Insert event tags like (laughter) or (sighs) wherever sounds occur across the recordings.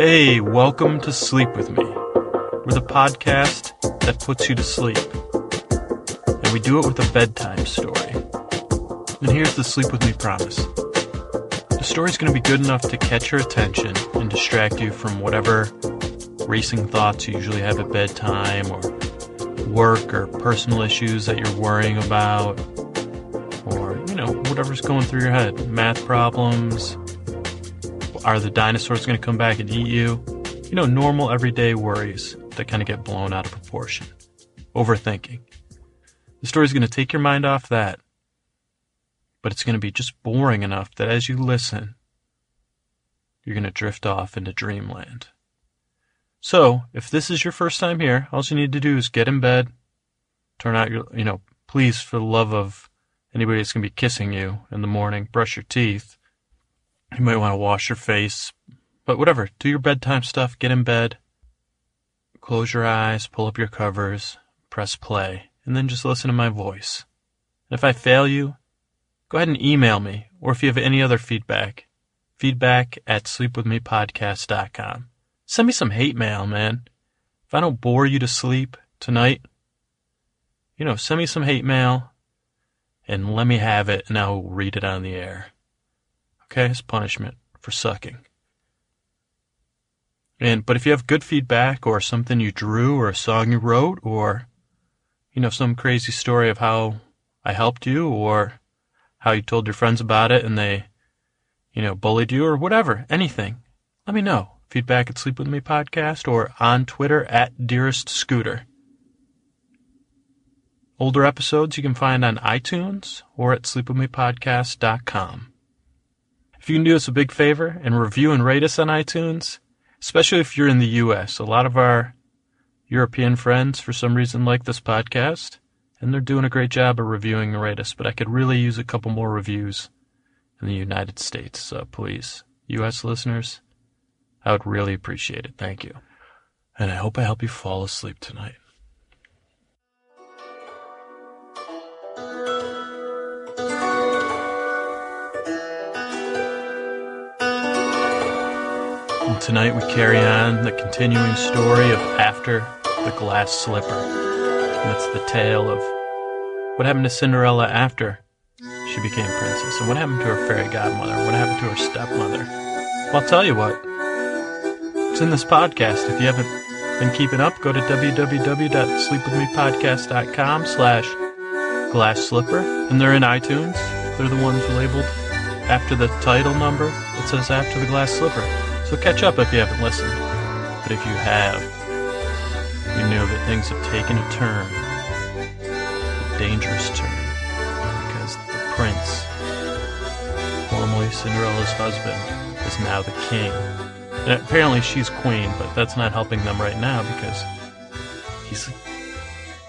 Hey, welcome to Sleep With Me. We're the podcast that puts you to sleep. And we do it with a bedtime story. And here's the Sleep With Me promise. The story's going to be good enough to catch your attention and distract you from whatever racing thoughts you usually have at bedtime or work or personal issues that you're worrying about or, you know, whatever's going through your head. Math problems, are the dinosaurs going to come back and eat you? You know, normal everyday worries that kind of get blown out of proportion. Overthinking. The story's going to take your mind off that, but it's going to be just boring enough that as you listen, you're going to drift off into dreamland. So, if this is your first time here, all you need to do is get in bed, turn out your, you know, please, for the love of anybody that's going to be kissing you in the morning, brush your teeth, you might want to wash your face, but whatever. Do your bedtime stuff, get in bed, close your eyes, pull up your covers, press play, and then just listen to my voice. And if I fail you, go ahead and email me, or if you have any other feedback, feedback at sleepwithmepodcast.com. Send me some hate mail, man. If I don't bore you to sleep tonight, you know, send me some hate mail and let me have it and I'll read it on the air okay, as punishment for sucking. And but if you have good feedback or something you drew or a song you wrote or you know some crazy story of how I helped you or how you told your friends about it and they you know bullied you or whatever, anything, let me know. Feedback at Sleep With Me podcast or on Twitter at Dearest Scooter. Older episodes you can find on iTunes or at sleepwithmepodcast.com. If you can do us a big favor and review and rate us on iTunes, especially if you're in the US, a lot of our European friends, for some reason, like this podcast, and they're doing a great job of reviewing and rate us, but I could really use a couple more reviews in the United States, so please, US listeners, I would really appreciate it. Thank you. And I hope I help you fall asleep tonight. Tonight we carry on the continuing story of After the Glass Slipper. And it's the tale of what happened to Cinderella after she became princess, and what happened to her fairy godmother, what happened to her stepmother. Well, I'll tell you what. It's in this podcast. If you haven't been keeping up, go to www.sleepwithmepodcast.com slash glass slipper, and they're in iTunes. They're the ones labeled after the title number. It says after the glass slipper. So catch up if you haven't listened. But if you have, you know that things have taken a turn, a dangerous turn, because the prince, formerly Cinderella's husband, is now the king. And apparently she's queen, but that's not helping them right now because he's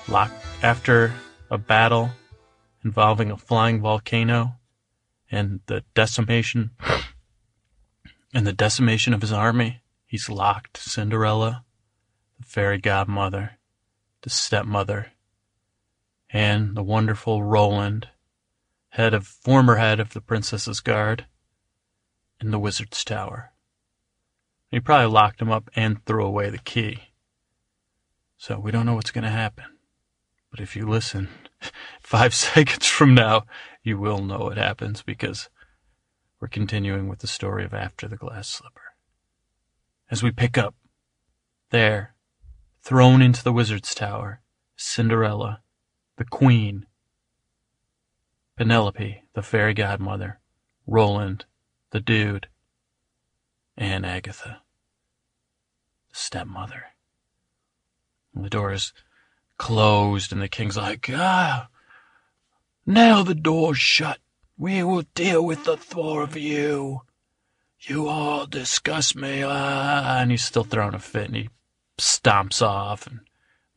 locked after a battle involving a flying volcano and the decimation and the decimation of his army, he's locked Cinderella, the fairy godmother, the stepmother, and the wonderful Roland, head of former head of the princess's guard, in the wizard's tower. He probably locked him up and threw away the key. So we don't know what's going to happen. But if you listen, (laughs) five (laughs) seconds from now, you will know what happens because we're continuing with the story of After the Glass Slipper. As we pick up, there, thrown into the wizard's tower, Cinderella, the queen, Penelope, the fairy godmother, Roland, the dude, and Agatha, the stepmother. And the door is closed, and the king's like, ah, now the door's shut. We will deal with the four of you. You all disgust me. Ah, and he's still throwing a fit and he stomps off and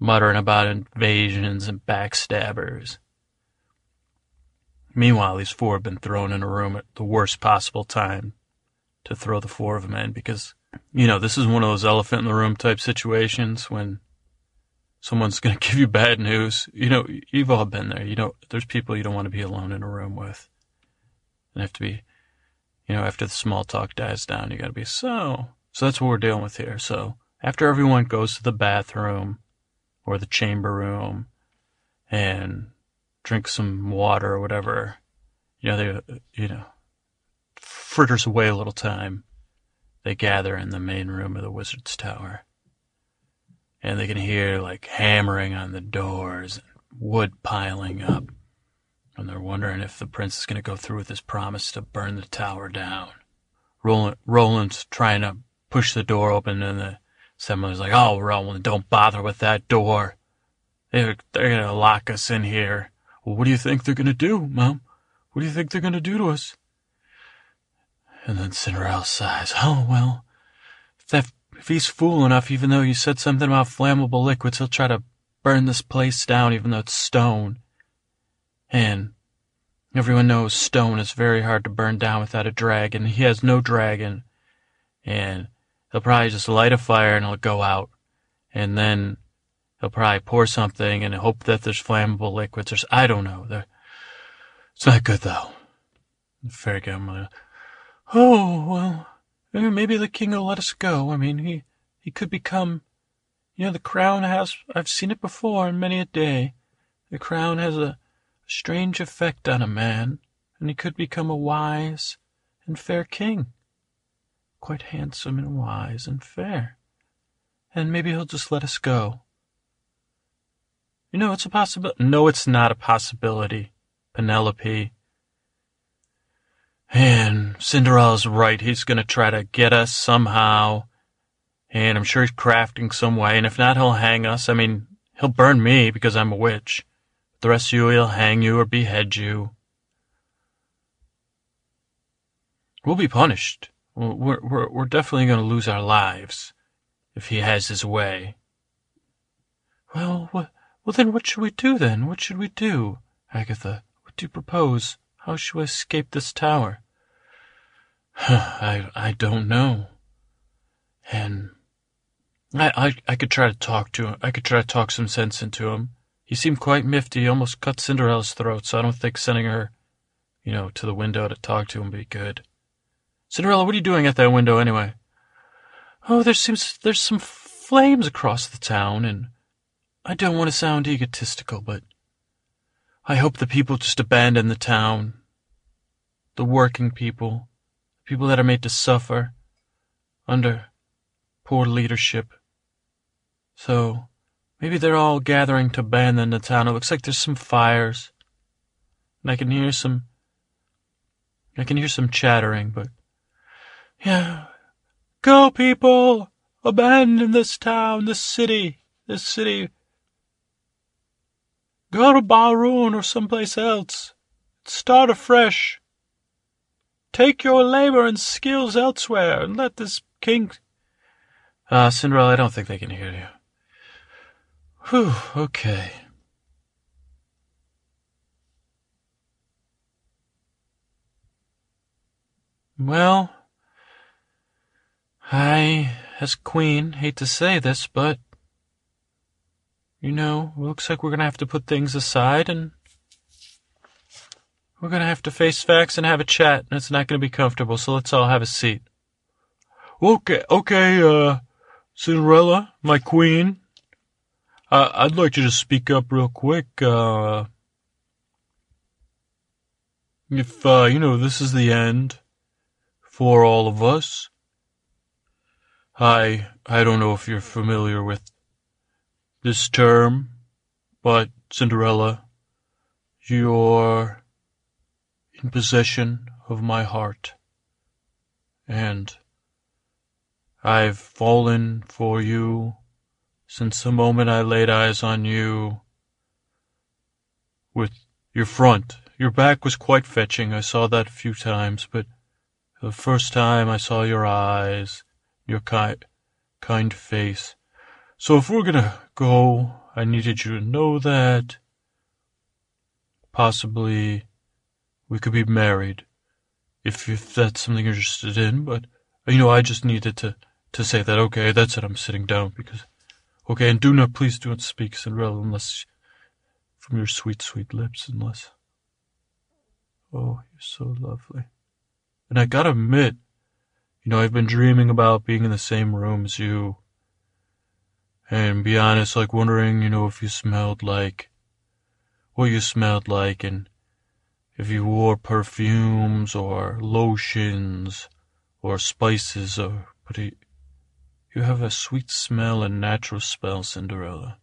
muttering about invasions and backstabbers. Meanwhile, these four have been thrown in a room at the worst possible time to throw the four of them in because, you know, this is one of those elephant in the room type situations when someone's going (laughs) to give you bad news. You know, you've all been there. You know, there's people you don't want to be alone in a room with and have to be, you know, after the small talk dies down, you got to be so. So that's what we're dealing with here. So after everyone goes to the bathroom or the chamber room and drinks some water or whatever, you know, they, you know, fritters away a little time, they gather in the main room of the wizard's tower. And they can hear like hammering on the doors and wood piling up. And they're wondering if the prince is going to go through with his promise to burn the tower down. Roland, Roland's trying to push the door open, and the Semler's like, "Oh, Roland, don't bother with that door. They're they're gonna lock us in here." Well, what do you think they're gonna do, Mom? What do you think they're gonna do to us? And then Cinderella sighs. Oh well, if that if he's fool enough, even though you said something about flammable liquids, he'll try to burn this place down, even though it's stone. And everyone knows stone is very hard to burn down without a dragon. He has no dragon, and he'll probably just light a fire and it'll go out. And then he'll probably pour something and hope that there's flammable liquids or I don't know. They're, it's not good though. The fairy godmother. Oh, well, eh, maybe the king will let us go. I mean, he, he could become, you know, the crown has, I've seen it before in many a day. The crown has a strange effect on a man, and he could become a wise and fair king quite handsome and wise and fair. And maybe he'll just let us go. You know, it's a possibility. No, it's not a possibility, Penelope. And Cinderella's right. He's going to try to get us somehow. And I'm sure he's crafting some way. And if not, he'll hang us. I mean, he'll burn me because I'm a witch. Of you, he'll hang you or behead you. We'll be punished. We're, we're, we're definitely going to lose our lives if he has his way. Well, well, then what should we do then? What should we do? Agatha, what do you propose? How shall we escape this tower? (sighs) I, I don't know. And I, I, I could try to talk to him. I could try to talk some sense into him. He seemed quite mifty. He almost cut Cinderella's throat, so I don't think sending her, you know, to the window to talk to him would be good. Cinderella, what are you doing at that window anyway? Oh, there seems there's some flames across the town, and I don't want to sound egotistical, but I hope the people just abandon the town. The working people, people that are made to suffer under poor leadership. So maybe they're all gathering to abandon the town. It looks like there's some fires, and I can hear some. I can hear some chattering, but yeah. Go, people! Abandon this town, this city, this city. Go to Bahroon or someplace else. Start afresh. Take your labor and skills elsewhere and let this king. Ah, uh, Cinderella, I don't think they can hear you. Whew, okay. Well. I, as queen, hate to say this, but, you know, looks like we're gonna have to put things aside and we're gonna have to face facts and have a chat, and it's not gonna be comfortable, so let's all have a seat. Okay, okay, uh, Cinderella, my queen. Uh, I'd like to speak up real quick, uh, if, uh, you know, this is the end for all of us, I I don't know if you're familiar with this term, but Cinderella, you're in possession of my heart. And I've fallen for you since the moment I laid eyes on you with your front. Your back was quite fetching. I saw that a few times, but the first time I saw your eyes, your kind, kind face. So if we're gonna go, I needed you to know that possibly we could be married if if that's something you're interested in. But you know, I just needed to to say that. Okay, that's it. I'm sitting down because okay, and do not please do not speak Cinderella unless from your sweet sweet lips unless. Oh, you're so lovely. And I gotta admit, You know, I've been dreaming about being in the same room as you. And be honest, like wondering, you know, if you smelled like what you smelled like and if you wore perfumes or lotions or spices or but you, have a sweet smell and natural spell, Cinderella.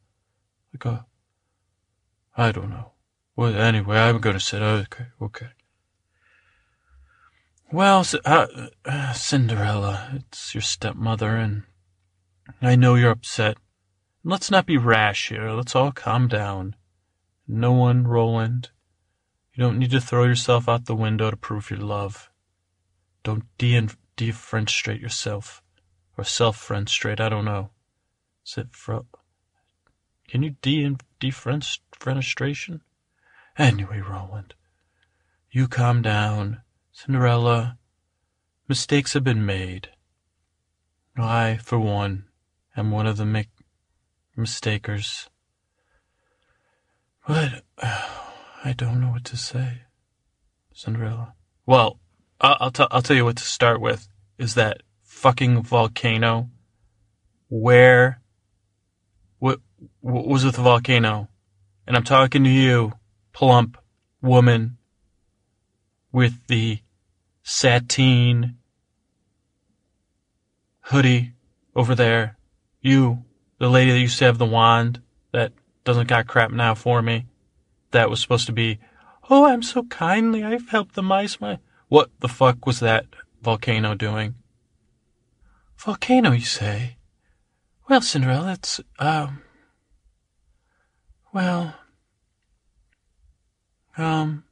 Like a I don't know. Well, anyway, I'm gonna sit. Okay, okay. Well, uh, uh, Cinderella, it's your stepmother, and I know you're upset. Let's not be rash here. Let's all calm down. No one, Roland. You don't need to throw yourself out the window to prove your love. Don't de- defenstrate yourself. Or self-fenstrate, I don't know. Is it Can you de- defenestration? Anyway, Roland, you calm down. Cinderella, mistakes have been made. I, for one, am one of the mi- mistakers. But (sighs) I don't know what to say, Cinderella. Well, I'll, I'll, t- I'll tell you what to start with. Is that fucking volcano? Where? What, what was with the volcano? And I'm talking to you, plump woman with the sateen hoodie over there. You, the lady that used to have the wand that doesn't got crap now for me. That was supposed to be, oh, I'm so kindly. I've helped the mice. My what the fuck was that volcano doing? Volcano, you say? Well, Cinderella, it's um. Well, um,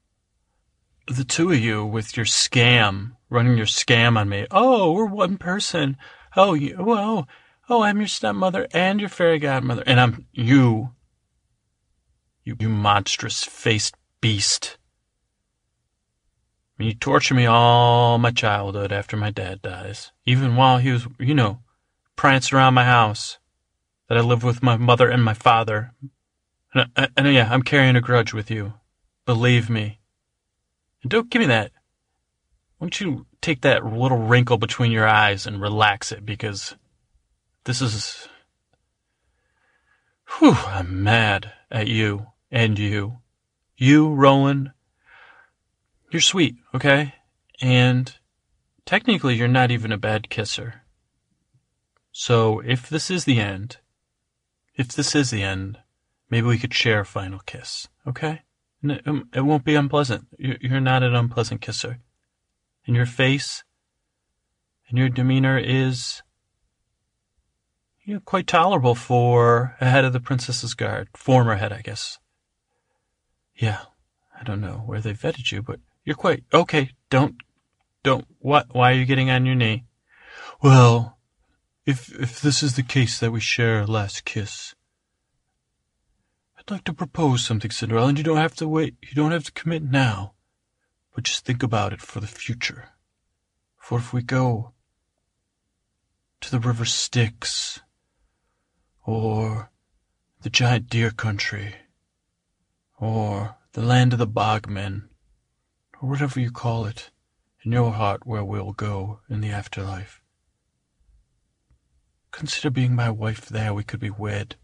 the two of you with your scam, running your scam on me. Oh, we're one person. Oh, you, oh, I'm your stepmother and your fairy godmother, and I'm you. You, you monstrous faced beast. You torture me all my childhood after my dad dies, even while he was, you know, prancing around my house that I lived with my mother and my father. And, and, and yeah, I'm carrying a grudge with you. Believe me. And don't give me that. Why don't you take that little wrinkle between your eyes and relax it because this is. Whew, I'm mad at you and you. You, Roland, you're sweet, okay? And technically, you're not even a bad kisser. So if this is the end, if this is the end, maybe we could share a final kiss, okay? Um, it won't be unpleasant. You're not an unpleasant kisser. And your face and your demeanor is you know, quite tolerable for a head of the princess's guard. Former head, I guess. Yeah, I don't know where they vetted you, but you're quite okay. Don't, don't. What? Why are you getting on your knee? Well, if if this is the case that we share a last kiss, I'd like to propose something, Cinderella, and you don't have to wait. You don't have to commit now. But just think about it for the future. For if we go to the river Styx, or the giant deer country, or the land of the bogmen, or whatever you call it, in your heart where we'll go in the afterlife. Consider being my wife there, we could be wed.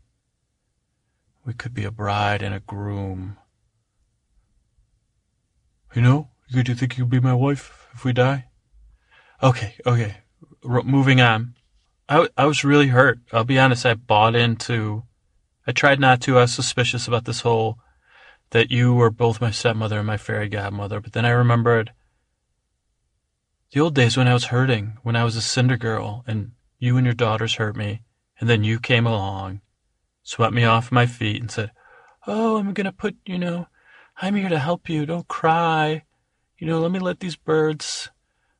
We could be a bride and a groom. You know, you think you'd be my wife if we die? Okay, okay. R- moving on. I, I was really hurt. I'll be honest, I bought into. I tried not to. I was suspicious about this whole that you were both my stepmother and my fairy godmother, but then I remembered the old days when I was hurting, when I was a cinder girl, and you and your daughters hurt me, and then you came along swept me off my feet and said, Oh, I'm going to put, you know, I'm here to help you. Don't cry. You know, let me let these birds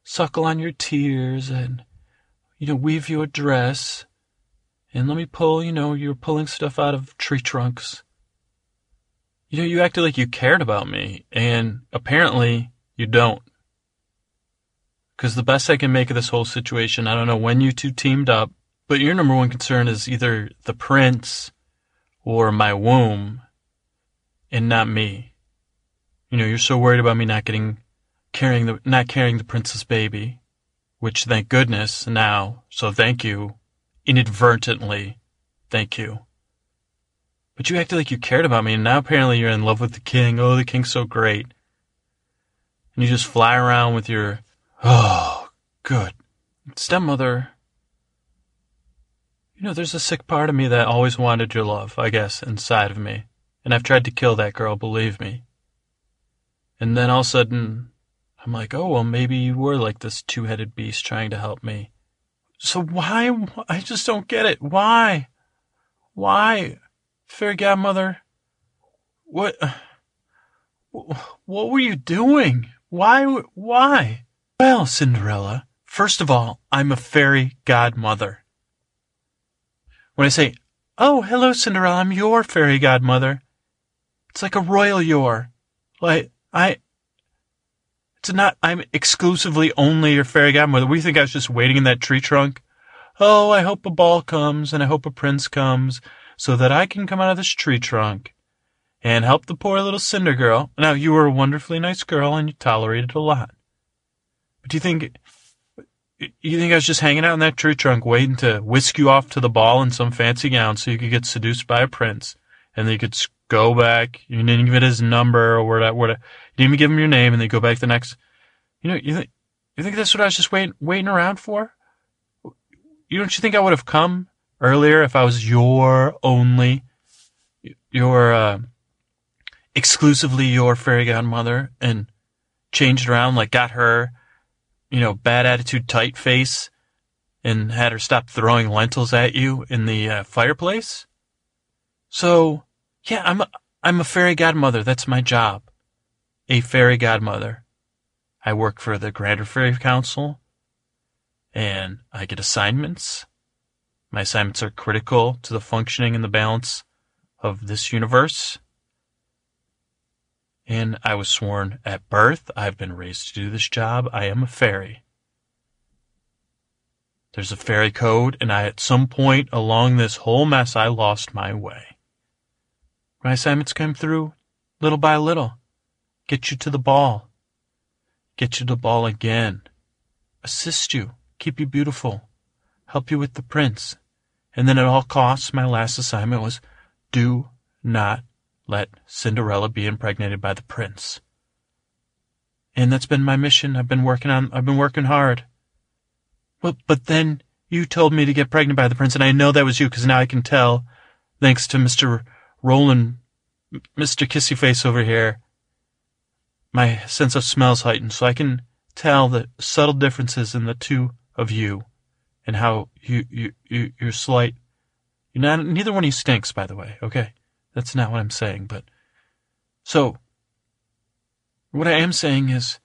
suckle on your tears and, you know, weave you a dress. And let me pull, you know, you're pulling stuff out of tree trunks. You know, you acted like you cared about me, and apparently you don't. Because the best I can make of this whole situation, I don't know when you two teamed up, but your number one concern is either the prince or my womb and not me. You know, you're so worried about me not getting carrying the not carrying the princess baby which thank goodness now, so thank you, inadvertently, thank you. But you acted like you cared about me, and now apparently you're in love with the king. Oh, the king's so great. And you just fly around with your, oh, good. Stepmother, you know, there's a sick part of me that always wanted your love, I guess, inside of me. And I've tried to kill that girl, believe me. And then all of a sudden, I'm like, oh, well, maybe you were like this two headed beast trying to help me. So why? I just don't get it. Why? Why? Fairy godmother, what, what were you doing? Why, why? Well, Cinderella, first of all, I'm a fairy godmother. When I say, oh, hello, Cinderella, I'm your fairy godmother, it's like a royal your. Like, I, it's not, I'm exclusively only your fairy godmother. We think I was just waiting in that tree trunk. Oh, I hope a ball comes and I hope a prince comes so that I can come out of this tree trunk and help the poor little cinder girl. Now, you were a wonderfully nice girl and you tolerated a lot. But do you think, you think I was just hanging out in that tree trunk waiting to whisk you off to the ball in some fancy gown so you could get seduced by a prince and then you could go back, you didn't give it his number or whatever, whatever. you didn't even give him your name and then go back the next, you know, you think, you think that's what I was just waiting, waiting around for? You don't you think I would have come earlier if I was your only, your, uh, exclusively your fairy godmother and changed around, like got her, you know, bad attitude, tight face and had her stop throwing lentils at you in the uh, fireplace. So, yeah, I'm a, I'm a fairy godmother. That's my job. A fairy godmother. I work for the Grander Fairy Council and I get assignments my assignments are critical to the functioning and the balance of this universe. And I was sworn at birth. I've been raised to do this job. I am a fairy. There's a fairy code, and I, at some point along this whole mess, I lost my way. My assignments came through little by little. Get you to the ball. Get you to the ball again. Assist you. Keep you beautiful. Help you with the prince. And then at all costs, my last assignment was do not let Cinderella be impregnated by the prince. And that's been my mission. I've been working on, I've been working hard. Well, but then you told me to get pregnant by the prince, and I know that was you because now I can tell, thanks to Mr. Roland, Mr. Kissy Face over here, my sense of smell's heightened, so I can tell the subtle differences in the two of you and how you, you, you, you're slight. You're not, neither one of you stinks, by the way, okay? That's not what I'm saying, but. So, what I am saying is,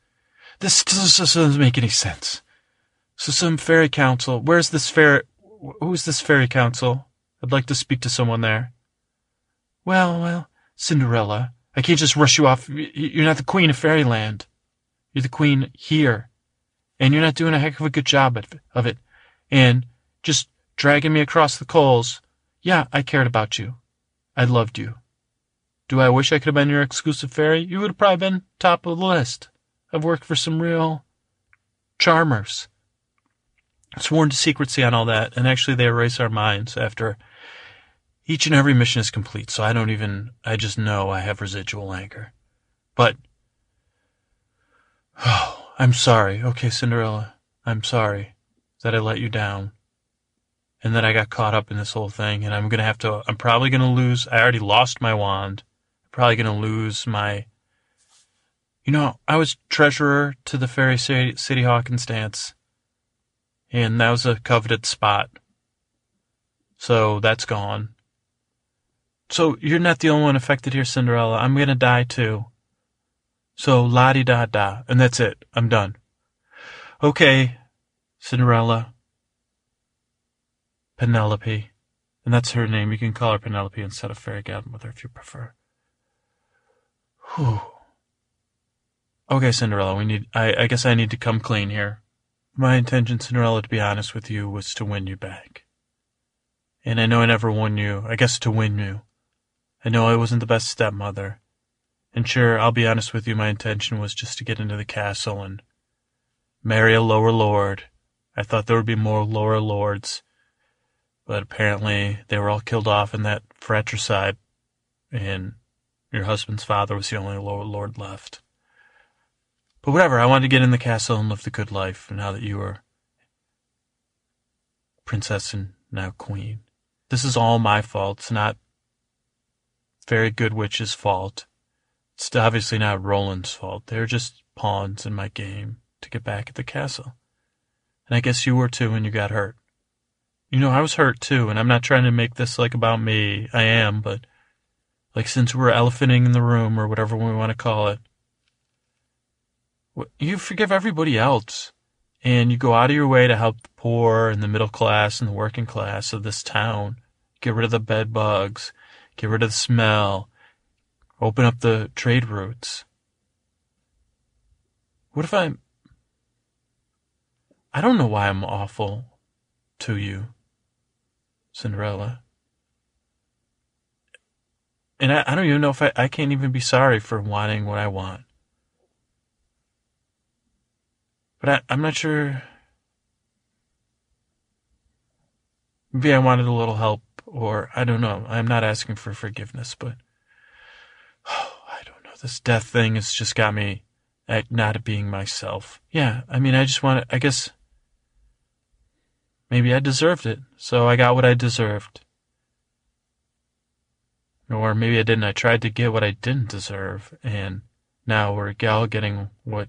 this doesn't make any sense. So some fairy council, where's this fairy, who's this fairy council? I'd like to speak to someone there. Well, well, Cinderella, I can't just rush you off. You're not the queen of fairyland. You're the queen here. And you're not doing a heck of a good job of it and just dragging me across the coals. Yeah, I cared about you. I loved you. Do I wish I could have been your exclusive fairy? You would have probably been top of the list. I've worked for some real charmers. Sworn to secrecy on all that, and actually they erase our minds after each and every mission is complete, so I don't even, I just know I have residual anger. But, oh, (sighs) I'm sorry. Okay, Cinderella, I'm sorry that I let you down and that I got caught up in this whole thing and I'm going to have to, I'm probably going to lose, I already lost my wand. I'm probably going to lose my, you know, I was treasurer to the Fairy City, Sadie Hawkins dance and that was a coveted spot. So that's gone. So you're not the only one affected here, Cinderella. I'm going to die too. So la di da da. And that's it. I'm done. Okay, Cinderella, Penelope, and that's her name. You can call her Penelope instead of Fairy Godmother if you prefer. Whew. Okay, Cinderella, we need, I, I guess I need to come clean here. My intention, Cinderella, to be honest with you, was to win you back. And I know I never won you, I guess to win you. I know I wasn't the best stepmother. And sure, I'll be honest with you, my intention was just to get into the castle and marry a lower lord I thought there would be more lower lords, but apparently they were all killed off in that fratricide, and your husband's father was the only lower lord left. But whatever, I wanted to get in the castle and live the good life now that you are princess and now queen. This is all my fault. It's not Fairy Good Witch's fault. It's obviously not Roland's fault. They're just pawns in my game to get back at the castle. And I guess you were too when you got hurt. You know, I was hurt too, and I'm not trying to make this like about me. I am, but like since we're elephanting in the room or whatever we want to call it, you forgive everybody else and you go out of your way to help the poor and the middle class and the working class of this town. Get rid of the bed bugs, get rid of the smell, open up the trade routes. What if I'm. I don't know why I'm awful to you, Cinderella. And I, I don't even know if I, I can't even be sorry for wanting what I want. But I, I'm not sure. Maybe I wanted a little help, or I don't know. I'm not asking for forgiveness, but oh, (sighs) I don't know. This death thing has just got me at not being myself. Yeah, I mean, I just want to, I guess maybe I deserved it, so I got what I deserved. Or maybe I didn't. I tried to get what I didn't deserve, and now we're all getting what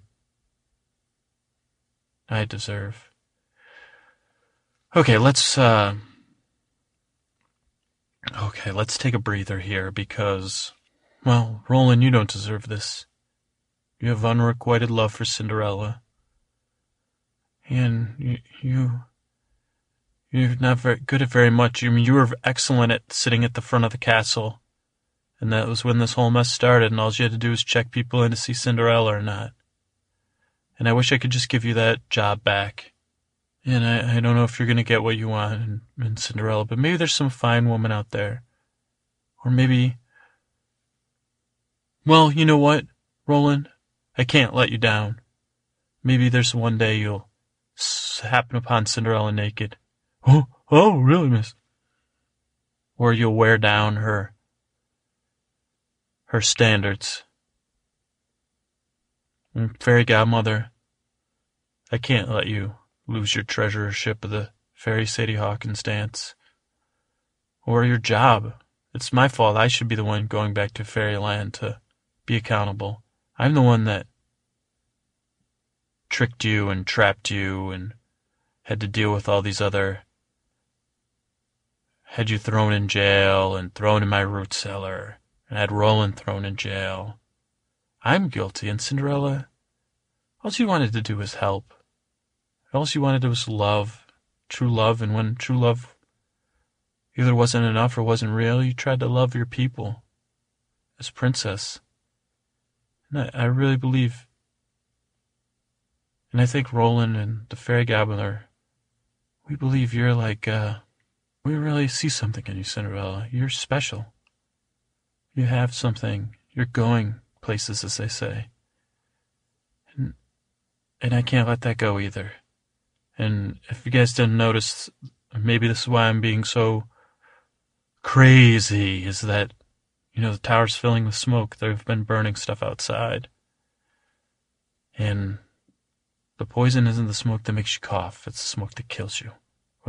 I deserve. Okay, let's uh Okay, let's take a breather here because well, Roland, you don't deserve this. You have unrequited love for Cinderella. And you, you you're not very good at very much. I mean you were excellent at sitting at the front of the castle. And that was when this whole mess started, and all you had to do was check people in to see Cinderella or not and I wish I could just give you that job back. And I, I don't know if you're going to get what you want in, in Cinderella, but maybe there's some fine woman out there. Or maybe. Well, you know what, Roland? I can't let you down. Maybe there's one day you'll happen upon Cinderella naked. Oh, oh, really, miss? Or you'll wear down her her standards mm, Fairy godmother, I can't let you lose your treasurership of the Fairy Sadie Hawkins dance. Or your job. It's my fault. I should be the one going back to fairyland to be accountable. I'm the one that tricked you and trapped you and had to deal with all these other had you thrown in jail and thrown in my root cellar and had Roland thrown in jail I'm guilty, and Cinderella, all she wanted to do was help. All she wanted was love, true love, and when true love either wasn't enough or wasn't real, you tried to love your people as princess. And I, I really believe, and I think Roland and the fairy godmother, we believe you're like, uh, we really see something in you, Cinderella. You're special. You have something. You're going places, as they say. And, and I can't let that go either. And if you guys didn't notice, maybe this is why I'm being so crazy, is that, you know, the tower's filling with smoke. They've been burning stuff outside. And the poison isn't the smoke that makes you cough, it's the smoke that kills you.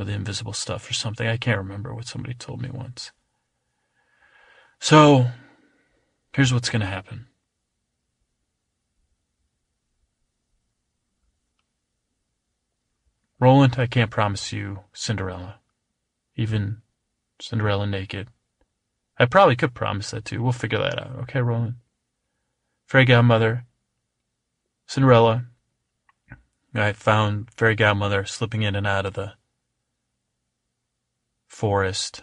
Or the invisible stuff or something. I can't remember what somebody told me once. So, here's what's going to happen. Roland, I can't promise you Cinderella. Even Cinderella naked. I probably could promise that too. We'll figure that out. Okay, Roland? Fairy Godmother, Cinderella. I found Fairy Godmother slipping in and out of the forest,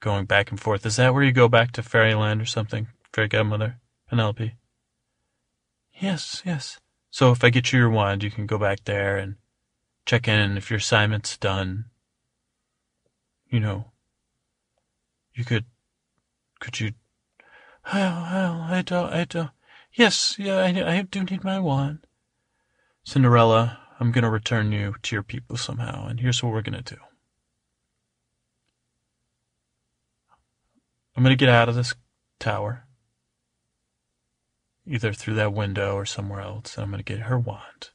going back and forth. Is that where you go back to Fairyland or something, Fairy Godmother? Penelope? Yes, yes. So if I get you your wand, you can go back there and check in if your assignment's done. You know, you could, could you, well, well, I don't, I don't, yes, yeah, I, I do need my wand. Cinderella, I'm going to return you to your people somehow, and here's what we're going to do. I'm going to get out of this tower, either through that window or somewhere else, and I'm going to get her wand.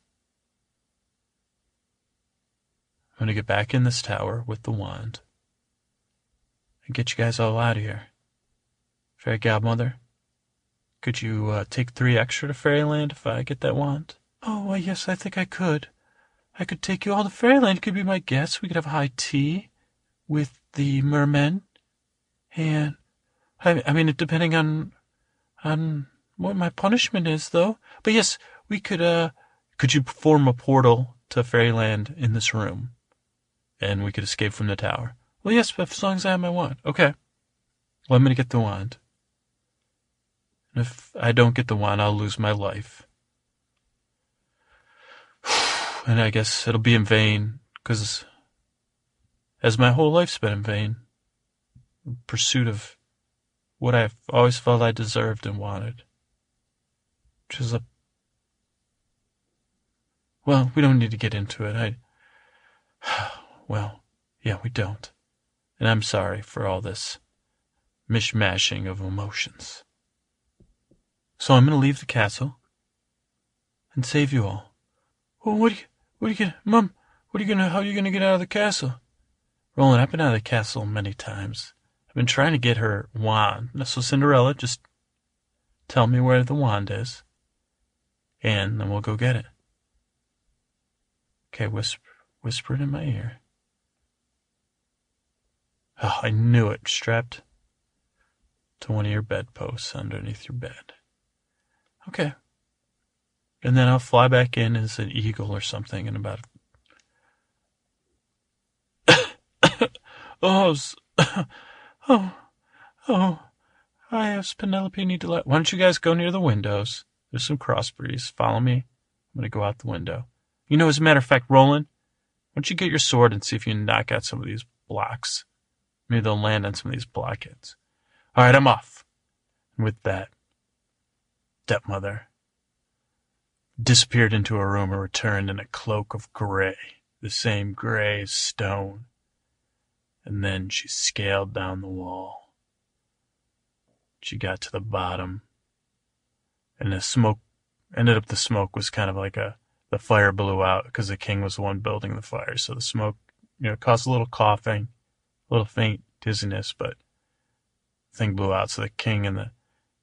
I'm going to get back in this tower with the wand and get you guys all out of here. Fairy Godmother, could you uh, take three extra to Fairyland if I get that wand? Oh, why, yes, I think I could. I could take you all to Fairyland. You could be my guest. We could have high tea with the mermen. And, I, I mean, depending on, on what my punishment is, though. But yes, we could, uh, could you form a portal to Fairyland in this room? And we could escape from the tower. Well, yes, but as long as I have my wand. Okay. Well, I'm to get the wand. And if I don't get the wand, I'll lose my life. (sighs) And I guess it'll be in vain, because as my whole life's been in vain, in pursuit of what I've always felt I deserved and wanted. Which is a. Well, we don't need to get into it. I. (sighs) Well, yeah, we don't. And I'm sorry for all this mishmashing of emotions. So I'm going to leave the castle and save you all. Well, what are you, what are you gonna, Mum, what are you gonna, how are you gonna get out of the castle? Roland, I've been out of the castle many times. Been trying to get her wand. So Cinderella, just tell me where the wand is, and then we'll go get it. Okay, whisper, whisper it in my ear. Oh, I knew it. Strapped to one of your bedposts underneath your bed. Okay. And then I'll fly back in as an eagle or something in about. (coughs) oh, (coughs) oh, oh. I have Penelope let. Why don't you guys go near the windows? There's some cross breeze. Follow me. I'm going to go out the window. You know, as a matter of fact, Roland, why don't you get your sword and see if you can knock out some of these blocks? Maybe they'll land on some of these blockheads. All right, I'm off. And with that, stepmother disappeared into a room and returned in a cloak of gray, the same gray stone. And then she scaled down the wall. She got to the bottom, and the smoke ended up the smoke was kind of like a the fire blew out because the king was the one building the fire, so the smoke you know caused a little coughing, a little faint dizziness, but the thing blew out. So the king and the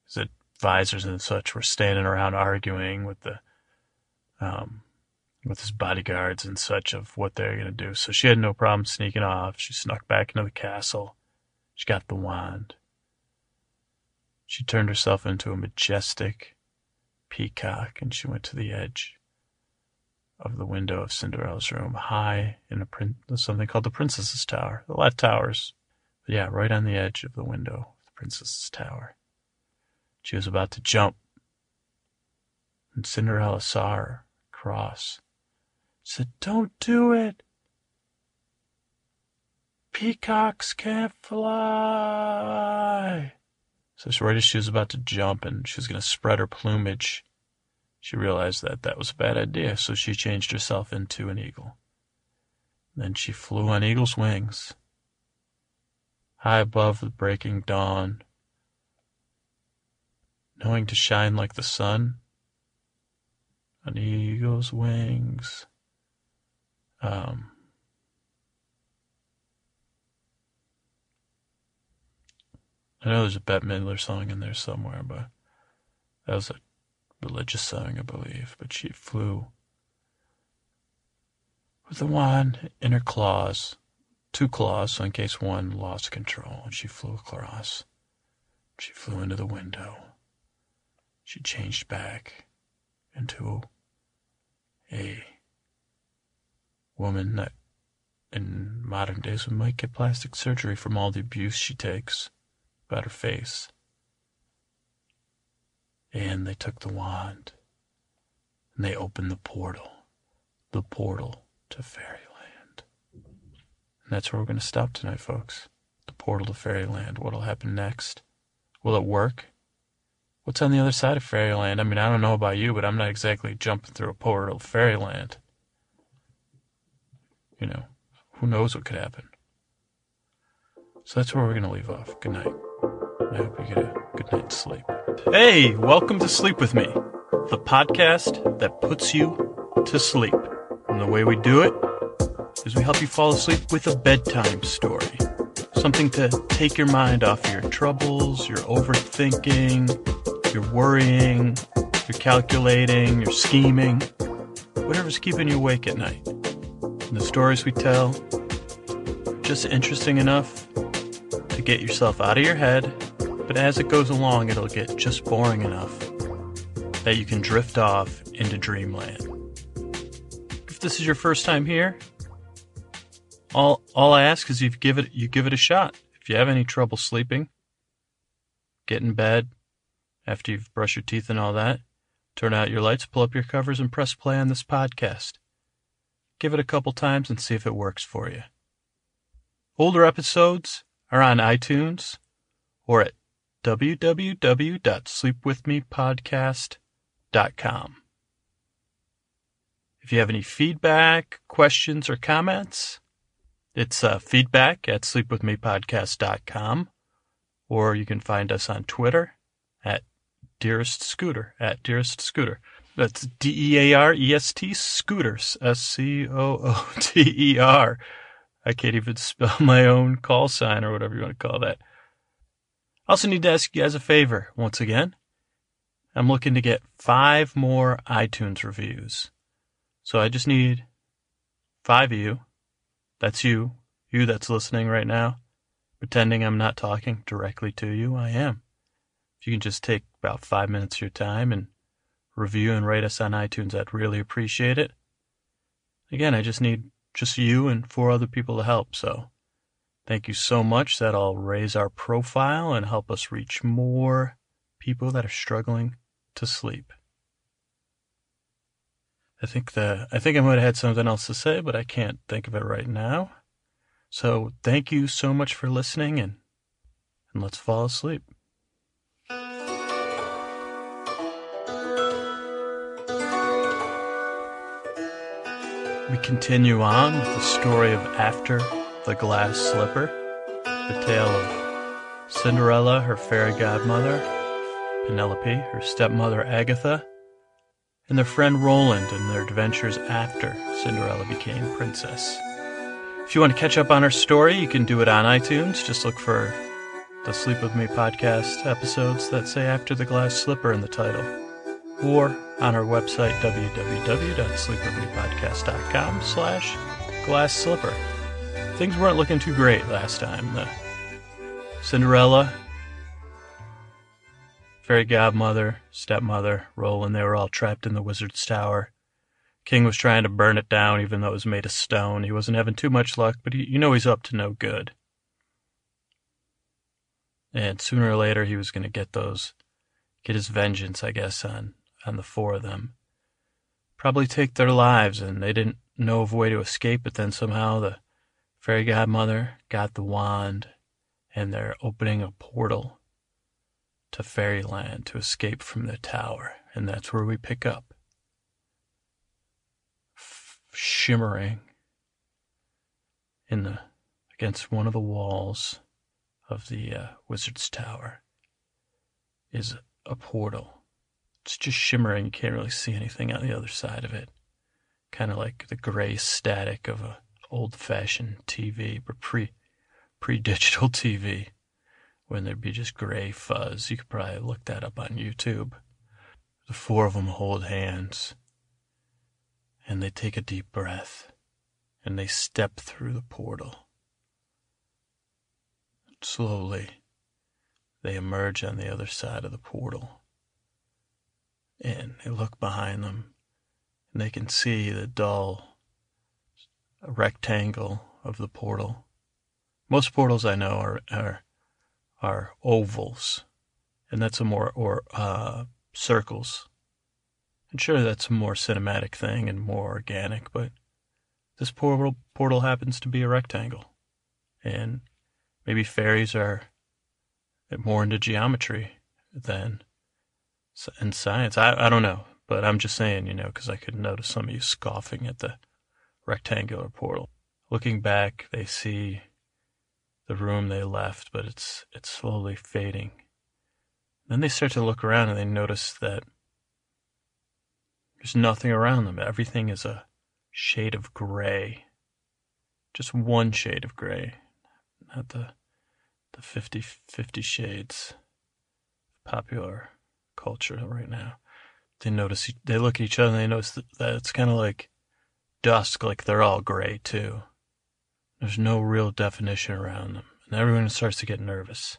his advisors and such were standing around arguing with the um, with his bodyguards and such of what they're going to do. So she had no problem sneaking off. She snuck back into the castle. She got the wand. She turned herself into a majestic peacock and she went to the edge of the window of Cinderella's room, high in a prin- something called the Princess's Tower. A lot of towers. But yeah, right on the edge of the window of the Princess's Tower. She was about to jump. And Cinderella saw her cross. Said, Don't do it. Peacocks can't fly. So right as she was about to jump and she was going to spread her plumage, she realized that that was a bad idea, so she changed herself into an eagle. Then she flew on eagle's wings, high above the breaking dawn, knowing to shine like the sun on eagle's wings. Um, I know there's a Bette Midler song in there somewhere, but that was a religious song, I believe. But she flew with the wand in her claws, two claws, so in case one lost control, and she flew across. She flew into the window. She changed back into a woman that in modern days we might get plastic surgery from all the abuse she takes about her face. And they took the wand and they opened the portal, the portal to fairyland. And that's where we're going to stop tonight, folks. The portal to fairyland. What'll happen next? Will it work? What's on the other side of fairyland? I mean, I don't know about you, but I'm not exactly jumping through a portal to fairyland. You know, who knows what could happen. So that's where we're going to leave off. Good night. I hope you get a good night's sleep. Hey, welcome to Sleep With Me, the podcast that puts you to sleep. And the way we do it is we help you fall asleep with a bedtime story. Something to take your mind off your troubles, your overthinking, your worrying, your calculating, your scheming, whatever's keeping you awake at night. And the stories we tell just interesting enough to get yourself out of your head, but as it goes along, it'll get just boring enough that you can drift off into dreamland. If this is your first time here, all all I ask is you give it you give it a shot. If you have any trouble sleeping, get in bed after you've brushed your teeth and all that, turn out your lights, pull up your covers, and press play on this podcast. Give it a couple times and see if it works for you. Older episodes are on iTunes or at www.sleepwithmepodcast.com. If you have any feedback, questions, or comments, it's uh, feedback at sleepwithmepodcast.com, or you can find us on Twitter at Dearest Scooter, at Dearest Scooter. That's D E A R E S T Scooters, S C O O T E R. I can't even spell my own call sign or whatever you want to call that. I also need to ask you guys a favor once again. I'm looking to get five more iTunes reviews. So I just need five of you. That's you. You that's listening right now. Pretending I'm not talking directly to you. I am. If you can just take about five minutes of your time and review and rate us on iTunes, I'd really appreciate it. Again, I just need just you and four other people to help. So thank you so much. That'll raise our profile and help us reach more people that are struggling to sleep. I think the I think I might have had something else to say, but I can't think of it right now. So thank you so much for listening and and let's fall asleep. We continue on with the story of After the Glass Slipper, the tale of Cinderella, her fairy godmother, Penelope, her stepmother Agatha, and their friend Roland and their adventures after Cinderella became princess. If you want to catch up on our story, you can do it on iTunes. Just look for the Sleep With Me podcast episodes that say After the Glass Slipper in the title or on our website www.sleepwithmepodcast.com slash glass slipper. Things weren't looking too great last time. The Cinderella, fairy godmother, stepmother, Roland, they were all trapped in the wizard's tower. King was trying to burn it down even though it was made of stone. He wasn't having too much luck, but he, you know he's up to no good. And sooner or later he was going to get those, get his vengeance, I guess, on on the four of them. Probably take their lives, and they didn't know of a way to escape, but then somehow the fairy godmother got the wand, and they're opening a portal to fairyland to escape from the tower, and that's where we pick up. Shimmering in the against one of the walls of the uh, wizard's tower is a portal it's just shimmering. You can't really see anything on the other side of it. Kind of like the gray static of a old-fashioned TV, but pre pre-digital (laughs) TV, when there'd be just gray fuzz. You could probably look that up on YouTube. The four of them hold hands, and they take a deep breath, and they step through the portal. Slowly, they emerge on the other side of the portal and they look behind them and they can see the dull rectangle of the portal. Most portals I know are are, are ovals, and that's a more or uh, circles. And sure, that's a more cinematic thing and more organic, but this portal portal happens to be a rectangle, and maybe fairies are more into geometry than in science. I, I don't know, but I'm just saying, you know, because I could notice some of you scoffing at the rectangular portal. Looking back, they see the room they left, but it's it's slowly fading. Then they start to look around and they notice that there's nothing around them. Everything is a shade of gray. Just one shade of gray. Not the the 50 50 shades popular culture right now. They notice they look at each other and they notice that, it's kind of like dusk, like they're all gray too. There's no real definition around them, and everyone starts to get nervous.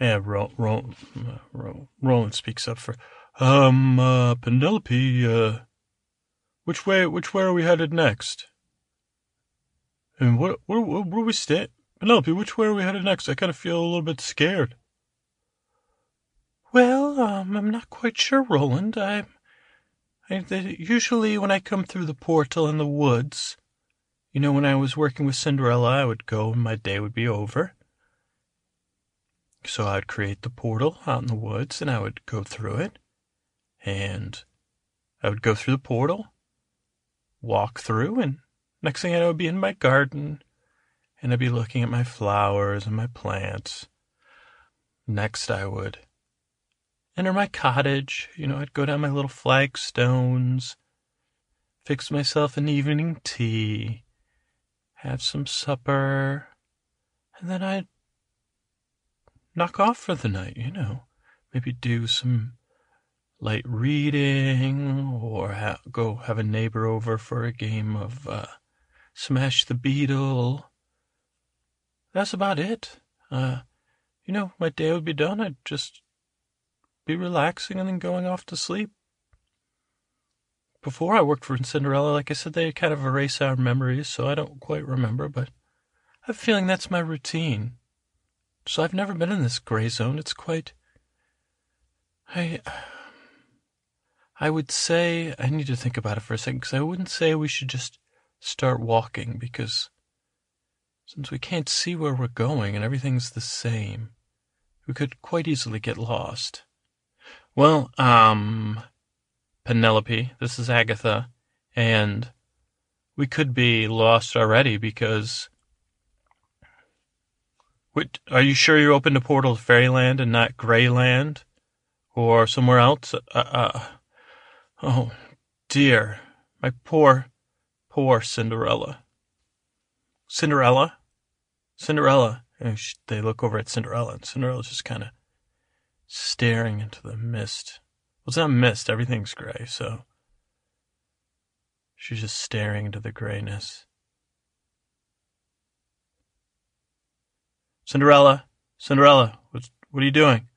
Yeah, Ro- Ro- Ro- Roland speaks up for, um, uh, Penelope, uh, which way, which way are we headed next? And what, where, where, where we stay? Penelope, which way are we headed next? I kind of feel a little bit scared. Well, um, I'm not quite sure, Roland. I, I usually when I come through the portal in the woods, you know, when I was working with Cinderella, I would go and my day would be over. So I'd create the portal out in the woods and I would go through it. And I would go through the portal, walk through, and next thing I know, I would be in my garden and I'd be looking at my flowers and my plants. Next, I would enter my cottage. You know, I'd go down my little flagstones, fix myself an evening tea, have some supper, and then I'd knock off for the night, you know. Maybe do some light reading or ha- go have a neighbor over for a game of uh, Smash the Beetle. That's about it. Uh, you know, my day would be done. I'd just be relaxing and then going off to sleep. Before I worked for Cinderella, like I said, they kind of erase our memories, so I don't quite remember, but I have a feeling that's my routine. So I've never been in this gray zone. It's quite. I. I would say I need to think about it for a second because I wouldn't say we should just start walking because since we can't see where we're going and everything's the same, we could quite easily get lost. Well, um, Penelope, this is Agatha, and we could be lost already because what, are you sure you're open to Portal to Fairyland and not Grayland? Or somewhere else? Uh, uh, oh, dear. My poor, poor Cinderella. Cinderella? Cinderella. they look over at Cinderella, and Cinderella's just kind of staring into the mist. Well, it's not mist, everything's gray, so she's just staring into the grayness. Cinderella, Cinderella, what, what are you doing?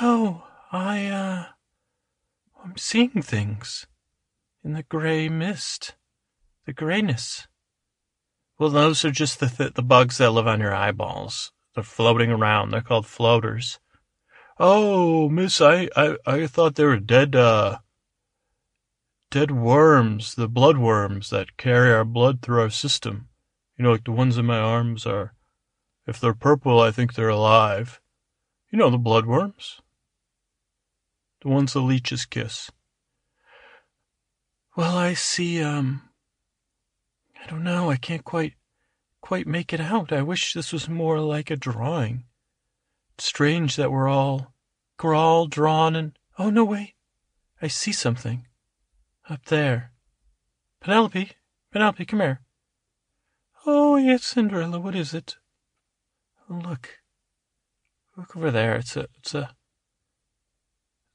Oh, I, uh, I'm seeing things in the gray mist, the grayness. Well, those are just the th- the bugs that live on your eyeballs. They're floating around. They're called floaters. Oh, miss, I, I, I thought they were dead, uh, dead worms, the blood worms that carry our blood through our system. You know, like the ones in my arms are if they're purple, I think they're alive. You know the blood worms. The ones the leeches kiss. Well, I see, um, I don't know, I can't quite, quite make it out. I wish this was more like a drawing. Strange that we're all, we're all drawn and, oh no, wait, I see something. Up there. Penelope, Penelope, come here. Oh, yes, Cinderella, what is it? Look. Look over there. It's a, it's a,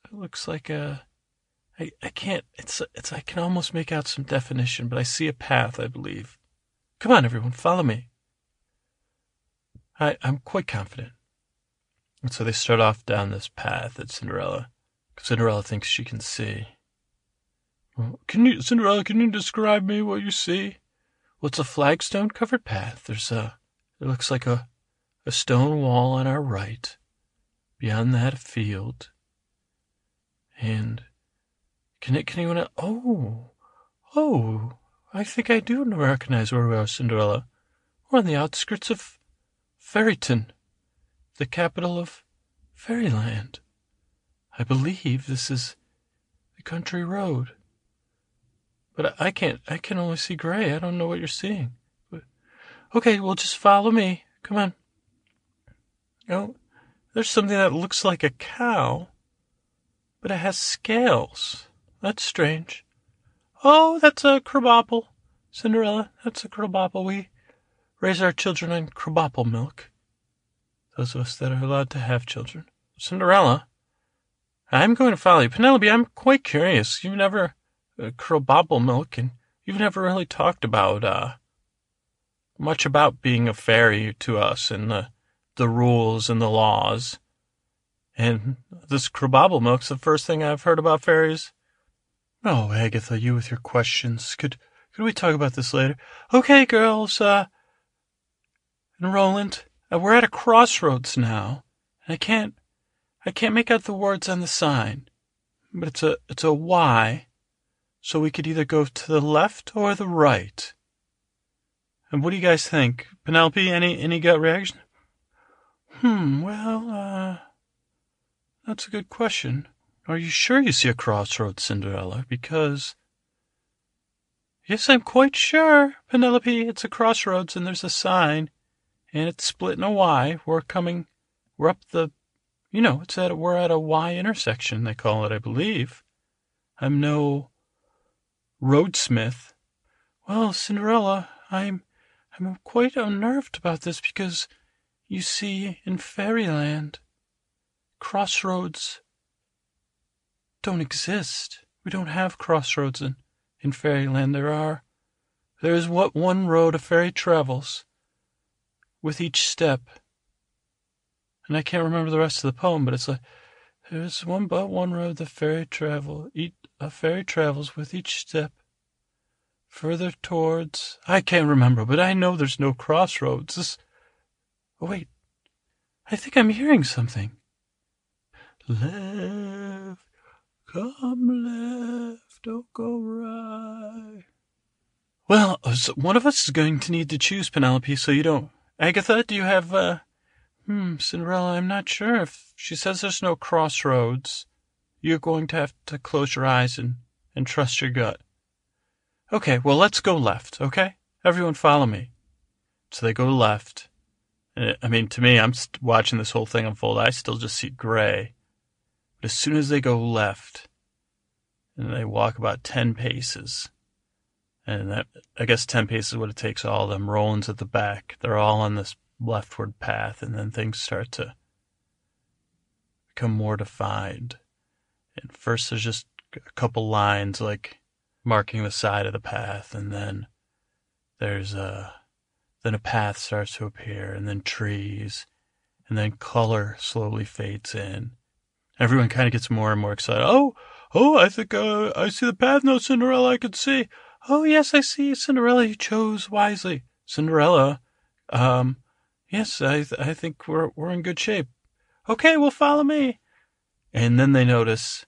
it looks like a, I, I can't, it's, it's, I can almost make out some definition, but I see a path, I believe. Come on, everyone, follow me. I, I'm quite confident. And so they start off down this path that Cinderella, Cinderella thinks she can see. Can you, Cinderella, can you describe me what you see? Well, it's a flagstone covered path. There's a, it looks like a, a stone wall on our right, beyond that a field. And can it, can anyone, oh, oh, I think I do recognize where we are, Cinderella. We're on the outskirts of Fairyton, the capital of Fairyland. I believe this is the country road. But I can't, I can only see gray. I don't know what you're seeing. But, okay, well, just follow me. Come on. Oh, there's something that looks like a cow, but it has scales. That's strange. Oh, that's a crabapple. Cinderella, that's a crabapple. We raise our children on crabapple milk. Those of us that are allowed to have children. Cinderella, I'm going to follow you. Penelope, I'm quite curious. You've never uh, milk, and you've never really talked about uh, much about being a fairy to us and the the rules and the laws. And this crabapple milk's the first thing I've heard about fairies. Oh, Agatha, you with your questions. Could could we talk about this later? Okay, girls, uh and Roland, uh, we're at a crossroads now. And I can't I can't make out the words on the sign. But it's a it's a Y. So we could either go to the left or the right. And what do you guys think? Penelope, any any gut reaction? Hmm, well, uh that's a good question. Are you sure you see a crossroads, Cinderella? Because. Yes, I'm quite sure, Penelope. It's a crossroads and there's a sign, and it's split in a Y. We're coming. We're up the. You know, it's at we're at a Y intersection. They call it, I believe. I'm no roadsmith. Well, Cinderella, I'm I'm quite unnerved about this because, you see, in fairyland, crossroads don't exist. We don't have crossroads in, in fairyland. There are. There is what one road a fairy travels with each step. And I can't remember the rest of the poem, but it's like there is one but one road the fairy travel each, a fairy travels with each step further towards I can't remember, but I know there's no crossroads. This oh wait. I think I'm hearing something. Left Come left, don't go right. Well, one of us is going to need to choose Penelope, so you don't. Agatha, do you have, uh, hmm, Cinderella, I'm not sure if she says there's no crossroads. You're going to have to close your eyes and, and trust your gut. Okay, well, let's go left, okay? Everyone follow me. So they go left. I mean, to me, I'm watching this whole thing unfold. I still just see gray. But as soon as they go left, and they walk about 10 paces, and that, I guess 10 paces is what it takes all of them. Roland's at the back. They're all on this leftward path, and then things start to become more defined. And first, there's just a couple lines like marking the side of the path, and then there's a then a path starts to appear, and then trees, and then color slowly fades in, Everyone kind of gets more and more excited. Oh, oh, I think uh, I see the path now, Cinderella. I can see. Oh, yes, I see. Cinderella, you chose wisely. Cinderella, um, yes, I, th- I think we're, we're in good shape. Okay, well, follow me. And then they notice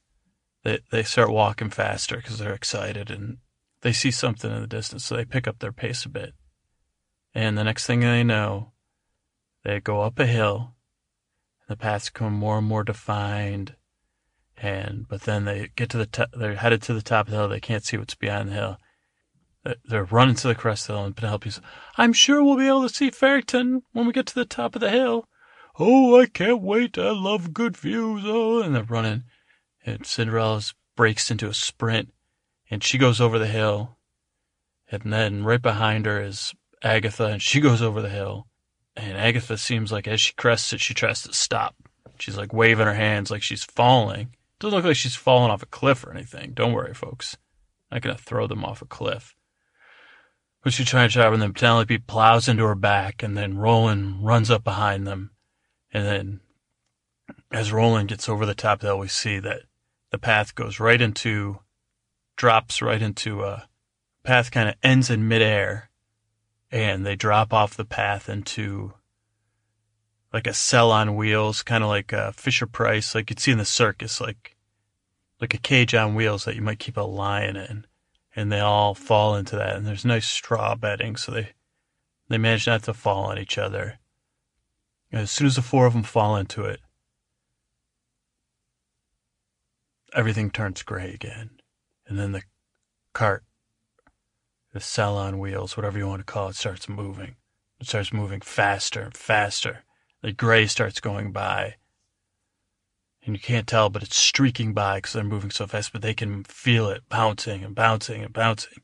that they start walking faster because they're excited and they see something in the distance. So they pick up their pace a bit. And the next thing they know, they go up a hill and the paths become more and more defined. And, but then they get to the top, they're headed to the top of the hill. They can't see what's behind the hill. They're running to the crest hill, and Penelope's, I'm sure we'll be able to see Fairyton when we get to the top of the hill. Oh, I can't wait. I love good views. Oh, and they're running. And Cinderella breaks into a sprint, and she goes over the hill. And then right behind her is Agatha, and she goes over the hill. And Agatha seems like as she crests it, she tries to stop. She's like waving her hands like she's falling. Doesn't look like she's falling off a cliff or anything. Don't worry, folks. I'm not gonna throw them off a cliff. But she tries to jab, and then Penelope plows into her back, and then Roland runs up behind them. And then, as Roland gets over the top of the hill, we see that the path goes right into, drops right into a path, kind of ends in midair, and they drop off the path into like a cell on wheels, kind of like a Fisher Price, like you'd see in the circus, like like a cage on wheels that you might keep a lion in, and they all fall into that. And there's nice straw bedding, so they they manage not to fall on each other. And as soon as the four of them fall into it, everything turns gray again, and then the cart the cell on wheels, whatever you want to call it, starts moving. It starts moving faster and faster. The gray starts going by. And you can't tell, but it's streaking by because they're moving so fast, but they can feel it bouncing and bouncing and bouncing.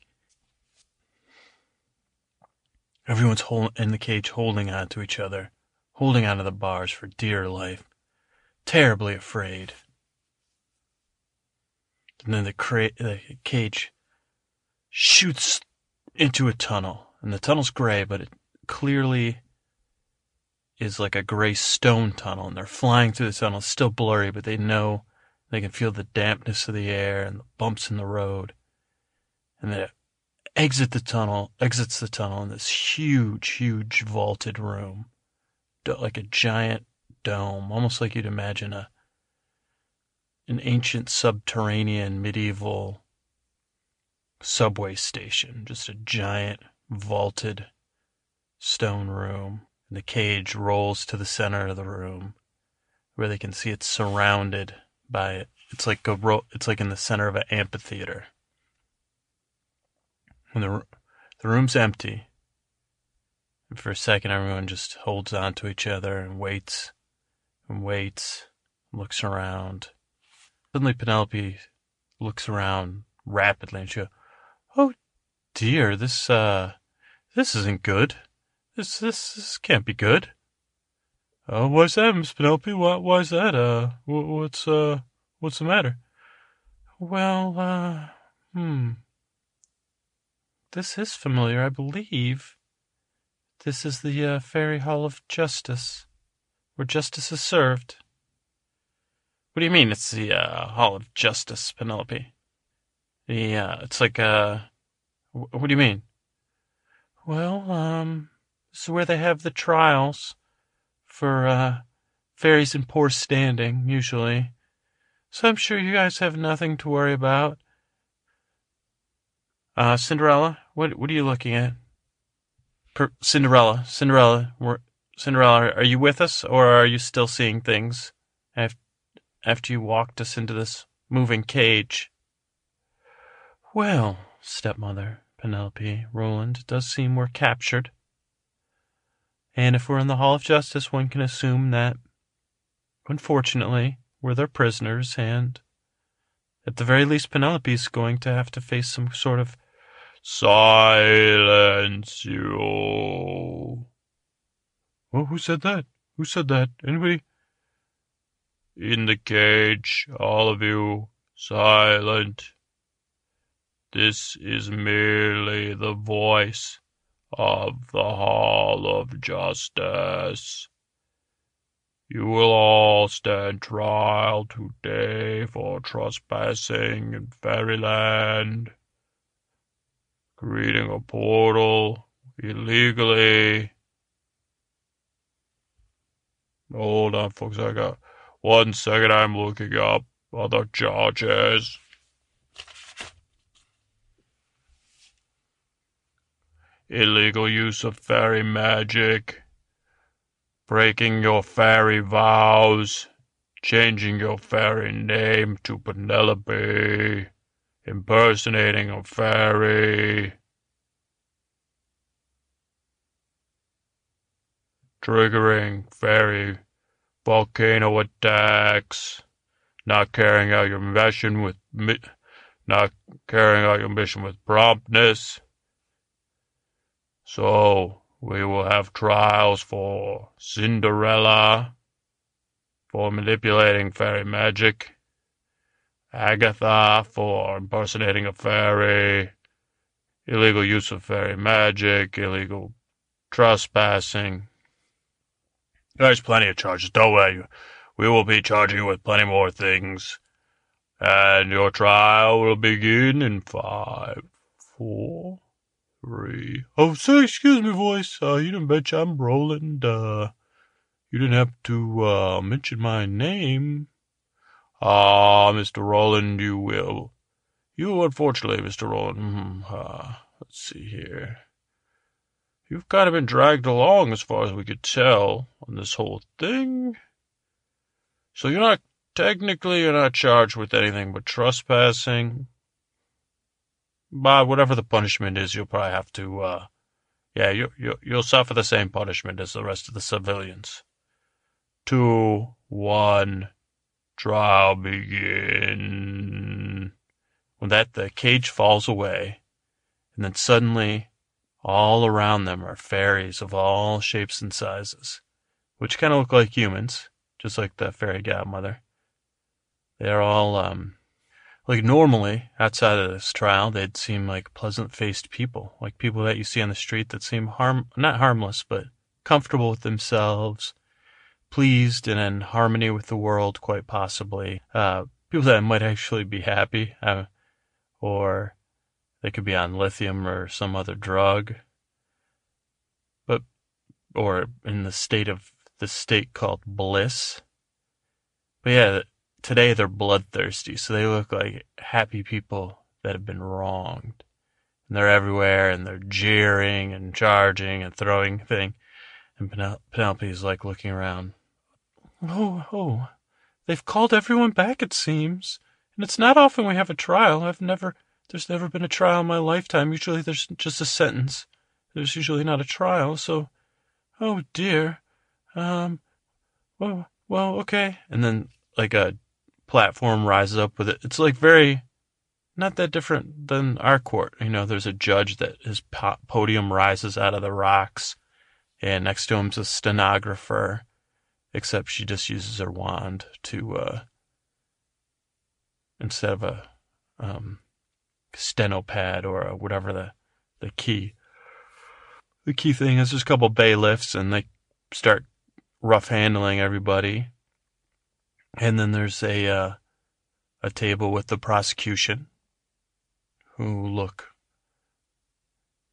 Everyone's in the cage holding on to each other, holding onto the bars for dear life, terribly afraid. And then the, cra- the cage shoots into a tunnel, and the tunnel's gray, but it clearly is like a gray stone tunnel, and they're flying through the tunnel. Still blurry, but they know they can feel the dampness of the air and the bumps in the road. And then it exit the tunnel, exits the tunnel in this huge, huge vaulted room, like a giant dome, almost like you'd imagine a an ancient subterranean medieval subway station, just a giant vaulted stone room. And the cage rolls to the center of the room where they can see it's surrounded by it. It's like a ro- it's like in the center of an amphitheater. When the the room's empty, and for a second everyone just holds on to each other and waits and waits, and looks around. Suddenly Penelope looks around rapidly and she goes, Oh dear, this, uh, this isn't good. This, this, this can't be good. Uh, why's that, Miss Penelope? Why, why's that? Uh, what's, uh, what's the matter? Well, uh, hmm. This is familiar, I believe. This is the, uh, Fairy Hall of Justice, where justice is served. What do you mean it's the, uh, Hall of Justice, Penelope? Yeah, it's like uh what do you mean? Well, um this is where they have the trials for uh fairies in poor standing, usually. So I'm sure you guys have nothing to worry about. Uh Cinderella, what what are you looking at? Per- Cinderella, Cinderella, Cinderella, are you with us or are you still seeing things after you walked us into this moving cage? Well, stepmother, Penelope, Roland, does seem we're captured. And if we're in the Hall of Justice, one can assume that, unfortunately, we're their prisoners, and at the very least, Penelope's going to have to face some sort of silence you. Oh, who said that? Who said that? Anybody? In the cage, all of you, silent. This is merely the voice of the Hall of Justice. You will all stand trial today for trespassing in Fairyland, creating a portal illegally. Hold on, folks. I got one second. I'm looking up other charges. Illegal use of fairy magic, breaking your fairy vows, changing your fairy name to Penelope, impersonating a fairy, triggering fairy volcano attacks, not carrying out your mission with not carrying out your mission with promptness, so we will have trials for Cinderella, for manipulating fairy magic, Agatha for impersonating a fairy, illegal use of fairy magic, illegal trespassing. There's plenty of charges. Don't worry. We will be charging you with plenty more things. And your trial will begin in five, four, three. Oh, say, excuse me, voice. Uh, you didn't mention I'm Roland. Uh, you didn't have to, uh, mention my name. Ah, Mr. Roland, you will. You, unfortunately, Mr. Roland, mm, uh, let's see here. You've kind of been dragged along as far as we could tell on this whole thing. So you're not, technically, you're not charged with anything but trespassing. But whatever the punishment is, you'll probably have to, uh, yeah, you, you, you'll suffer the same punishment as the rest of the civilians. Two, one, trial begin. When that, the cage falls away, and then suddenly, all around them are fairies of all shapes and sizes, which kind of look like humans, just like the fairy godmother. They're all, um, like normally, outside of this trial, they'd seem like pleasant faced people, like people that you see on the street that seem harm, not harmless, but comfortable with themselves, pleased and in harmony with the world, quite possibly. Uh, people that might actually be happy, uh, or they could be on lithium or some other drug, but, or in the state of, the state called bliss. But yeah, today they're bloodthirsty, so they look like happy people that have been wronged. And they're everywhere, and they're jeering and charging and throwing (laughs) things. And Penelope's like looking around. Oh, oh, they've called everyone back, it seems. And it's not often we have a trial. I've never, there's never been a trial in my lifetime. Usually there's just a sentence. There's usually not a trial, so, oh dear. Um, well, well, okay. And then, like a platform rises up with it. It's like very, not that different than our court. You know, there's a judge that his podium rises out of the rocks, and next to him's a stenographer, except she just uses her wand to, uh, instead of a, um, stenopad or a, whatever the, the key. The key thing is there's a couple bailiffs and they start rough handling everybody. And then there's a uh, a table with the prosecution, who look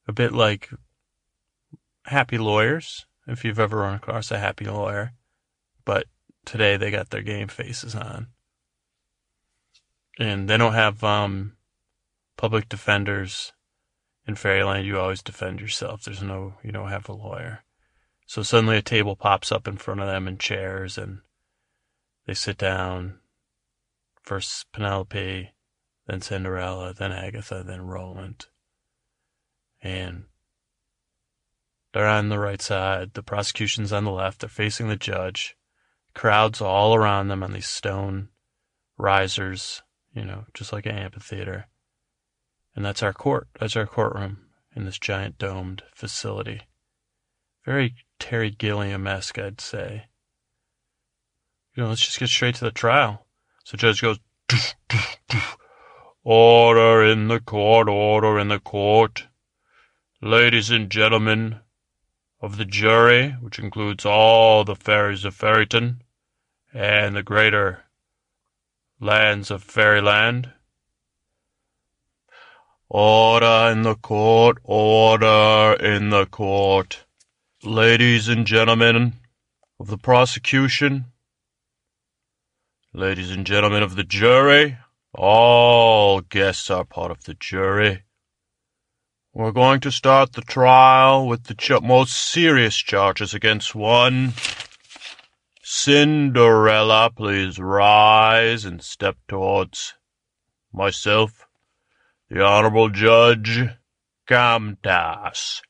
a bit like happy lawyers. If you've ever run across a happy lawyer, but today they got their game faces on, and they don't have um, public defenders in Fairyland. You always defend yourself. There's no, you don't have a lawyer. So suddenly a table pops up in front of them and chairs and they sit down. First Penelope, then Cinderella, then Agatha, then Roland. And they're on the right side. The prosecution's on the left. They're facing the judge. Crowds all around them on these stone risers, you know, just like an amphitheater. And that's our court. That's our courtroom in this giant domed facility. Very Terry Gilliam esque, I'd say you know, let's just get straight to the trial. So judge goes, doof, doof, doof. order in the court, order in the court. Ladies and gentlemen of the jury, which includes all the fairies of Fairyton and the greater lands of Fairyland. Order in the court, order in the court. Ladies and gentlemen of the prosecution, Ladies and gentlemen of the jury, all guests are part of the jury. We're going to start the trial with the ch- most serious charges against one. Cinderella, please rise and step towards myself, the Honorable Judge Camtas.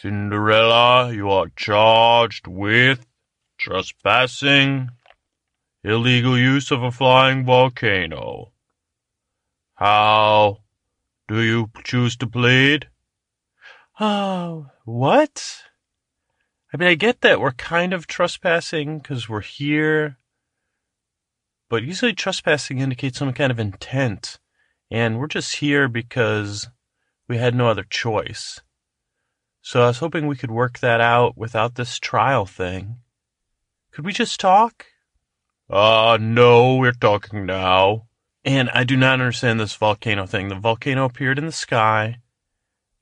Cinderella, you are charged with trespassing illegal use of a flying volcano. How do you choose to plead? Oh, ah, what? I mean, I get that we're kind of trespassing because we're here, but usually trespassing indicates some kind of intent, and we're just here because we had no other choice. So I was hoping we could work that out without this trial thing. Could we just talk? Uh, no, we're talking now. And I do not understand this volcano thing. The volcano appeared in the sky,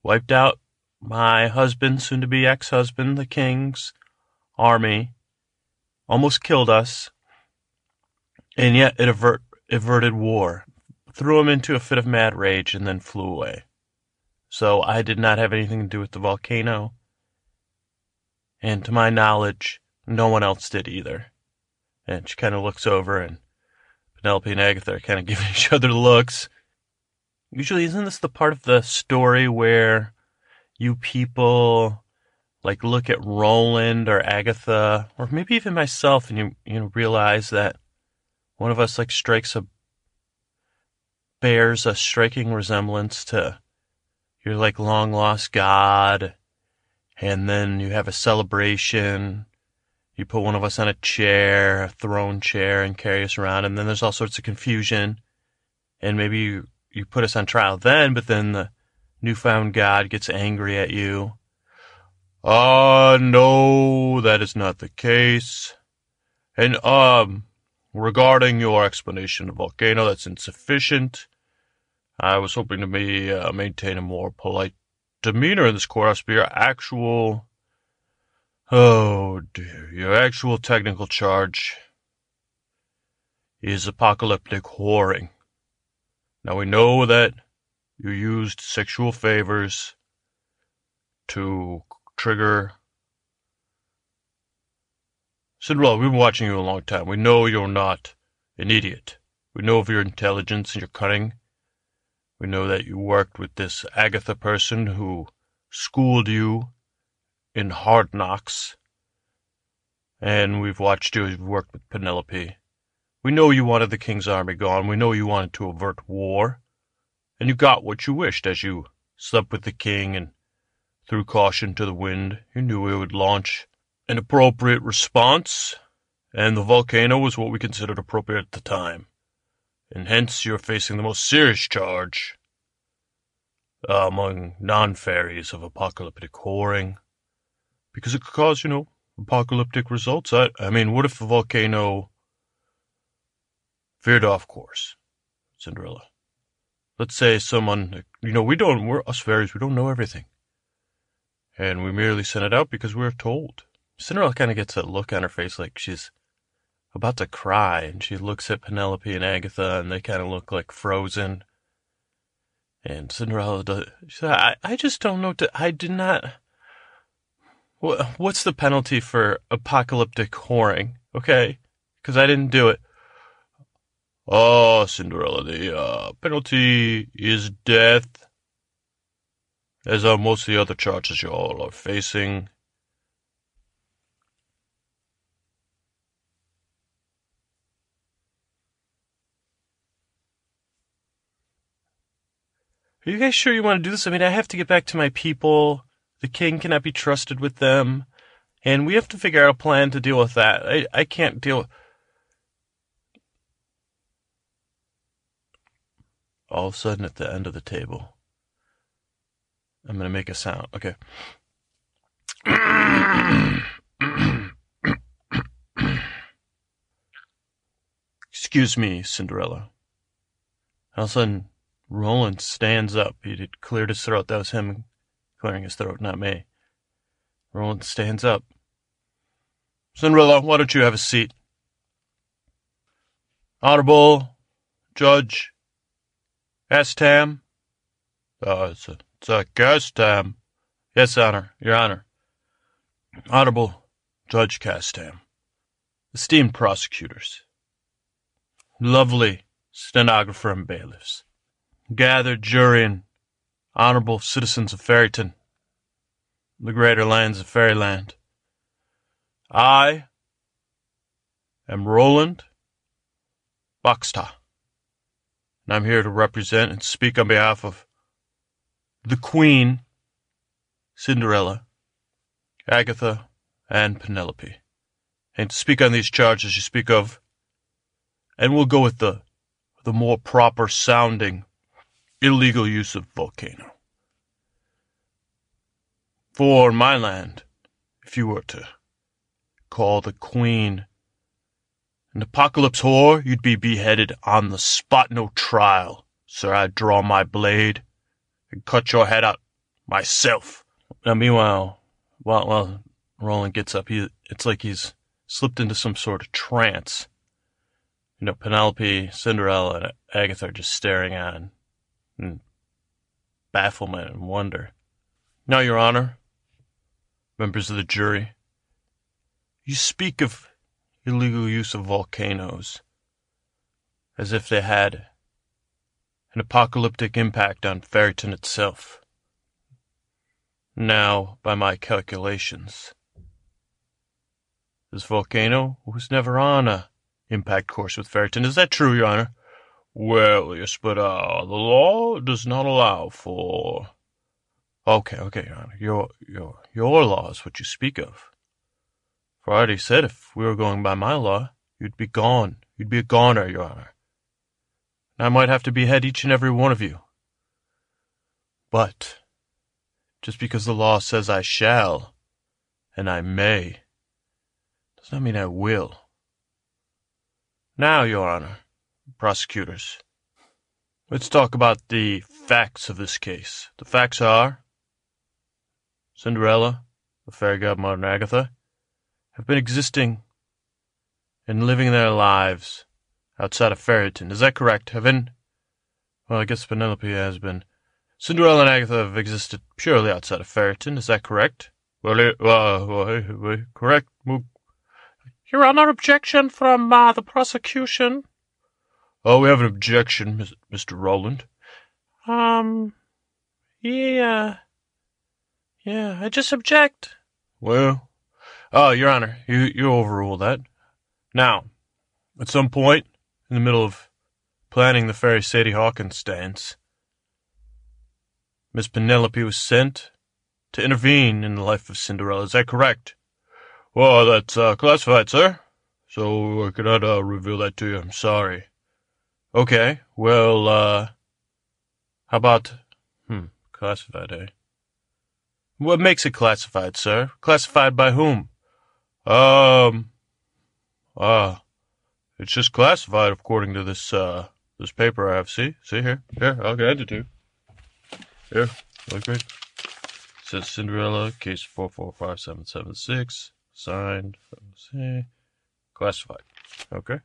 wiped out my husband, soon to be ex husband, the king's army, almost killed us, and yet it avert, averted war, threw him into a fit of mad rage, and then flew away. So I did not have anything to do with the volcano, and to my knowledge, no one else did either. And she kind of looks over, and Penelope and Agatha are kind of (laughs) giving each other looks. Usually, isn't this the part of the story where you people like look at Roland or Agatha, or maybe even myself, and you you know realize that one of us like strikes a bears a striking resemblance to your like long lost god, and then you have a celebration. You put one of us on a chair, a throne chair, and carry us around, and then there's all sorts of confusion, and maybe you, you put us on trial then, but then the newfound god gets angry at you Ah, uh, no, that is not the case. And, um, regarding your explanation of volcano, that's insufficient. I was hoping to be, uh, maintain a more polite demeanor in this courthouse, but your actual, oh dear, your actual technical charge is apocalyptic whoring. Now we know that you used sexual favors to trigger. Cinderella, we've been watching you a long time. We know you're not an idiot. We know of your intelligence and your cunning. We know that you worked with this Agatha person who schooled you in hard knocks. And we've watched you worked with Penelope. We know you wanted the king's army gone. We know you wanted to avert war. And you got what you wished as you slept with the king and threw caution to the wind. You knew we would launch an appropriate response, and the volcano was what we considered appropriate at the time. And hence you're facing the most serious charge among non-fairies of apocalyptic whoring. Because it could cause, you know, apocalyptic results. I, I mean, what if a volcano veered off course, Cinderella? Let's say someone, you know, we don't, we're us fairies, we don't know everything and we merely sent it out because we're told. Cinderella kind of gets a look on her face like she's about to cry, and she looks at Penelope and Agatha, and they kind of look like frozen. And Cinderella does. She I, I just don't know. To, I did not. What, what's the penalty for apocalyptic whoring? Okay, because I didn't do it. Oh, Cinderella, the uh, penalty is death as are most of the other charges you all are facing. Are you guys sure you want to do this? I mean, I have to get back to my people. The king cannot be trusted with them. And we have to figure out a plan to deal with that. I, I can't deal. All of a sudden, at the end of the table, I'm going to make a sound. Okay. (coughs) Excuse me, Cinderella. All of a sudden, Roland stands up. He had cleared his throat. That was him clearing his throat, not me. Roland stands up. Cinderella, why don't you have a seat? Honorable Judge Castam. Uh, it's a it's a time. Yes, Honor, Your Honor. Honorable Judge Castam. Esteemed prosecutors. Lovely stenographer and bailiffs. Gathered jury and honorable citizens of Fairyton. The greater lands of Fairyland. I am Roland Boxta, and I'm here to represent and speak on behalf of the Queen, Cinderella, Agatha, and Penelope, and to speak on these charges you speak of, and we'll go with the the more proper sounding illegal use of volcano. For my land, if you were to call the Queen an apocalypse whore, you'd be beheaded on the spot, no trial. Sir, I'd draw my blade and cut your head out myself. Now, meanwhile, while, while Roland gets up, he, it's like he's slipped into some sort of trance. You know, Penelope, Cinderella, and Agatha are just staring on Hmm. in bafflement and wonder. Now, Your Honor, members of the jury, you speak of illegal use of volcanoes as if they had an apocalyptic impact on Fairyton itself. Now, by my calculations, this volcano was never on a impact course with Fairyton. Is that true, Your Honor? Well, yes, but uh, the law does not allow for. Okay, okay, Your Honor. Your your your law is what you speak of. For I already said if we were going by my law, you'd be gone. You'd be a goner, Your Honor. And I might have to behead each and every one of you. But just because the law says I shall, and I may, does not mean I will. Now, Your Honor, prosecutors, let's talk about the facts of this case. The facts are Cinderella, the fairy godmother, and Agatha have been existing and living their lives outside of Fairyton. Is that correct, Heaven? Well, I guess Penelope has been. Cinderella and Agatha have existed purely outside of Fairyton. Is that correct? Well, uh, well, well correct. Your Honor, objection from uh, the prosecution. Oh, we have an objection, Mr. Roland. Um, yeah. Yeah, I just object. Well, oh, Your Honor, you, you overrule that. Now, at some point in the middle of planning the fairy Sadie Hawkins dance, Miss Penelope was sent to intervene in the life of Cinderella. Is that correct? Well, that's uh, classified, sir. So I cannot uh, reveal that to you. I'm sorry. Okay. Well, uh, how about, hmm, classified, eh? What makes it classified, sir? Classified by whom? Um, ah, uh, it's just classified according to this, uh, this paper I have. See? See here? Here, I'll get it to you. Here, look right. It says Cinderella, case 445776, signed, see, classified. Okay.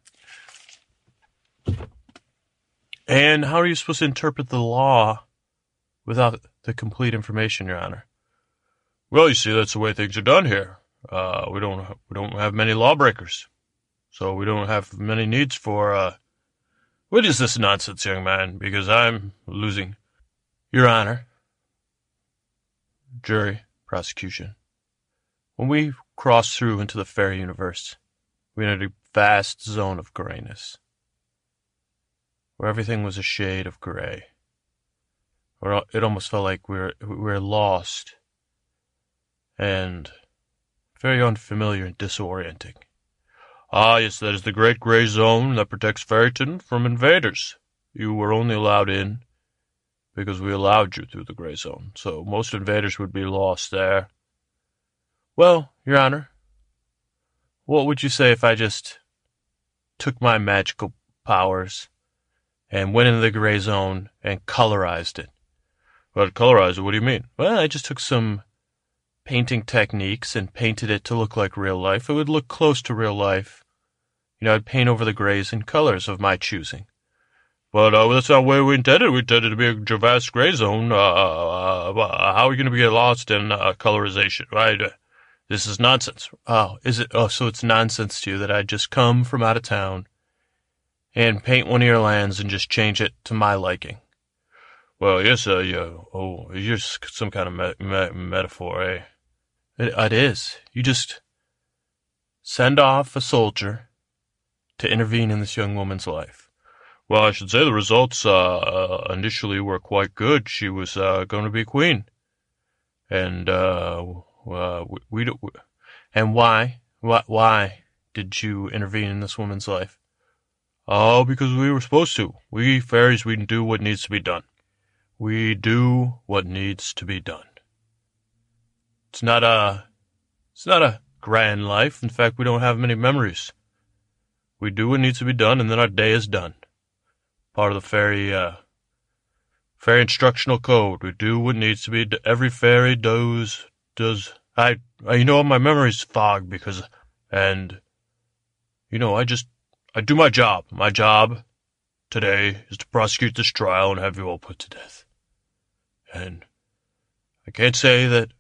And how are you supposed to interpret the law without the complete information, Your Honor? Well, you see, that's the way things are done here. Uh, we don't we don't have many lawbreakers, so we don't have many needs for. Uh, what is this nonsense, young man? Because I'm losing. Your Honor, jury, prosecution, when we crossed through into the fair universe, we entered a vast zone of grayness, where everything was a shade of gray. Where it almost felt like we were, we were lost and very unfamiliar and disorienting. Ah, yes, that is the great gray zone that protects Fairyton from invaders. You were only allowed in because we allowed you through the gray zone, so most invaders would be lost there. Well, Your Honor, what would you say if I just took my magical powers and went into the gray zone and colorized it? What colorized it? What do you mean? Well, I just took some painting techniques and painted it to look like real life. It would look close to real life. You know, I'd paint over the grays in colors of my choosing. But uh, that's not where we intended. We intended to be a vast gray zone. Uh, uh, uh how are we going to be lost in uh, colorization, right? This is nonsense. Oh, is it? Oh, so it's nonsense to you that I'd just come from out of town and paint one of your lands and just change it to my liking. Well, yes, uh, yeah. Oh, you're some kind of me- me- metaphor, eh? It, it is. You just send off a soldier to intervene in this young woman's life. Well, I should say the results uh, uh, initially were quite good. She was uh, going to be queen, and uh, uh, we, we, we, and why, why, why did you intervene in this woman's life? Oh, because we were supposed to. We fairies, we do what needs to be done. We do what needs to be done. It's not a, it's not a grand life. In fact, we don't have many memories. We do what needs to be done, and then our day is done part of the fairy, uh, fairy instructional code. We do what needs to be. Every fairy does, does, I, I, you know, my memory's fogged because, and, you know, I just, I do my job. My job today is to prosecute this trial and have you all put to death. And I can't say that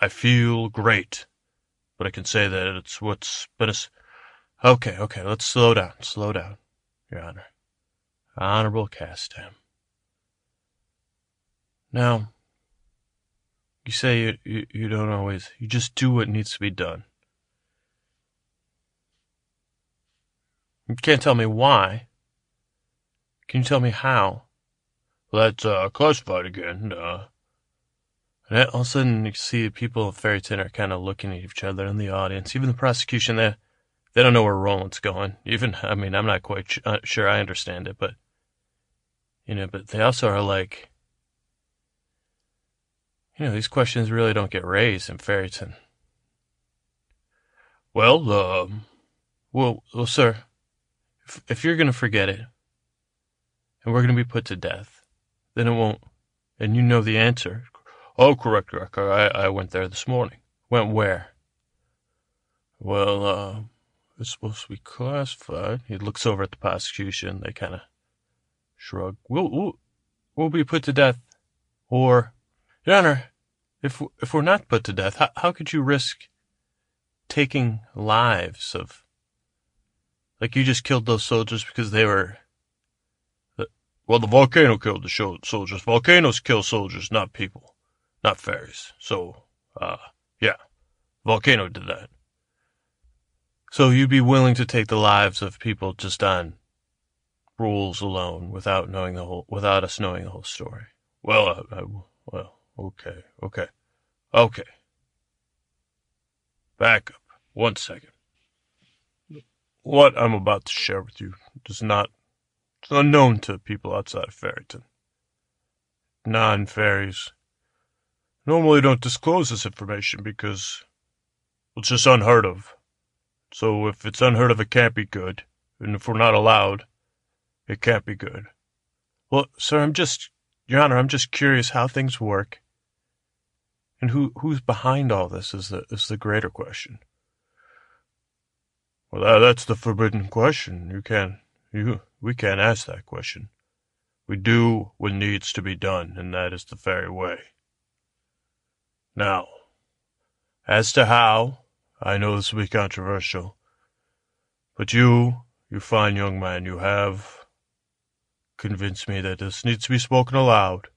I feel great, but I can say that it's what's been a, okay, okay, let's slow down, slow down, Your Honor. Honorable Castam. Now, you say you, you, you don't always, you just do what needs to be done. You can't tell me why. Can you tell me how? Well, that's uh, classified again. Uh, and all of a sudden, you see people of Fairyton are kind of looking at each other in the audience. Even the prosecution, they they don't know where Roland's going. Even, I mean, I'm not quite sh- uh, sure I understand it, but you know, but they also are like, you know, these questions really don't get raised in Fairyton. Well, um, well, well, sir, if, you're going to forget it, and we're going to be put to death, then it won't, and you know the answer. Oh, correct, correct. I, I went there this morning. Went where? Well, uh, it's supposed to be classified. He looks over at the prosecution. They kind of shrug. We'll, we'll, we'll be put to death. Or, Your Honor, if, if we're not put to death, how, how could you risk taking lives of, like you just killed those soldiers because they were, well, the volcano killed the soldiers. Volcanoes kill soldiers, not people, not fairies. So, uh, yeah, volcano did that. So you'd be willing to take the lives of people just on rules alone, without knowing the whole, without us knowing the whole story. Well, I, I, well, okay, okay, okay. Back up one second. What I'm about to share with you does not, it's unknown to people outside of Fairyton. Non-fairies normally don't disclose this information because it's just unheard of. So if it's unheard of, it can't be good. And if we're not allowed, it can't be good. Well, sir, I'm just, Your Honor, I'm just curious how things work. And who who's behind all this is the is the greater question. Well, that, that's the forbidden question. You can't, you, we can't ask that question. We do what needs to be done, and that is the fairy way. Now, as to how, I know this will be controversial, but you, you fine young man, you have convinced me that this needs to be spoken aloud.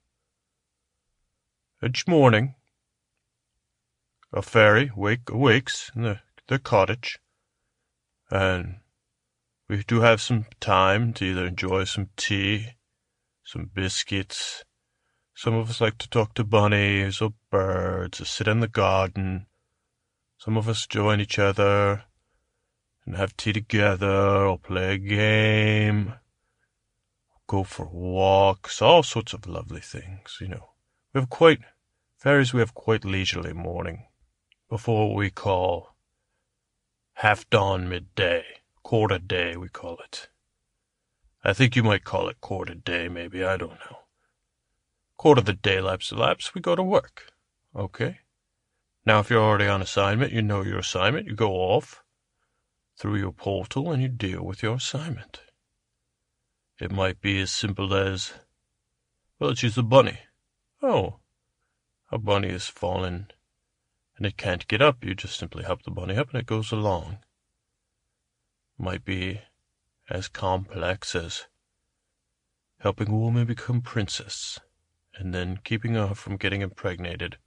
Each morning, a fairy wake awakes in the, the cottage, and we do have some time to either enjoy some tea, some biscuits. Some of us like to talk to bunnies or birds or sit in the garden. Some of us join each other and have tea together or play a game, go for walks, all sorts of lovely things, you know. We have quite, fairies, we have quite leisurely morning before we call half dawn midday, quarter day, we call it. I think you might call it quarter day, maybe, I don't know. Quarter the day lapse elapsed, we go to work. Okay? Now, if you're already on assignment, you know your assignment, you go off through your portal and you deal with your assignment. It might be as simple as, well, let's use a bunny. Oh, a bunny has fallen and it can't get up. You just simply help the bunny up and it goes along. Might be as complex as helping a woman become princess and then keeping her from getting impregnated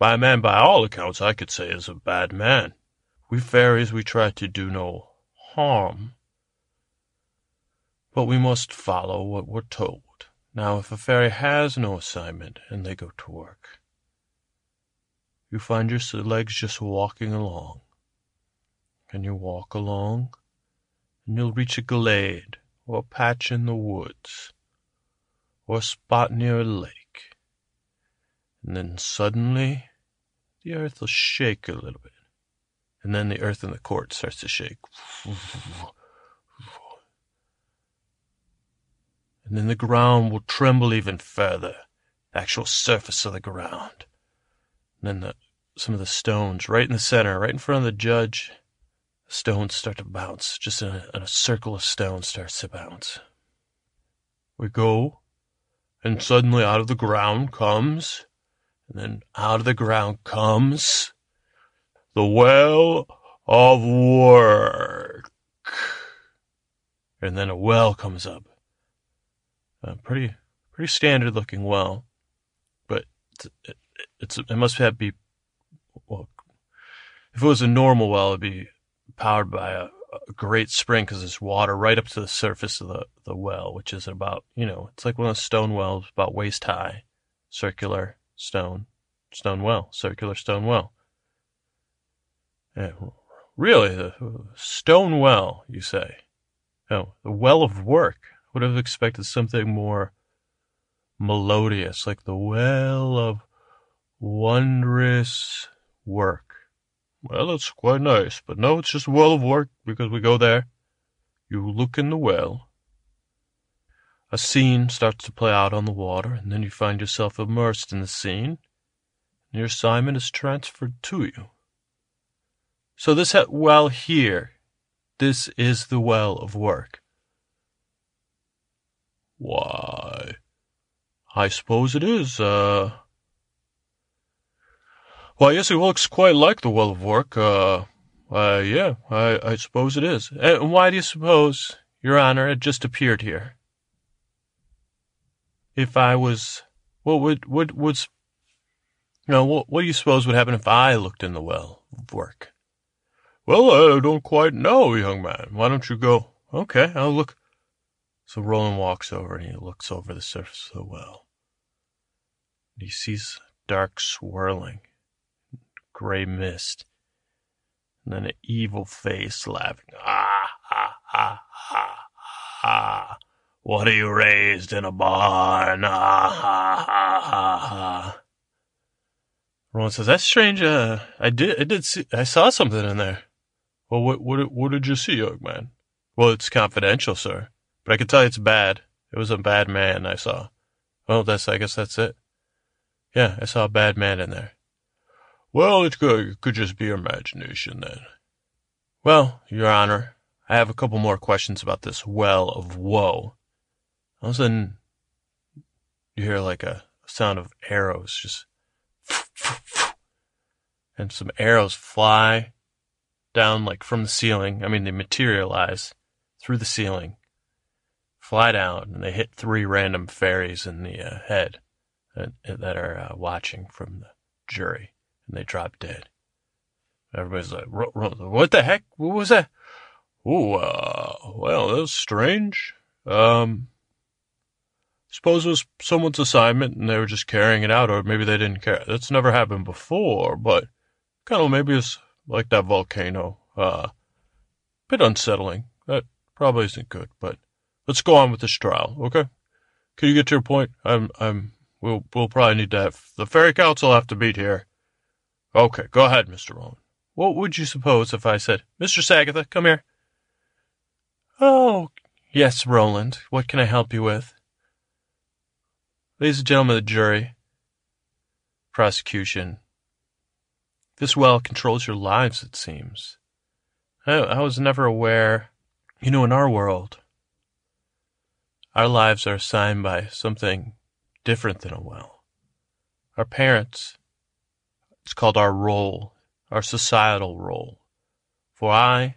by a man by all accounts I could say is a bad man. We fairies, we try to do no harm, but we must follow what we're told. Now, if a fairy has no assignment and they go to work, you find your legs just walking along. And you walk along, and you'll reach a glade or a patch in the woods or a spot near a lake. And then suddenly the earth will shake a little bit. And then the earth in the court starts to shake. And then the ground will tremble even further, the actual surface of the ground. And then the, some of the stones right in the center, right in front of the judge, stones start to bounce. Just in a, in a circle of stones starts to bounce. We go, and suddenly out of the ground comes, and then out of the ground comes the well of work. And then a well comes up. a pretty pretty standard looking well, but it, it's it must have be well. If it was a normal well, it'd be powered by a, a great spring because there's water right up to the surface of the, the well, which is about you know it's like one of those stone wells about waist high, circular stone stone well, circular stone well. Yeah, really, the stone well, you say? Oh, the well of work. Would have expected something more melodious, like the well of wondrous work. Well, it's quite nice, but no, it's just a well of work because we go there. You look in the well. A scene starts to play out on the water, and then you find yourself immersed in the scene, and your assignment is transferred to you. So this well here, this is the well of work. Why, I suppose it is, uh... Why, yes, it looks quite like the well of work, uh... Uh, yeah, I, I suppose it is. And why do you suppose, Your Honor, it just appeared here? If I was... What would, what would... You know, what, what do you suppose would happen if I looked in the well of work? Well, I don't quite know, young man. Why don't you go? Okay, I'll look. So Roland walks over and he looks over the surface of the well. He sees dark swirling, gray mist, and then an evil face laughing. Ah, ah, ah, ah, ah. What are you raised in a barn? Ah, ha, ha, ha, ha. Roland says, "That's strange. Uh, I did, I did see, I saw something in there." Well, what, what, what did you see, young man? Well, it's confidential, sir. But I can tell you it's bad. It was a bad man I saw. Well, that's, I guess that's it. Yeah, I saw a bad man in there. Well, it could, could just be your imagination then. Well, Your Honor, I have a couple more questions about this well of woe. All of a sudden, you hear like a sound of arrows just, and some arrows fly down like from the ceiling. I mean, they materialize through the ceiling, fly down, and they hit three random fairies in the uh, head that, that are uh, watching from the jury, and they drop dead. Everybody's like, "What the heck? What was that?" Oh, uh, well, that's strange. Um, suppose it was someone's assignment and they were just carrying it out, or maybe they didn't care. That's never happened before, but kind of maybe it's like that volcano. Uh, bit unsettling. That probably isn't good, but let's go on with this trial, okay? Can you get to your point? I'm, I'm, we'll, we'll probably need to have, the Fairy Council have to meet here. Okay, go ahead, Mr. Rowan. What would you suppose if I said, Mr. Sagatha, come here? Oh, yes, Roland. What can I help you with? Ladies and gentlemen of the jury, prosecution, this well controls your lives, it seems. I, I was never aware. You know, in our world, our lives are assigned by something different than a well. Our parents, it's called our role, our societal role. For I,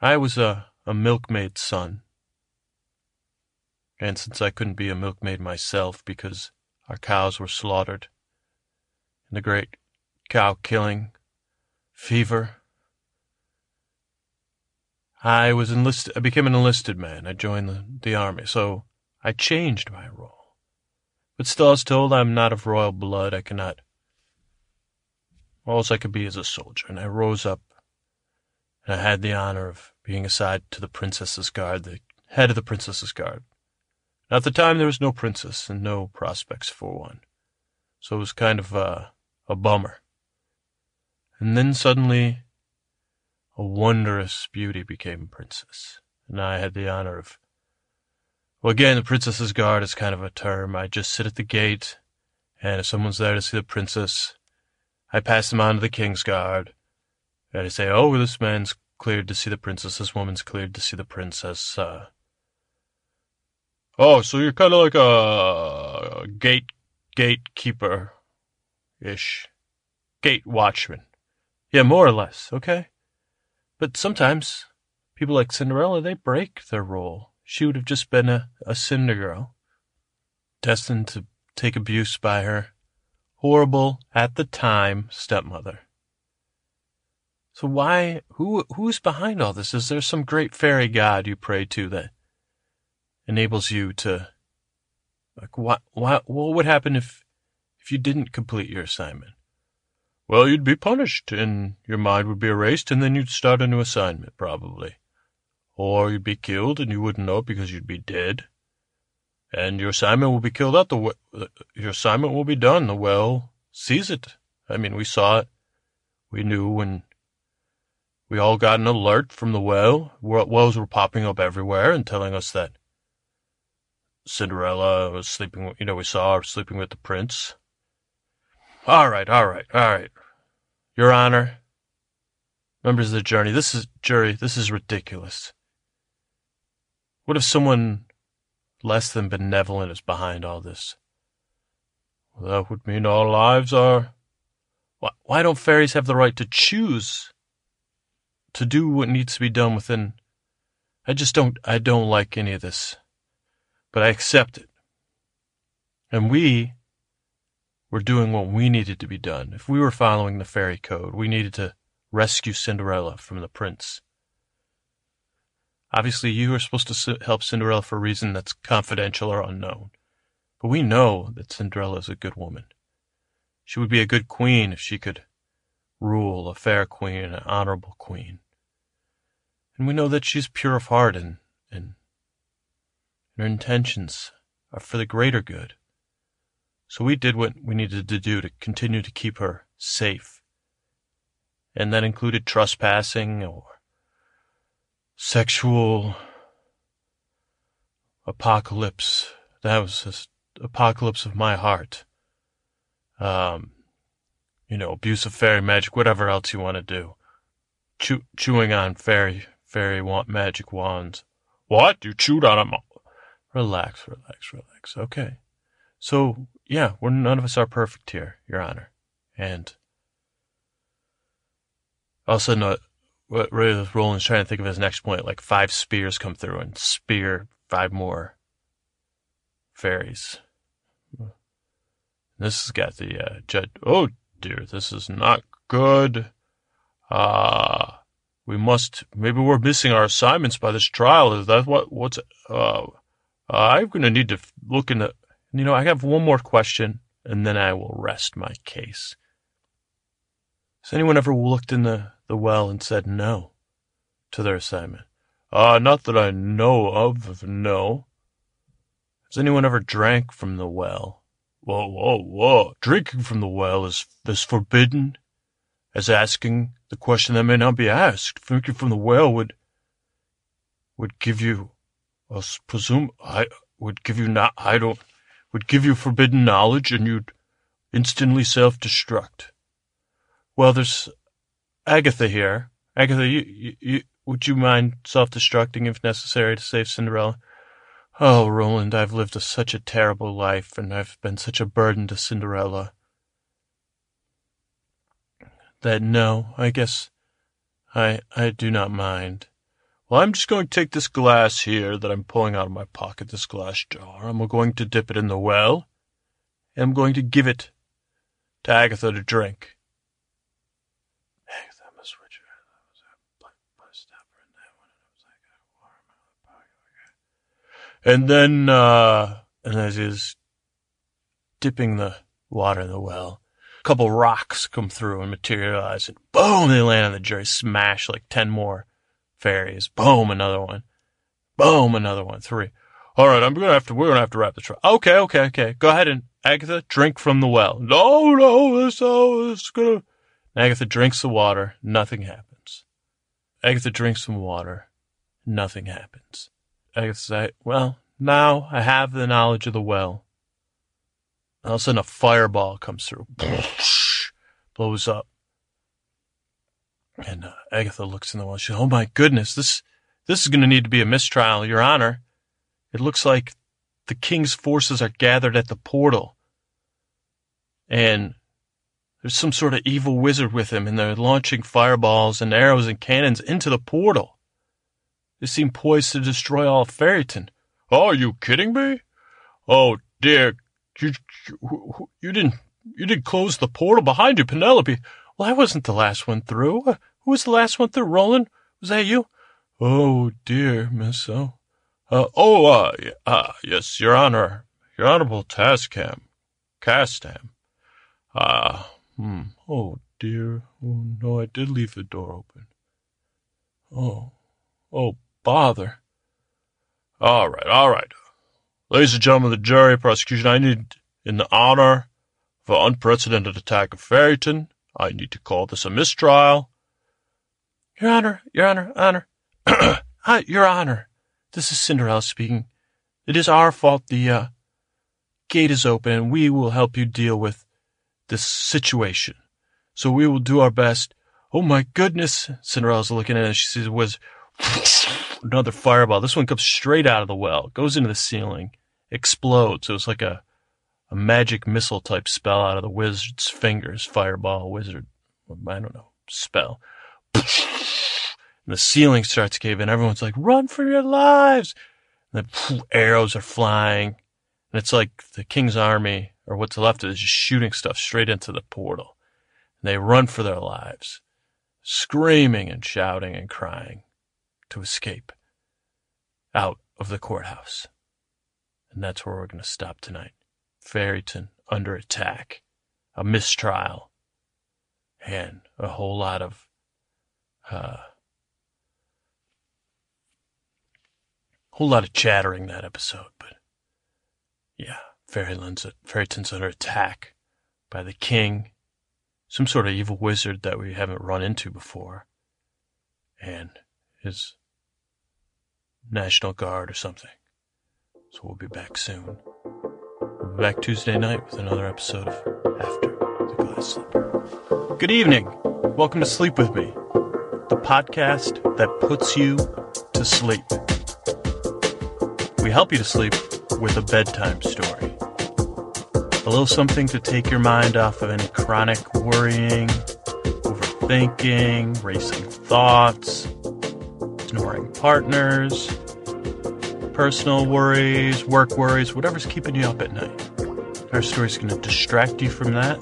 I was a, a milkmaid's son. And since I couldn't be a milkmaid myself because our cows were slaughtered in the great cow killing, fever. I was enlisted, I became an enlisted man. I joined the, the army, so I changed my role. But still, I was told I'm not of royal blood. I cannot. All I could be is a soldier, and I rose up, and I had the honor of being assigned to the princess's guard, the head of the princess's guard. Now, at the time, there was no princess and no prospects for one, so it was kind of uh, a bummer. And then suddenly, a wondrous beauty became a princess, and I had the honor of. Well, again, the princess's guard is kind of a term. I just sit at the gate, and if someone's there to see the princess, I pass them on to the king's guard, and I say, "Oh, this man's cleared to see the princess. This woman's cleared to see the princess." Uh, oh, so you're kind of like a gate gatekeeper ish, gate watchman. Yeah, more or less, okay? But sometimes people like Cinderella, they break their role she would have just been a, a cinder girl, destined to take abuse by her horrible, at the time, stepmother. So why, who, who's behind all this? Is there some great fairy god you pray to that enables you to, like, what, what, what would happen if, if you didn't complete your assignment? Well, you'd be punished, and your mind would be erased, and then you'd start a new assignment, probably. Or you'd be killed, and you wouldn't know because you'd be dead. And your assignment will be killed out. The your assignment will be done. The well sees it. I mean, we saw it. We knew when we all got an alert from the well. Wells were popping up everywhere and telling us that Cinderella was sleeping. You know, we saw her sleeping with the prince. All right, all right, all right. Your Honor, members of the jury, this is jury. This is ridiculous. What if someone less than benevolent is behind all this? That would mean our lives are. Why, why don't fairies have the right to choose to do what needs to be done within? I just don't. I don't like any of this, but I accept it. And we were doing what we needed to be done. If we were following the fairy code, we needed to rescue Cinderella from the prince. Obviously, you are supposed to help Cinderella for a reason that's confidential or unknown. But we know that Cinderella is a good woman. She would be a good queen if she could rule, a fair queen, an honorable queen. And we know that she's pure of heart and, and and her intentions are for the greater good. So we did what we needed to do to continue to keep her safe. And that included trespassing or sexual apocalypse. That was just apocalypse of my heart. Um, you know, abuse of fairy magic, whatever else you want to do. Chew, chewing on fairy, fairy want magic wands. What? You chewed on them? Relax, relax, relax. Okay. So, yeah, we're none of us are perfect here, Your Honor. And all of a sudden, uh, what Roland's trying to think of his next point, like five spears come through and spear five more fairies. This has got the uh, judge. Oh dear, this is not good. Ah, uh, we must. Maybe we're missing our assignments by this trial. Is that what? What's? Uh, I'm going to need to look into. You know, I have one more question, and then I will rest my case. Has anyone ever looked in the the well and said no to their assignment? Ah, uh, not that I know of, no. Has anyone ever drank from the well? Whoa, whoa, whoa. Drinking from the well is as forbidden as asking the question that may not be asked. Drinking from the well would would give you I presume I would give you not I don't would give you forbidden knowledge and you'd instantly self destruct. Well, there's Agatha here. Agatha, you, you, you would you mind self-destructing if necessary to save Cinderella? Oh, Roland, I've lived a, such a terrible life, and I've been such a burden to Cinderella. That no, I guess I I do not mind. Well, I'm just going to take this glass here that I'm pulling out of my pocket, this glass jar. I'm going to dip it in the well, and I'm going to give it to Agatha to drink. And then, uh, and as he's dipping the water in the well, a couple rocks come through and materialize, and boom, they land on the jury, smash like 10 more fairies. Boom, another one. Boom, another one. Three. All right, I'm gonna have to. We're gonna have to wrap the trial. Okay, okay, okay. Go ahead and Agatha, drink from the well. No, no, this, oh, is gonna. Agatha drinks the water. Nothing happens. Agatha drinks some water. Nothing happens. I say, well, now I have the knowledge of the well. All of a sudden, a fireball comes through, (laughs) blows up. And uh, Agatha looks in the well. She, oh my goodness, this this is going to need to be a mistrial, Your Honor. It looks like the king's forces are gathered at the portal, and there's some sort of evil wizard with him, and they're launching fireballs and arrows and cannons into the portal. They seem poised to destroy all of. Oh, are you kidding me? Oh dear, you, you, you didn't you didn't close the portal behind you, Penelope. Well, I wasn't the last one through. Uh, Who was the last one through? Roland? Was that you? Oh dear, Miss O. Uh, oh, uh, uh, yes, Your Honor, Your Honorable Tascam, Castam. Ah, hmm. Oh dear. Oh no, I did leave the door open. Oh, oh, bother. All right, all right. Ladies and gentlemen of the jury, prosecution, I need, in the honor of an unprecedented attack of Fairyton, I need to call this a mistrial. Your Honor, Your Honor, Honor. Hi, (clears throat) Your Honor. This is Cinderella speaking. It is our fault the uh, gate is open, and we will help you deal with this situation. So we will do our best. Oh my goodness! Cinderella's looking at it. She was another fireball. This one comes straight out of the well, goes into the ceiling, explodes. It was like a a magic missile type spell out of the wizard's fingers. Fireball wizard. I don't know spell. And the ceiling starts caving. Everyone's like, run for your lives. And poof, arrows are flying. And it's like the king's army, or what's left of it, is just shooting stuff straight into the portal. And they run for their lives, screaming and shouting and crying to escape out of the courthouse. And that's where we're going to stop tonight. Fairyton under attack, a mistrial, and a whole lot of uh, whole lot of chattering that episode, but yeah, Fairyland's Fairyton's under attack by the king, some sort of evil wizard that we haven't run into before, and his National Guard or something. So we'll be back soon. We'll be back Tuesday night with another episode of After the Glass Slipper. Good evening. Welcome to Sleep With Me, the podcast that puts you to sleep. We help you to sleep with a bedtime story. A little something to take your mind off of any chronic worrying, overthinking, racing thoughts, snoring partners, personal worries, work worries, whatever's keeping you up at night. Our story's going to distract you from that,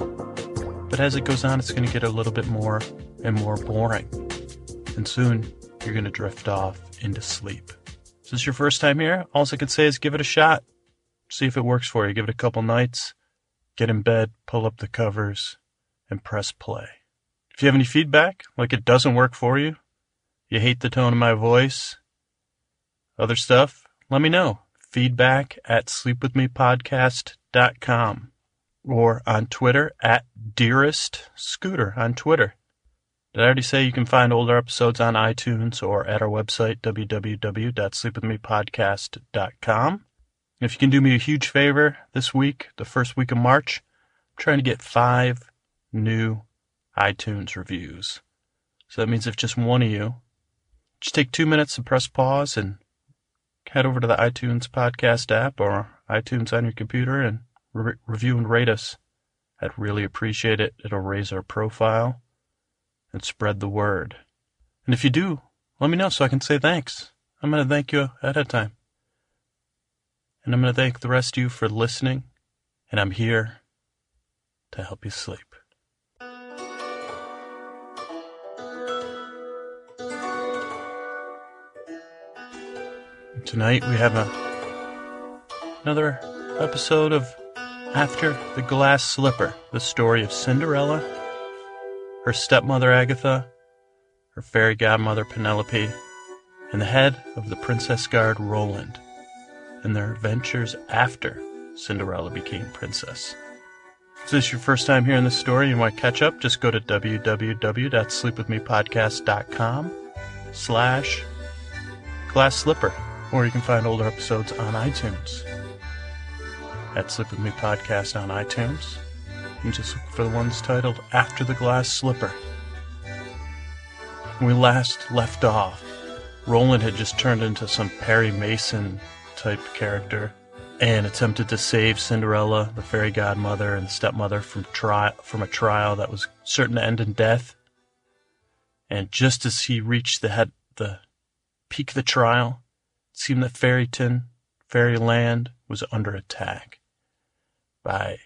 but as it goes on, it's going to get a little bit more and more boring. And soon, you're going to drift off into sleep. Is this your first time here? All I can say is give it a shot. See if it works for you. Give it a couple nights. Get in bed, pull up the covers, and press play. If you have any feedback, like it doesn't work for you, you hate the tone of my voice, other stuff, let me know. Feedback at sleepwithmepodcast.com or on Twitter at Dearest Scooter on Twitter. Did I already say you can find older episodes on iTunes or at our website, www.sleepwithmepodcast.com? If you can do me a huge favor this week, the first week of March, I'm trying to get five new iTunes reviews. So that means if just one of you, just take two minutes to press pause and head over to the iTunes podcast app or iTunes on your computer and re- review and rate us. I'd really appreciate it. It'll raise our profile and spread the word. And if you do, let me know so I can say thanks. I'm going to thank you ahead of time. And I'm going to thank the rest of you for listening. And I'm here to help you sleep. Tonight. We have a, another episode of After the Glass Slipper, the story of Cinderella, her stepmother Agatha, her fairy godmother Penelope, and the head of the Princess Guard Roland, and their adventures after Cinderella became princess. If this is your first time hearing this story and want to catch up, just go to www.sleepwithmepodcast.com slash glass slipper, or you can find older episodes on iTunes. At Sleep With Me Podcast on iTunes. You just look for the ones titled After the Glass Slipper. When we last left off, Roland had just turned into some Perry Mason type character and attempted to save Cinderella, the fairy godmother, and the stepmother from tri- from a trial that was certain to end in death. And just as he reached the head the peak of the trial, seemed that Fairyton, Fairyland, was under attack by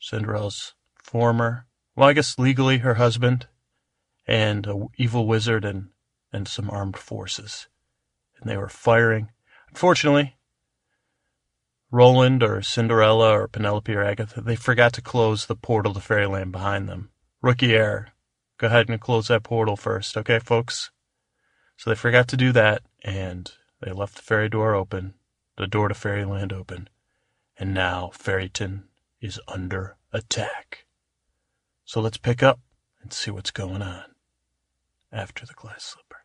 Cinderella's former, well, I guess legally her husband, and a evil wizard and, and some armed forces. And they were firing. Unfortunately, Roland or Cinderella or Penelope or Agatha, they forgot to close the portal to Fairyland behind them. Rookie error. Go ahead and close that portal first, okay, folks? So they forgot to do that, and they left the fairy door open, the door to Fairyland open, and now Fairyton is under attack. So let's pick up and see what's going on after the glass slipper.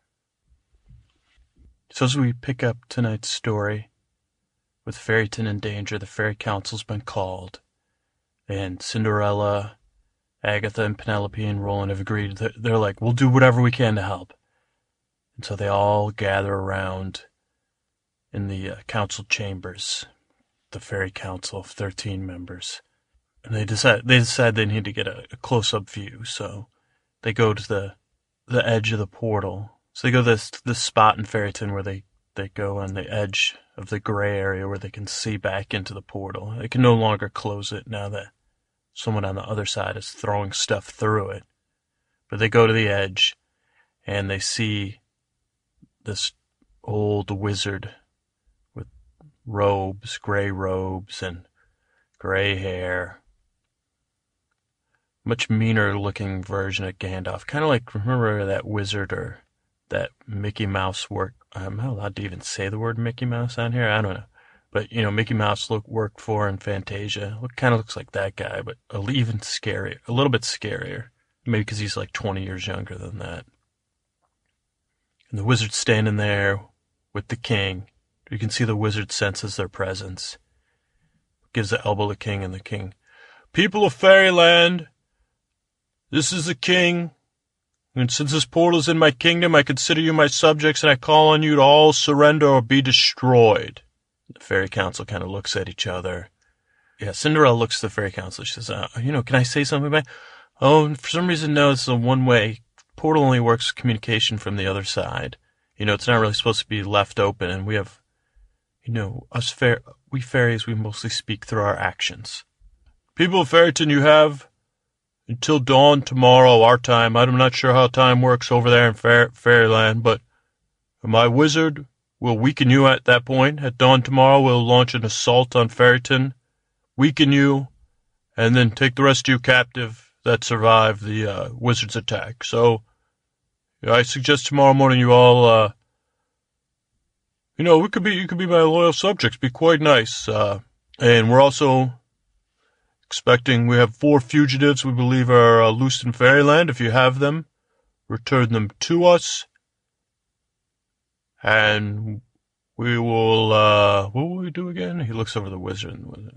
So as we pick up tonight's story, with Fairyton in danger, the Fairy Council's been called, and Cinderella, Agatha, and Penelope and Roland have agreed. That they're like, we'll do whatever we can to help. And so they all gather around in the uh, council chambers, the Fairy Council of 13 members. And they decide, they decide they need to get a, a close-up view, so they go to the, the edge of the portal. So they go to this, this spot in Fairyton where they, they go on the edge of the gray area where they can see back into the portal. They can no longer close it now that someone on the other side is throwing stuff through it. But they go to the edge and they see this old wizard robes, gray robes, and gray hair. Much meaner looking version of Gandalf. Kind of like, remember that wizard or that Mickey Mouse work. Am I allowed to even say the word Mickey Mouse on here? I don't know. But, you know, Mickey Mouse look, worked for in Fantasia. Look, kind of looks like that guy, but even scarier. A little bit scarier. Maybe because he's like 20 years younger than that. And the wizard's standing there with the king. You can see the wizard senses their presence. Gives the elbow to the king, and the king, People of Fairyland, this is the king. And since this portal is in my kingdom, I consider you my subjects, and I call on you to all surrender or be destroyed. The fairy council kind of looks at each other. Yeah, Cinderella looks at the fairy council. She says, uh, you know, can I say something about Oh, for some reason, no, it's a one-way. Portal only works communication from the other side. You know, it's not really supposed to be left open, and we have, you know, us fair, we fairies, we mostly speak through our actions. People of Fairyton, you have until dawn tomorrow, our time. I'm not sure how time works over there in fair, Fairyland, but my wizard will weaken you at that point. At dawn tomorrow, we'll launch an assault on Fairyton, weaken you, and then take the rest of you captive that survived the uh, wizard's attack. So, I suggest tomorrow morning you all, uh, you know, we could be, you could be my loyal subjects, be quite nice. Uh, and we're also expecting, we have four fugitives we believe are uh, loose in Fairyland. If you have them, return them to us. And we will, uh, what will we do again? He looks over the wizard and.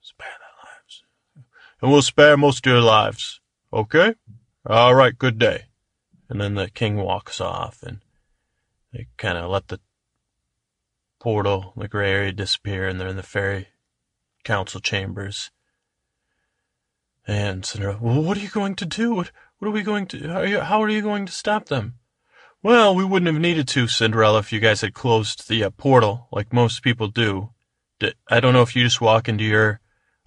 Spare their lives. And we'll spare most of your lives. Okay? All right, good day. And then the king walks off and they kind of let the portal, the gray area disappear and they're in the fairy council chambers. And Cinderella, well, what are you going to do? What, what are we going to, how are, you, how are you going to stop them? Well, we wouldn't have needed to, Cinderella, if you guys had closed the uh, portal, like most people do. I don't know if you just walk into your,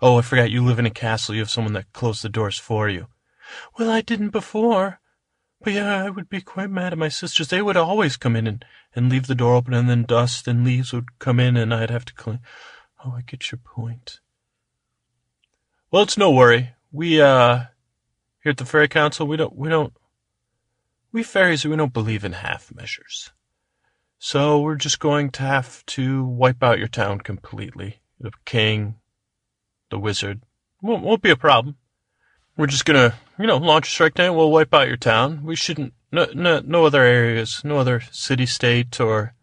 oh, I forgot you live in a castle, you have someone that closed the doors for you. Well, I didn't before. But yeah, I would be quite mad at my sisters. They would always come in and, and leave the door open, and then dust and leaves would come in, and I'd have to clean. Oh, I get your point. Well, it's no worry. We, uh, here at the Fairy Council, we don't, we don't, we fairies, we don't believe in half measures. So we're just going to have to wipe out your town completely. The king, the wizard, won't, won't be a problem. We're just gonna, you know, launch a strike down. We'll wipe out your town. We shouldn't, no, no, no other areas, no other city, state, or,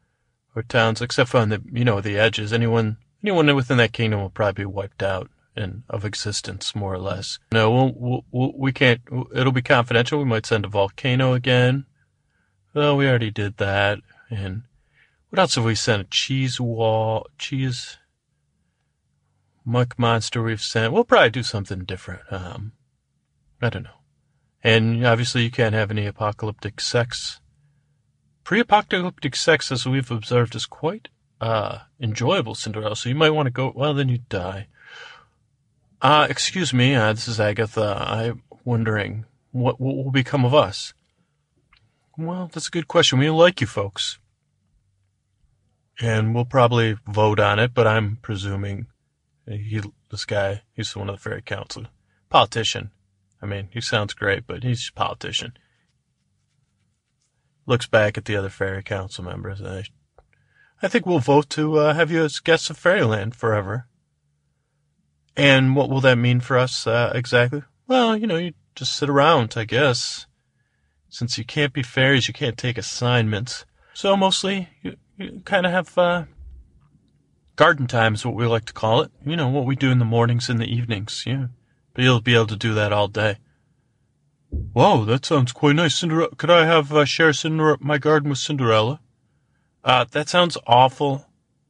or towns, except on the, you know, the edges. Anyone, anyone within that kingdom will probably be wiped out and of existence, more or less. No, we'll, we'll, we can't. It'll be confidential. We might send a volcano again. Well, we already did that. And what else have we sent? A cheese wall, cheese muck monster. We've sent. We'll probably do something different. Um, I don't know. And obviously, you can't have any apocalyptic sex pre-apocalyptic sex, as we've observed, is quite uh, enjoyable, Cinderella. So you might want to go. Well, then you die. Uh, excuse me. Uh, this is Agatha. I'm wondering what what will become of us. Well, that's a good question. We like you folks, and we'll probably vote on it. But I'm presuming he, this guy, he's one of the fairy council, politician. I mean, he sounds great, but he's a politician. Looks back at the other fairy council members. I, I think we'll vote to uh, have you as guests of Fairyland forever. And what will that mean for us uh, exactly? Well, you know, you just sit around, I guess. Since you can't be fairies, you can't take assignments. So mostly, you, you kind of have uh, garden time is what we like to call it. You know, what we do in the mornings and the evenings. Yeah. But you'll be able to do that all day. Wow, that sounds quite nice. Cinderella, could I have uh, share Cinder- my garden with Cinderella? Uh, that sounds awful.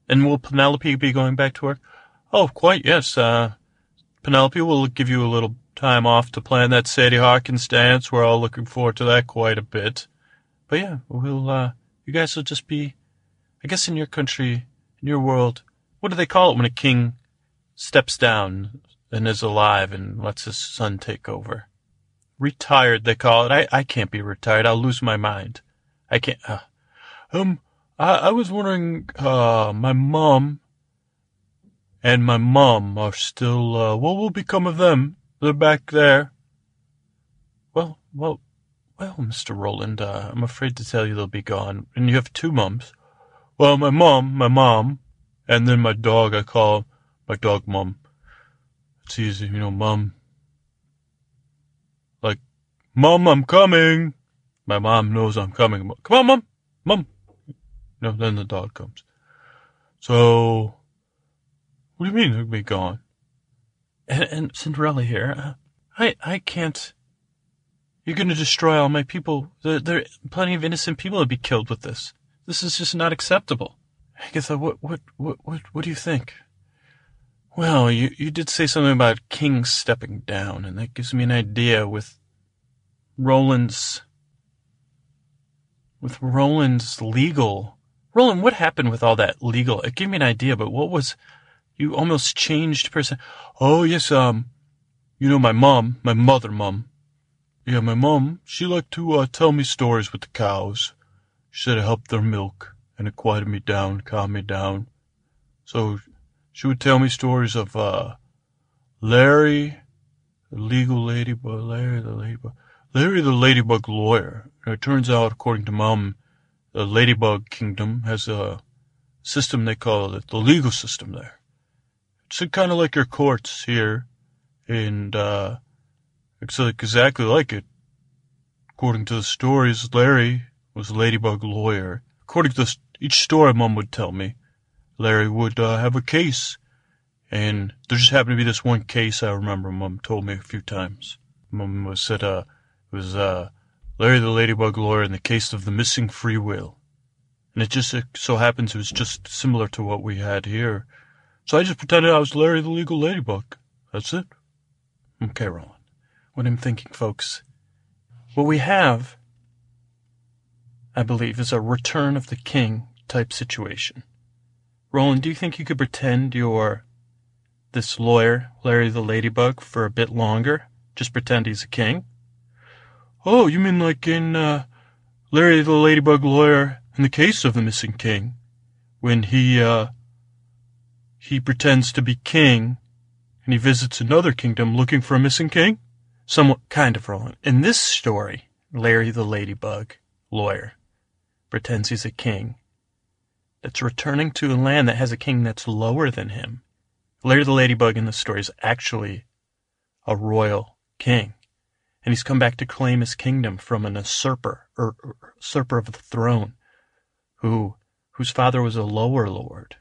And will Penelope be going back to work? Oh, quite, yes. Uh, Penelope will give you a little time off to plan that Sadie Hawkins dance. We're all looking forward to that quite a bit. But yeah, we'll, uh, you guys will just be, I guess in your country, in your world, what do they call it when a king steps down and is alive and lets his son take over? Retired, they call it. I, I can't be retired. I'll lose my mind. I can't, uh, um, I, I was wondering, uh, my mom and my mom are still, uh, what will become of them? They're back there. Well, well, well, Mr. Roland, uh, I'm afraid to tell you they'll be gone. And you have two mums. Well, my mom, my mom, and then my dog, I call my dog mom. Easy, you know, mom. Like, mom, I'm coming. My mom knows I'm coming. Come on, mom, mom. No, then the dog comes. So, what do you mean they'll be gone? And, and Cinderella here, uh, I, I can't. You're going to destroy all my people. There, there are plenty of innocent people to be killed with this. This is just not acceptable. Agatha, what, what, what, what, what do you think? Well, you, you did say something about King stepping down, and that gives me an idea with Roland's, with Roland's legal. Roland, what happened with all that legal? It gave me an idea, but what was, you almost changed person. Oh, yes, um, you know, my mom, my mother mom. Yeah, my mom, she liked to, uh, tell me stories with the cows. She said it helped their milk, and it quieted me down, calmed me down. So, she would tell me stories of, uh, Larry, the legal ladybug, Larry the ladybug, Larry the ladybug lawyer. And it turns out, according to mom, the ladybug kingdom has a system they call it the legal system there it's kind of like your courts here, and uh, it's like exactly like it. According to the stories, Larry was a ladybug lawyer. According to each story, Mom would tell me, Larry would uh, have a case, and there just happened to be this one case I remember. Mom told me a few times. Mom said, uh, it was uh, Larry the ladybug lawyer in the case of the missing free will, and it just it so happens it was just similar to what we had here so I just pretended I was Larry the Legal Ladybug. That's it. Okay, Roland. What I'm thinking, folks, what we have, I believe, is a return of the king type situation. Roland, do you think you could pretend you're this lawyer, Larry the Ladybug, for a bit longer? Just pretend he's a king? Oh, you mean like in uh, Larry the Ladybug lawyer in the case of the missing king, when he uh, he pretends to be king, and he visits another kingdom looking for a missing king? Somewhat kind of Roland. In this story, Larry the Ladybug, lawyer, pretends he's a king that's returning to a land that has a king that's lower than him. Larry the Ladybug in the story is actually a royal king. And he's come back to claim his kingdom from an usurper, or, or usurper of the throne, who, whose father was a lower lord.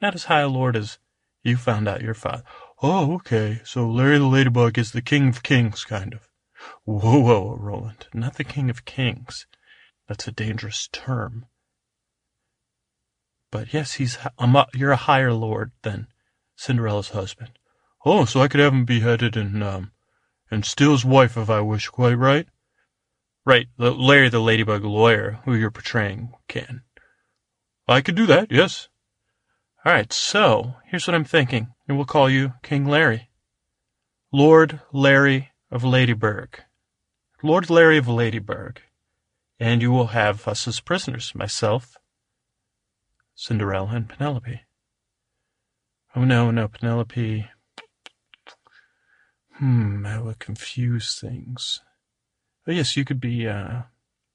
Not as high a lord as you found out your father. Oh, okay. So Larry the Ladybug is the king of kings, kind of. Whoa, whoa, Roland. Not the king of kings. That's a dangerous term. But yes, he's a, you're a higher lord than Cinderella's husband. Oh, so I could have him beheaded and um and steal his wife if I wish. Quite right. Right, the Larry the Ladybug lawyer who you're portraying can. I could do that, yes. All right, so here's what I'm thinking, and we'll call you King Larry. Lord Larry of Ladyburg. Lord Larry of Ladyburg. And you will have us as prisoners, myself, Cinderella, and Penelope. Oh no, no, Penelope. Hmm, that would confuse things. Oh yes, you could be, uh,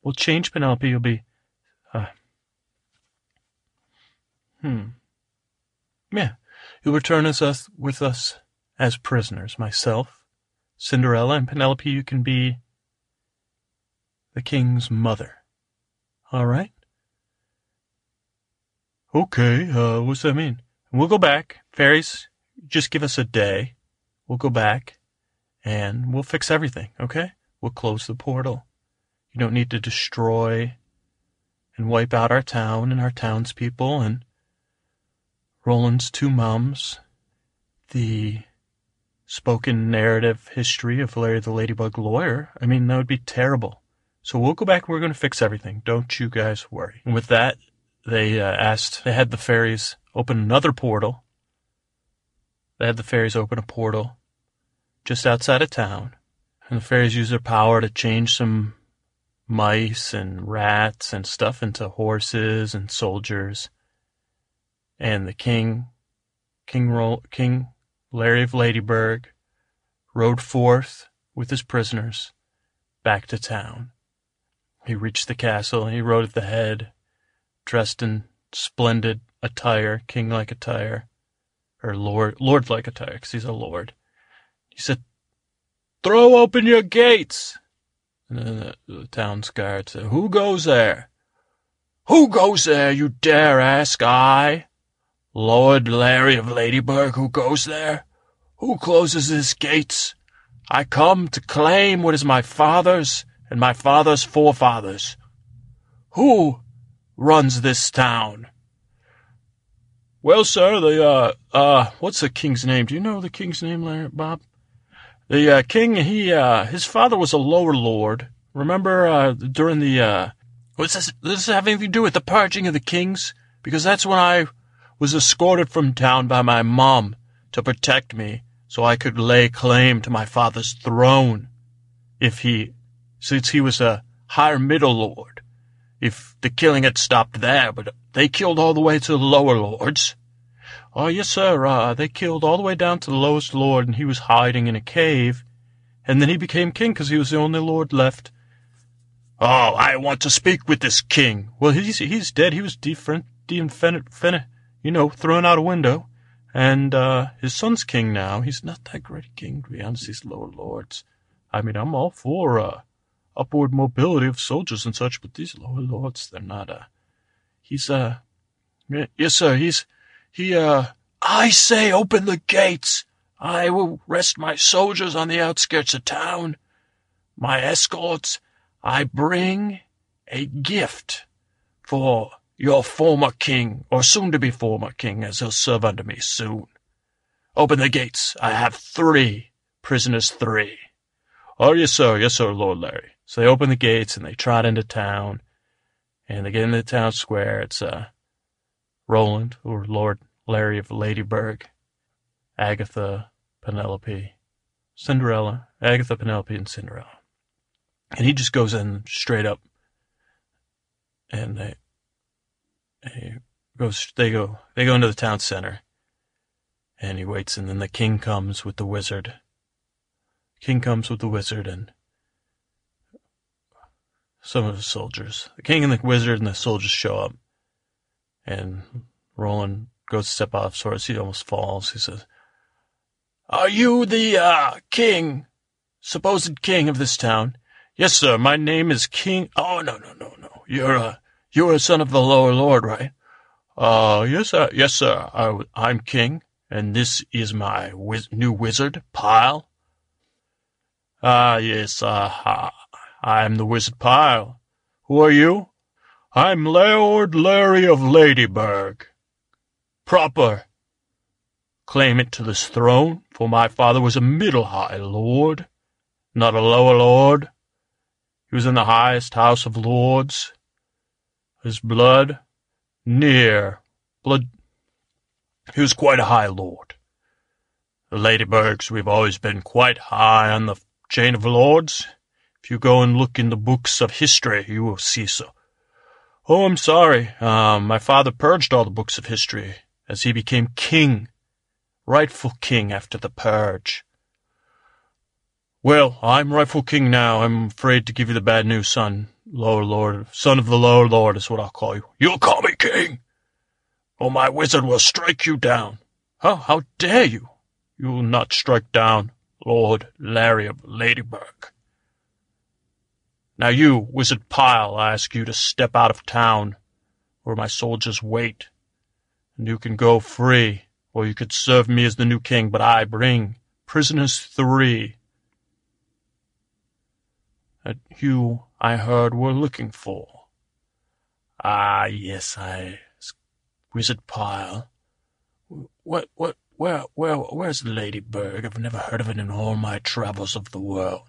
we'll change Penelope, you'll be, uh, hmm. Yeah, you'll return as us, with us as prisoners. Myself, Cinderella, and Penelope, you can be the king's mother. All right? Okay, uh, what's that mean? We'll go back. Fairies, just give us a day. We'll go back and we'll fix everything, okay? We'll close the portal. You don't need to destroy and wipe out our town and our townspeople and Roland's two mums, the spoken narrative history of Larry the Ladybug lawyer. I mean, that would be terrible. So we'll go back. We're going to fix everything. Don't you guys worry. And with that, they uh, asked, they had the fairies open another portal. They had the fairies open a portal just outside of town. And the fairies used their power to change some mice and rats and stuff into horses and soldiers and the king, King, Ro- king Larry of Ladyburg, rode forth with his prisoners back to town. He reached the castle, and he rode at the head, dressed in splendid attire, king-like attire, or lord, lord-like attire, because he's a lord. He said, "Throw open your gates." And then the, the town's guard said, "Who goes there?" "Who goes there? You dare ask I?" Lord Larry of Ladyburg, who goes there? Who closes his gates? I come to claim what is my father's and my father's forefathers. Who runs this town? Well, sir, the, uh, uh, what's the king's name? Do you know the king's name, Larry, Bob? The, uh, king, he, uh, his father was a lower lord. Remember, uh, during the, uh, what's this, does this have anything to do with the purging of the kings? Because that's when I was escorted from town by my mom to protect me so I could lay claim to my father's throne. If he, since he was a higher middle lord, if the killing had stopped there, but they killed all the way to the lower lords. Oh, yes, sir, uh, they killed all the way down to the lowest lord, and he was hiding in a cave, and then he became king because he was the only lord left. Oh, I want to speak with this king. Well, he's he's dead. He was defin, fin, you know, thrown out a window. And uh, his son's king now. He's not that great a king, to be honest, these lower lords. I mean, I'm all for uh, upward mobility of soldiers and such, but these lower lords, they're not, uh, he's, uh, yes, sir, he's, he, uh, I say open the gates. I will rest my soldiers on the outskirts of town. My escorts, I bring a gift for your former king, or soon to be former king, as he'll serve under me soon. Open the gates. I have three. Prisoners three. Oh, yes, sir. Yes, sir, Lord Larry. So they open the gates and they trot into town. And they get into the town square. It's, uh, Roland, or Lord Larry of Ladyburg, Agatha, Penelope, Cinderella, Agatha, Penelope, and Cinderella. And he just goes in straight up. And they, he goes, they go, they go into the town center. And he waits, and then the king comes with the wizard. King comes with the wizard and some of the soldiers. The king and the wizard and the soldiers show up. And Roland goes to step off swords. He almost falls. He says, Are you the, uh, king, supposed king of this town? Yes, sir. My name is King. Oh, no, no, no, no. You're, a, you are a son of the lower lord, right? Uh, yes, sir. Yes, sir. I, I'm king, and this is my wiz- new wizard, Pile. Ah, yes, uh, I'm the wizard Pile. Who are you? I'm Lord Larry of Ladyburg. Proper. Claim it to this throne, for my father was a middle high lord, not a lower lord. He was in the highest house of lords. His blood near blood. He was quite a high lord. The Ladyburgs, we've always been quite high on the chain of lords. If you go and look in the books of history, you will see so. Oh, I'm sorry. Um, my father purged all the books of history as he became king, rightful king after the purge. Well, I'm rightful king now. I'm afraid to give you the bad news, son. Lower lord, son of the lower lord is what I'll call you. You'll call me king, or my wizard will strike you down. Oh, how dare you? You will not strike down Lord Larry of Ladyburg. Now you, Wizard Pyle, I ask you to step out of town, where my soldiers wait, and you can go free, or you could serve me as the new king, but I bring prisoners three that you, I heard, were looking for. Ah, yes, I, Wizard Pyle. What, what, where, where, where's the Ladyburg? I've never heard of it in all my travels of the world.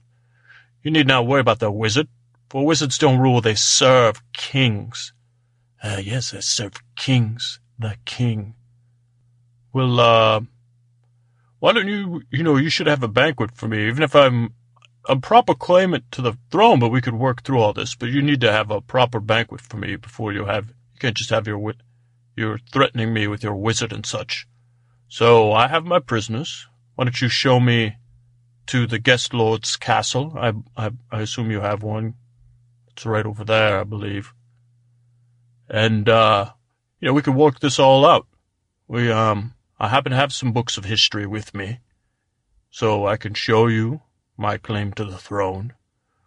You need not worry about the wizard, for wizards don't rule, they serve kings. Uh, yes, they serve kings, the king. Well, uh, why don't you, you know, you should have a banquet for me, even if I'm a proper claimant to the throne, but we could work through all this. But you need to have a proper banquet for me before you have. You can't just have your. You're threatening me with your wizard and such. So I have my prisoners. Why don't you show me to the guest lord's castle? I I, I assume you have one. It's right over there, I believe. And uh, you know we could work this all out. We um I happen to have some books of history with me, so I can show you my claim to the throne,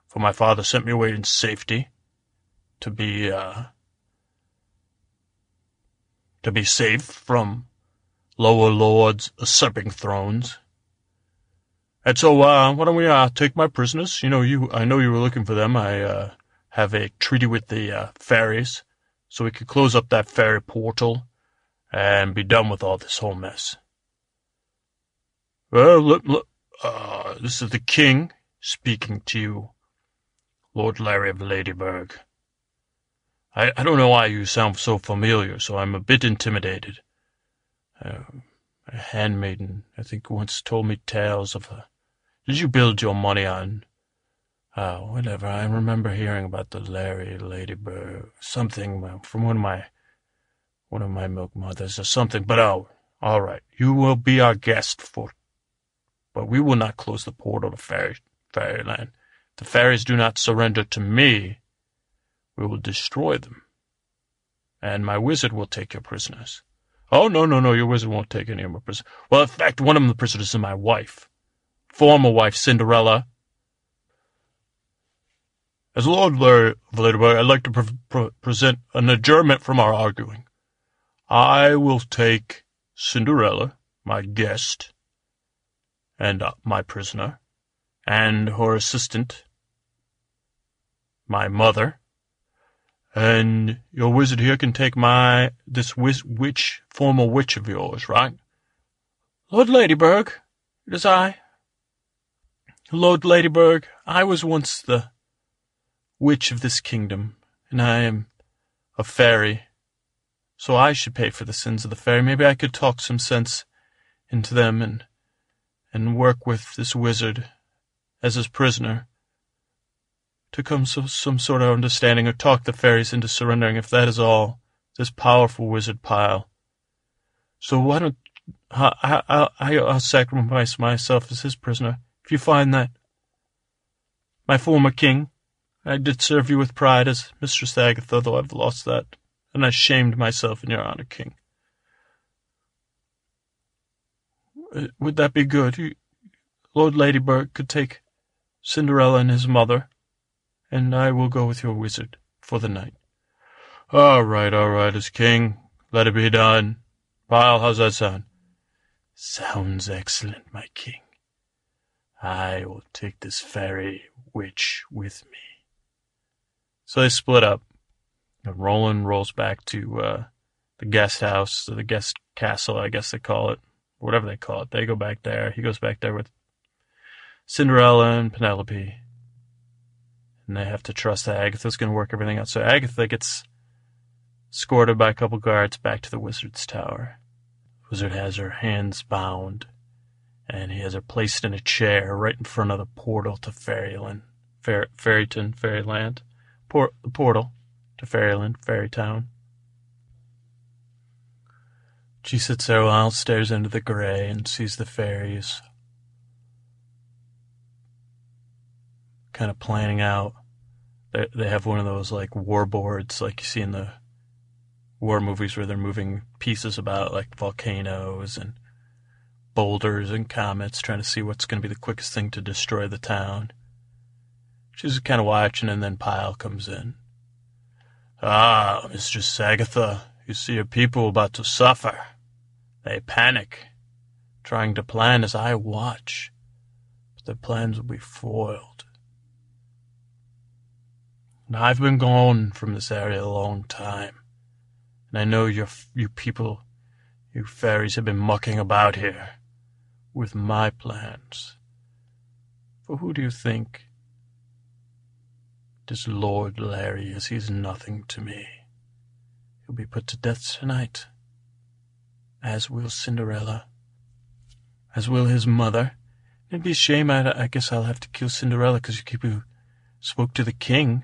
for my father sent me away in safety to be, uh, to be safe from lower lords usurping thrones. And so, uh, why don't we, uh, take my prisoners? You know, you, I know you were looking for them. I, uh, have a treaty with the, uh, fairies, so we could close up that fairy portal and be done with all this whole mess. Well, look, look, uh, this is the king speaking to you, Lord Larry of Ladyburg. I, I don't know why you sound so familiar, so I'm a bit intimidated. Uh, a handmaiden, I think, once told me tales of a. Did you build your money on? Oh, whatever. I remember hearing about the Larry Ladybird, something from one of my, one of my milk mothers or something. But oh, all right. You will be our guest for but we will not close the portal to fairy, fairyland. The fairies do not surrender to me, we will destroy them. And my wizard will take your prisoners. Oh, no, no, no, your wizard won't take any of my prisoners. Well, in fact, one of the prisoners is my wife. Former wife, Cinderella. As Lord Ladyburg, I'd like to pre- pre- present an adjournment from our arguing. I will take Cinderella, my guest, and uh, my prisoner, and her assistant, my mother, and your wizard here can take my, this witch, former witch of yours, right? Lord Ladyburg, it is I. Lord Ladyburg, I was once the witch of this kingdom, and I am a fairy, so I should pay for the sins of the fairy. Maybe I could talk some sense into them and and work with this wizard as his prisoner to come to some sort of understanding or talk the fairies into surrendering if that is all this powerful wizard pile So why don't I, I, I, I'll sacrifice myself as his prisoner if you find that. My former king, I did serve you with pride as Mistress Agatha, though I've lost that, and I shamed myself in your honor, king. Uh, would that be good? You, Lord Ladybird could take Cinderella and his mother, and I will go with your wizard for the night. All right, all right, as king, let it be done. Pyle, how's that sound? Sounds excellent, my king. I will take this fairy witch with me. So they split up. And Roland rolls back to uh, the guest house, the guest castle, I guess they call it whatever they call it. They go back there. He goes back there with Cinderella and Penelope. and they have to trust that Agatha's going to work everything out. So Agatha gets escorted by a couple guards back to the wizard's tower. The wizard has her hands bound, and he has her placed in a chair right in front of the portal to Fairyland, Fair, Fairyton, Fairyland, Port, the portal to Fairyland, Fairytown. She sits there a while, stares into the gray, and sees the fairies kind of planning out. They they have one of those like war boards, like you see in the war movies, where they're moving pieces about like volcanoes and boulders and comets, trying to see what's going to be the quickest thing to destroy the town. She's kind of watching, and then Pyle comes in. Ah, Mistress Agatha, you see your people about to suffer. They panic, trying to plan as I watch, but their plans will be foiled. And I've been gone from this area a long time, and I know your you people, you fairies, have been mucking about here with my plans. For who do you think? This Lord Larry is he's nothing to me. He'll be put to death tonight as will Cinderella, as will his mother. It'd be a shame, I, I guess I'll have to kill Cinderella because you keep you spoke to the king.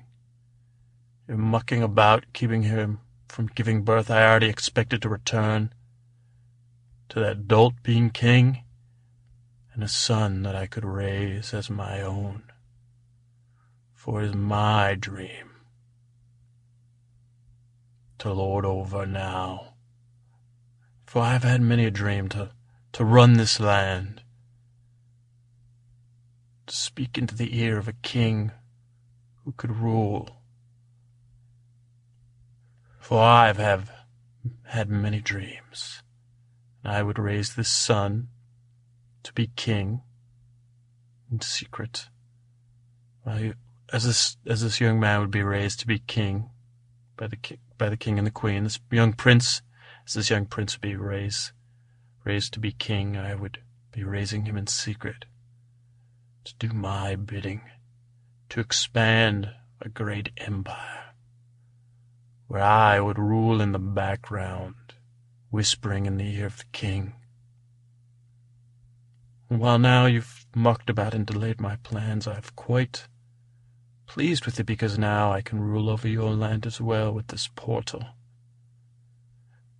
You're mucking about, keeping him from giving birth. I already expected to return to that dolt being king and a son that I could raise as my own. For it is my dream to lord over now for I have had many a dream to, to run this land, to speak into the ear of a king who could rule. For I have had many dreams, and I would raise this son to be king in secret, as this as this young man would be raised to be king by the by the king and the queen. This young prince as this young prince would be raised, raised to be king, I would be raising him in secret to do my bidding, to expand a great empire, where I would rule in the background, whispering in the ear of the king. While now you've mucked about and delayed my plans, I've quite pleased with it because now I can rule over your land as well with this portal.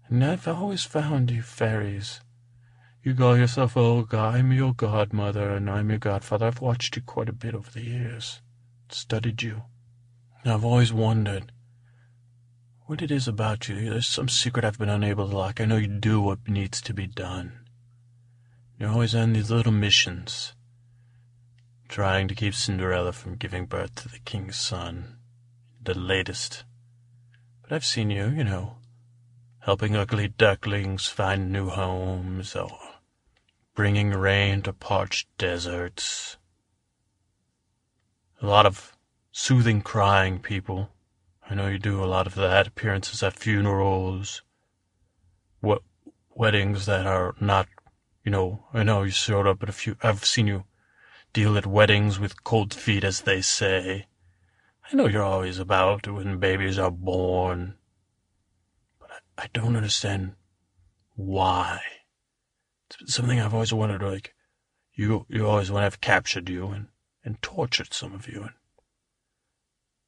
And I've always found you fairies. You call yourself, oh, God, I'm your godmother and I'm your godfather. I've watched you quite a bit over the years, studied you. And I've always wondered what it is about you. There's some secret I've been unable to lock. I know you do what needs to be done. You're always on these little missions, trying to keep Cinderella from giving birth to the king's son, the latest. But I've seen you, you know, helping ugly ducklings find new homes, or bringing rain to parched deserts. A lot of soothing crying people. I know you do a lot of that. Appearances at funerals, what weddings that are not, you know. I know you showed up at a few. I've seen you deal at weddings with cold feet, as they say. I know you're always about when babies are born. But I don't understand why. It's something I've always wondered, like, you, you always want to have captured you and, and tortured some of you, and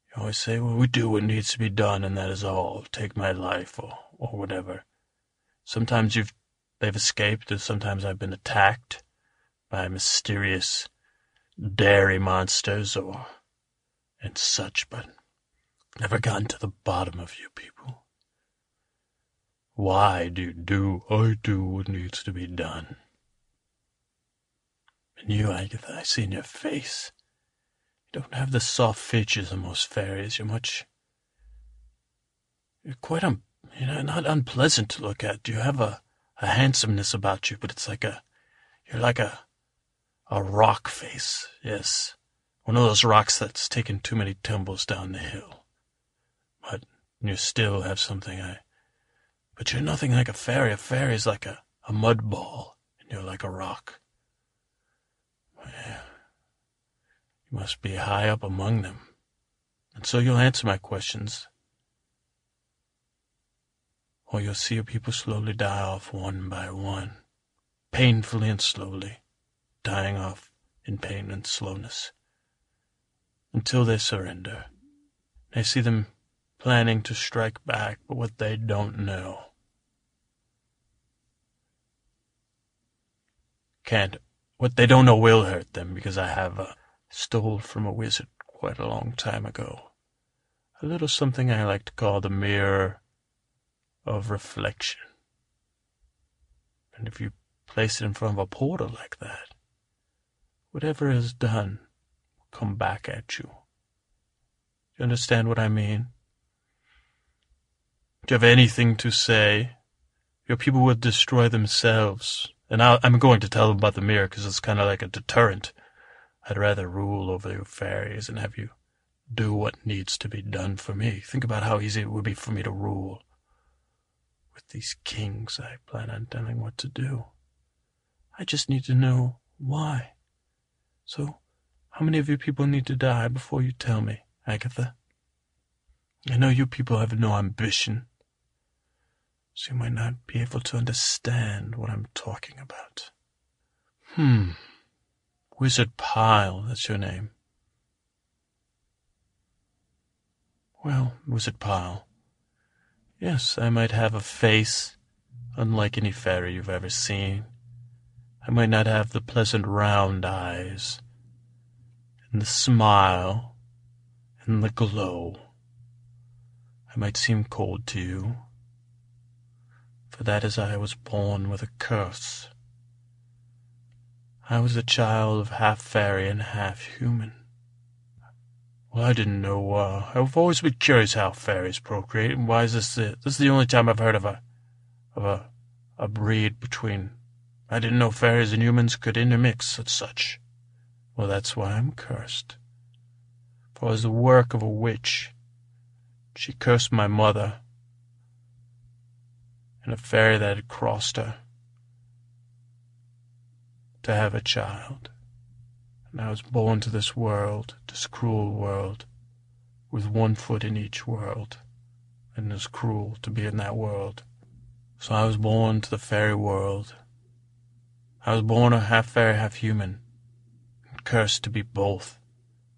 you always say, well, we do what needs to be done, and that is all. Take my life, or, or whatever. Sometimes you've, they've escaped, and sometimes I've been attacked by mysterious dairy monsters, or, and such, but never gotten to the bottom of you people. Why do you do I do what needs to be done? And you, Agatha, I see in your face. You don't have the soft features of most fairies. You're much. You're quite un, you know, not unpleasant to look at. You have a, a handsomeness about you, but it's like a. You're like a. a rock face. Yes. One of those rocks that's taken too many tumbles down the hill. But you still have something I but you're nothing like a fairy. A fairy's like a, a mud ball, and you're like a rock. Yeah. You must be high up among them. And so you'll answer my questions. Or you'll see your people slowly die off one by one, painfully and slowly, dying off in pain and slowness, until they surrender. I see them planning to strike back, but what they don't know can't. What they don't know will hurt them because I have uh, stole from a wizard quite a long time ago. A little something I like to call the mirror of reflection. And if you place it in front of a portal like that, whatever is done will come back at you. Do you understand what I mean? Do you have anything to say? Your people will destroy themselves. And i am going to tell them about the mirror because it's kind of like a deterrent. I'd rather rule over you fairies and have you do what needs to be done for me. Think about how easy it would be for me to rule. With these kings, I plan on telling what to do. I just need to know why. So, how many of you people need to die before you tell me, Agatha? I know you people have no ambition, so you might not be able to understand what I'm talking about. Hmm. Wizard Pile, that's your name. Well, Wizard Pile, yes, I might have a face unlike any fairy you've ever seen. I might not have the pleasant round eyes, and the smile, and the glow. I might seem cold to you, for that is I was born with a curse. I was a child of half fairy and half human. Well, I didn't know, uh, I've always been curious how fairies procreate, and why is this the, this is the only time I've heard of a, of a, a breed between, I didn't know fairies and humans could intermix and such. Well, that's why I'm cursed. For it was the work of a witch. She cursed my mother, and a fairy that had crossed her to have a child and I was born to this world, this cruel world, with one foot in each world, and it is cruel to be in that world. So I was born to the fairy world. I was born a half fairy, half human, and cursed to be both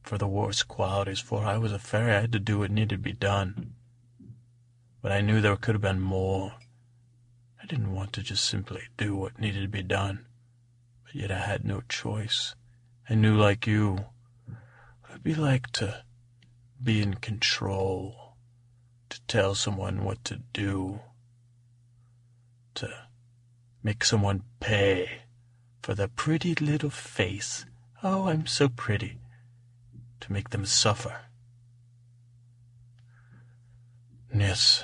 for the worst qualities, for I was a fairy, I had to do what needed to be done. But I knew there could have been more. I didn't want to just simply do what needed to be done, but yet I had no choice. I knew, like you, what it'd be like to be in control, to tell someone what to do, to make someone pay for the pretty little face. Oh, I'm so pretty. To make them suffer. Yes,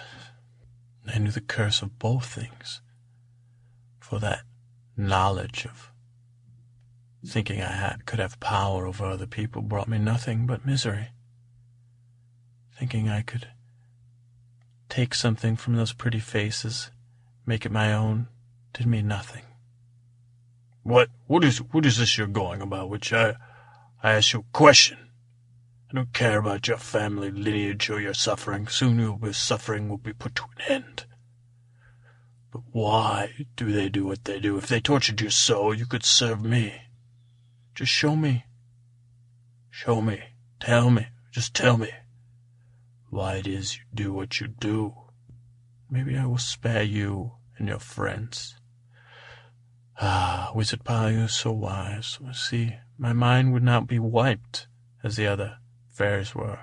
I knew the curse of both things, for that knowledge of Thinking I had, could have power over other people brought me nothing but misery. Thinking I could take something from those pretty faces, make it my own, did me nothing. What, what is, what is this you're going about, which I, I ask you a question? I don't care about your family lineage or your suffering. Soon your suffering will be put to an end. But why do they do what they do? If they tortured you so, you could serve me. Just show me. Show me. Tell me. Just tell me why it is you do what you do. Maybe I will spare you and your friends. Ah, Wizard are so wise. See, my mind would not be wiped as the other fairies were.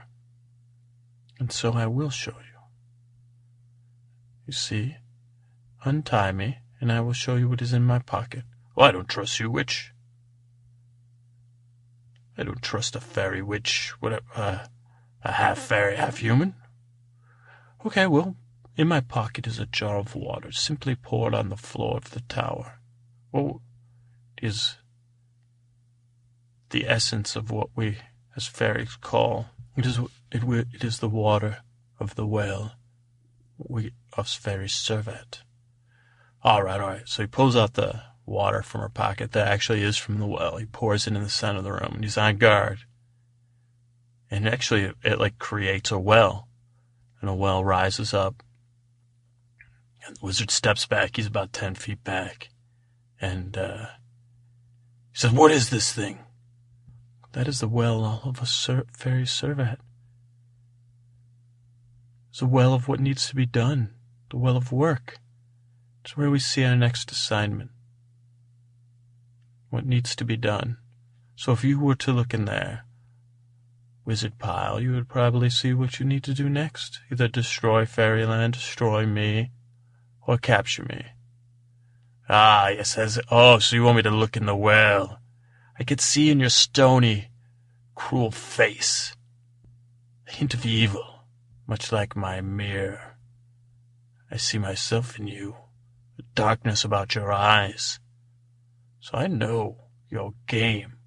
And so I will show you. You see, untie me, and I will show you what is in my pocket. Oh, I don't trust you, witch. I don't trust a fairy witch, whatever, uh, a half fairy, half human. Okay, well, in my pocket is a jar of water, simply poured on the floor of the tower. It is the essence of what we, as fairies, call it is it, it is the water of the well we us fairies serve at. All right, all right. So he pulls out the water from her pocket that actually is from the well. He pours it in the center of the room and he's on guard. And actually, it, it like creates a well, and a well rises up. And the wizard steps back. He's about ten feet back, and uh, he says, "What is this thing?" That is the well all of us ser- fairies serve at. It's a well of what needs to be done, the well of work. It's where we see our next assignment. What needs to be done. So if you were to look in there, Wizard Pile, you would probably see what you need to do next. Either destroy Fairyland, destroy me, or capture me. Ah, yes, says, oh, so you want me to look in the well. I could see in your stony, cruel face a hint of evil, much like my mirror. I see myself in you, the darkness about your eyes. So I know your game.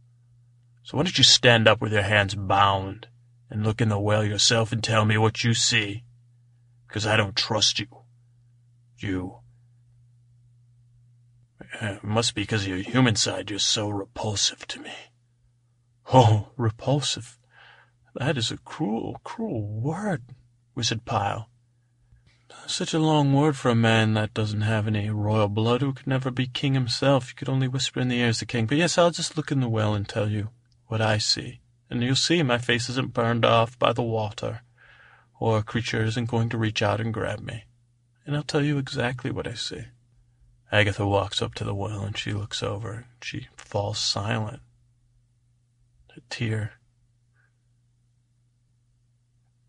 So why don't you stand up with your hands bound and look in the well yourself and tell me what you see? Because I don't trust you. You. Uh, it must be because your human side you're so repulsive to me. Oh, repulsive. That is a cruel, cruel word, whispered Pile. Such a long word for a man that doesn't have any royal blood, who could never be king himself. You could only whisper in the ears of the king. But yes, I'll just look in the well and tell you what I see. And you'll see my face isn't burned off by the water, or a creature isn't going to reach out and grab me. And I'll tell you exactly what I see. Agatha walks up to the well and she looks over. She falls silent. A tear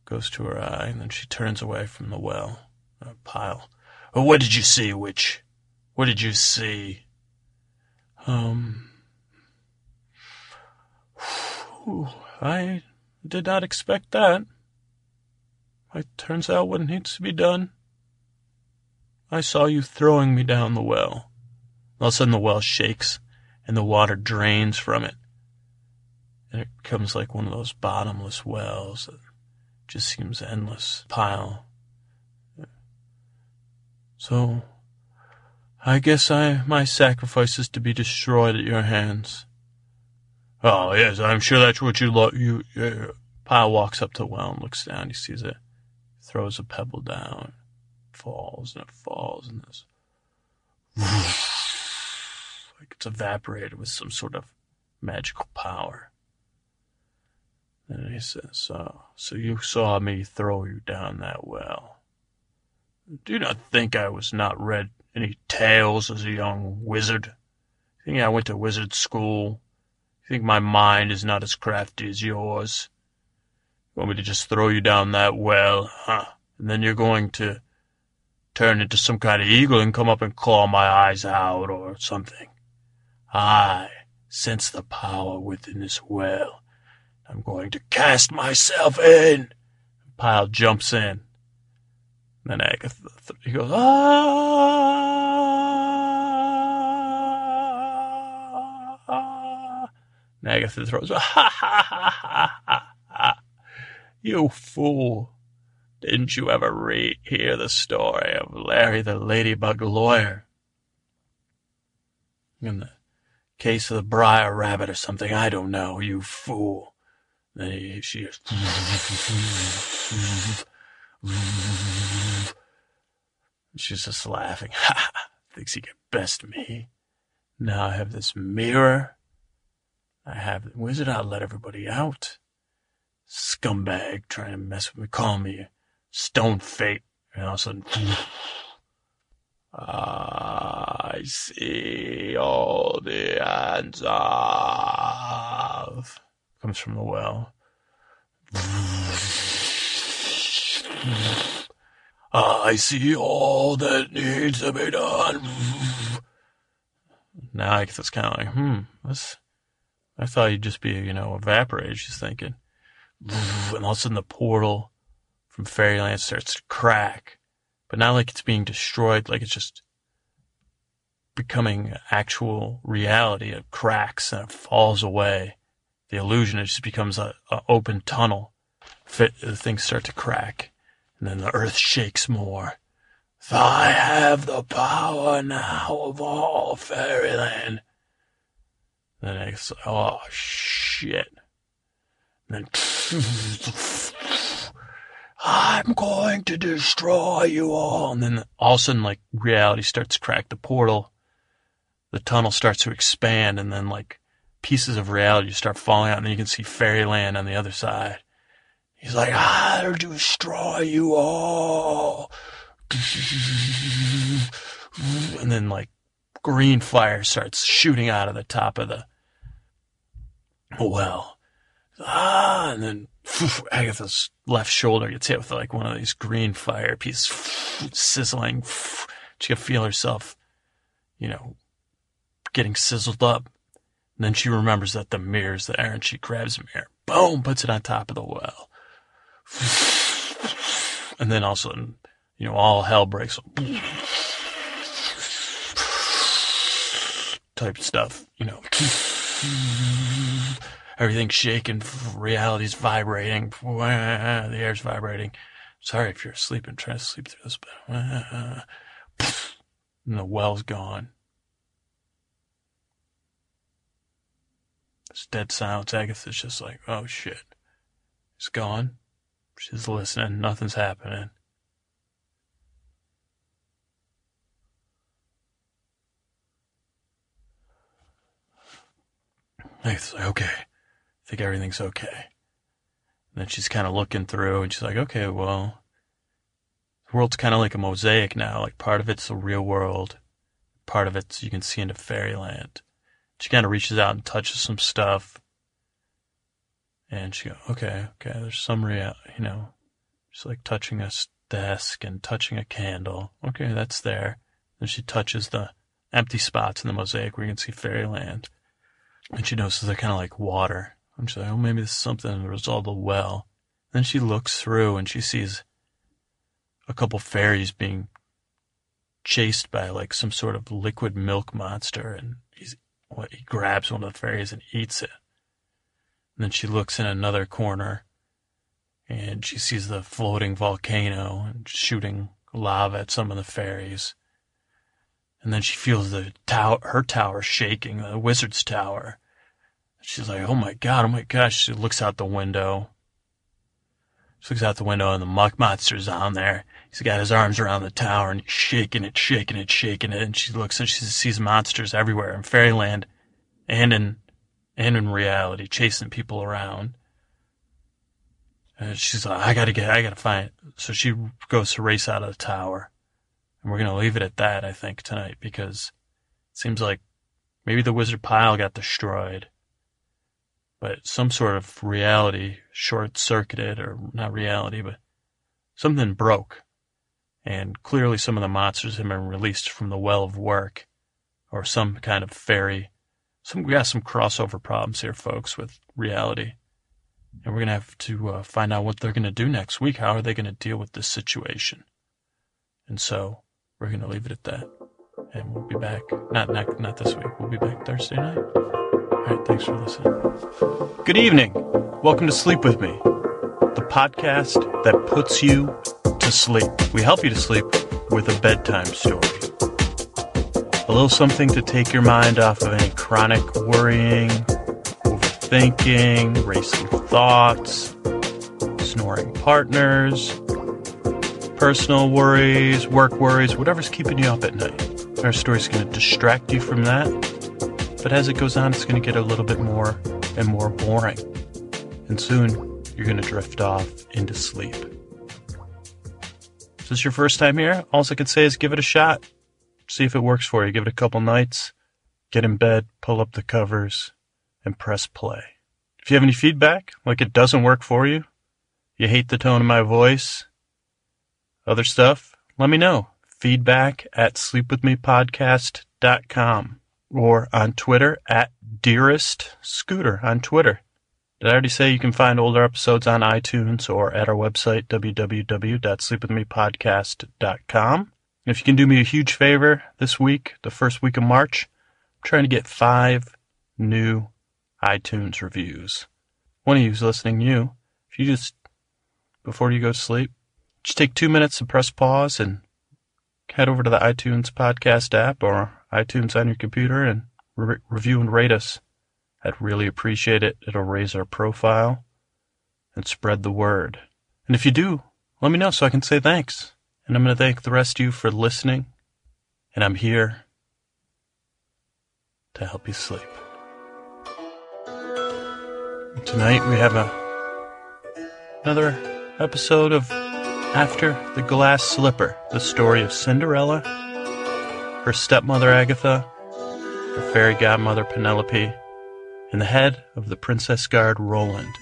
goes to her eye, and then she turns away from the well. A pile. Oh, what did you see, witch? What did you see? Um. I did not expect that. It turns out what needs to be done. I saw you throwing me down the well. All of a sudden, the well shakes, and the water drains from it. And it becomes like one of those bottomless wells that just seems endless pile. So, I guess I my sacrifice is to be destroyed at your hands. Oh yes, I'm sure that's what you lo- you. Uh, Pile walks up to the well and looks down. He sees it, throws a pebble down, falls and it falls and this (sighs) like it's evaporated with some sort of magical power. And he says, so, so you saw me throw you down that well. Do not think I was not read any tales as a young wizard. Think I went to wizard school. Think my mind is not as crafty as yours. You want me to just throw you down that well, huh? And then you're going to turn into some kind of eagle and come up and claw my eyes out or something. I sense the power within this well. I'm going to cast myself in. Pile jumps in. Then Agatha, he goes, ah. And Agatha throws, ha ha ha ha ha. You fool. Didn't you ever re- hear the story of Larry the Ladybug lawyer? In the case of the Br'er Rabbit or something, I don't know, you fool. Then he, she. She's just laughing. (laughs) Ha! Thinks he can best me. Now I have this mirror. I have the wizard. I'll let everybody out. Scumbag trying to mess with me. Call me stone fate. And all of a sudden, (sighs) I see all the hands of comes from the well. (sighs) I see all that needs to be done. Now I guess it's kind of like, hmm, this, I thought you'd just be, you know, evaporated, she's thinking. (laughs) And all of a sudden the portal from Fairyland starts to crack. But not like it's being destroyed, like it's just becoming actual reality. It cracks and it falls away the illusion. It just becomes a, a open tunnel. Fit, things start to crack, and then the earth shakes more. I have the power now of all fairyland. Then it's oh shit. And then (laughs) I'm going to destroy you all. And then all of a sudden, like reality starts to crack the portal. The tunnel starts to expand, and then like pieces of reality start falling out, and then you can see fairyland on the other side. He's like, I'll destroy you all. And then like green fire starts shooting out of the top of the well. Ah, and then Agatha's left shoulder gets hit with like one of these green fire pieces, sizzling. She can feel herself, you know, getting sizzled up. And then she remembers that the mirror's there, and she grabs a mirror, boom, puts it on top of the well. (laughs) And then all of a sudden, you know, all hell breaks type stuff, you know. Everything's shaking, reality's vibrating, (laughs) the air's vibrating. Sorry if you're asleep and trying to sleep through this, but (laughs) and the well's gone. It's dead silence. Agatha's just like, oh shit. It's gone. She's listening. Nothing's happening. Agatha's like, okay. I think everything's okay. And then she's kind of looking through and she's like, okay, well, the world's kind of like a mosaic now. Like part of it's the real world, part of it's you can see into fairyland. She kind of reaches out and touches some stuff. And she goes, okay, okay, there's some real, you know, she's like touching a desk and touching a candle. Okay, that's there. Then she touches the empty spots in the mosaic where you can see fairyland. And she notices they're kind of like water. And she's like, oh, maybe this is something as a result the well. Then she looks through and she sees a couple fairies being chased by like some sort of liquid milk monster. And he's, what, he grabs one of the fairies and eats it. And then she looks in another corner and she sees the floating volcano and shooting lava at some of the fairies. And then she feels the tower, her tower shaking, the wizard's tower. She's like, oh my god, oh my gosh. She looks out the window. She looks out the window and the muck monster's on there. He's got his arms around the tower and he's shaking it, shaking it, shaking it. And she looks and she sees monsters everywhere in fairyland and in, and in reality, chasing people around. And she's like, I gotta get, I gotta find it. So she goes to race out of the tower. And we're gonna leave it at that, I think, tonight, because it seems like maybe the wizard Pyle got destroyed. But some sort of reality short circuited, or not reality, but something broke. And clearly some of the monsters have been released from the well of work, or some kind of fairy. Some, we got some crossover problems here, folks, with reality. And we're to have to uh, find out what they're to do next week. How are they to deal with this situation? And so we're to leave it at that. And we'll be back. Not, not, not this week. We'll be back Thursday night. Thanks for listening. Good evening. Welcome to Sleep With Me, the podcast that puts you to sleep. We help you to sleep with a bedtime story. A little something to take your mind off of any chronic worrying, overthinking, racing thoughts, snoring partners, personal worries, work worries, whatever's keeping you up at night. Our story's going to distract you from that, but as it goes on, it's going to get a little bit more and more boring. And soon, you're going to drift off into sleep. If this is your first time here, all I can say is give it a shot. See if it works for you. Give it a couple nights. Get in bed, pull up the covers, and press play. If you have any feedback, like it doesn't work for you, you hate the tone of my voice, other stuff, let me know. Feedback at sleepwithmepodcast.com or on Twitter at Dearest Scooter on Twitter. Did I already say you can find older episodes on iTunes or at our website, www.sleepwithmepodcast.com? If you can do me a huge favor this week, the first week of March, I'm trying to get five new iTunes reviews. One of you who's listening, you, if you just, before you go to sleep, just take two minutes to press pause and head over to the iTunes podcast app or iTunes on your computer and re- review and rate us. I'd really appreciate it. It'll raise our profile and spread the word. And if you do, let me know so I can say thanks. And I'm going to thank the rest of you for listening. And I'm here to help you sleep. Tonight we have a another episode of After the Glass Slipper, the story of Cinderella, her stepmother Agatha, her fairy godmother Penelope, and the head of the Princess Guard Roland,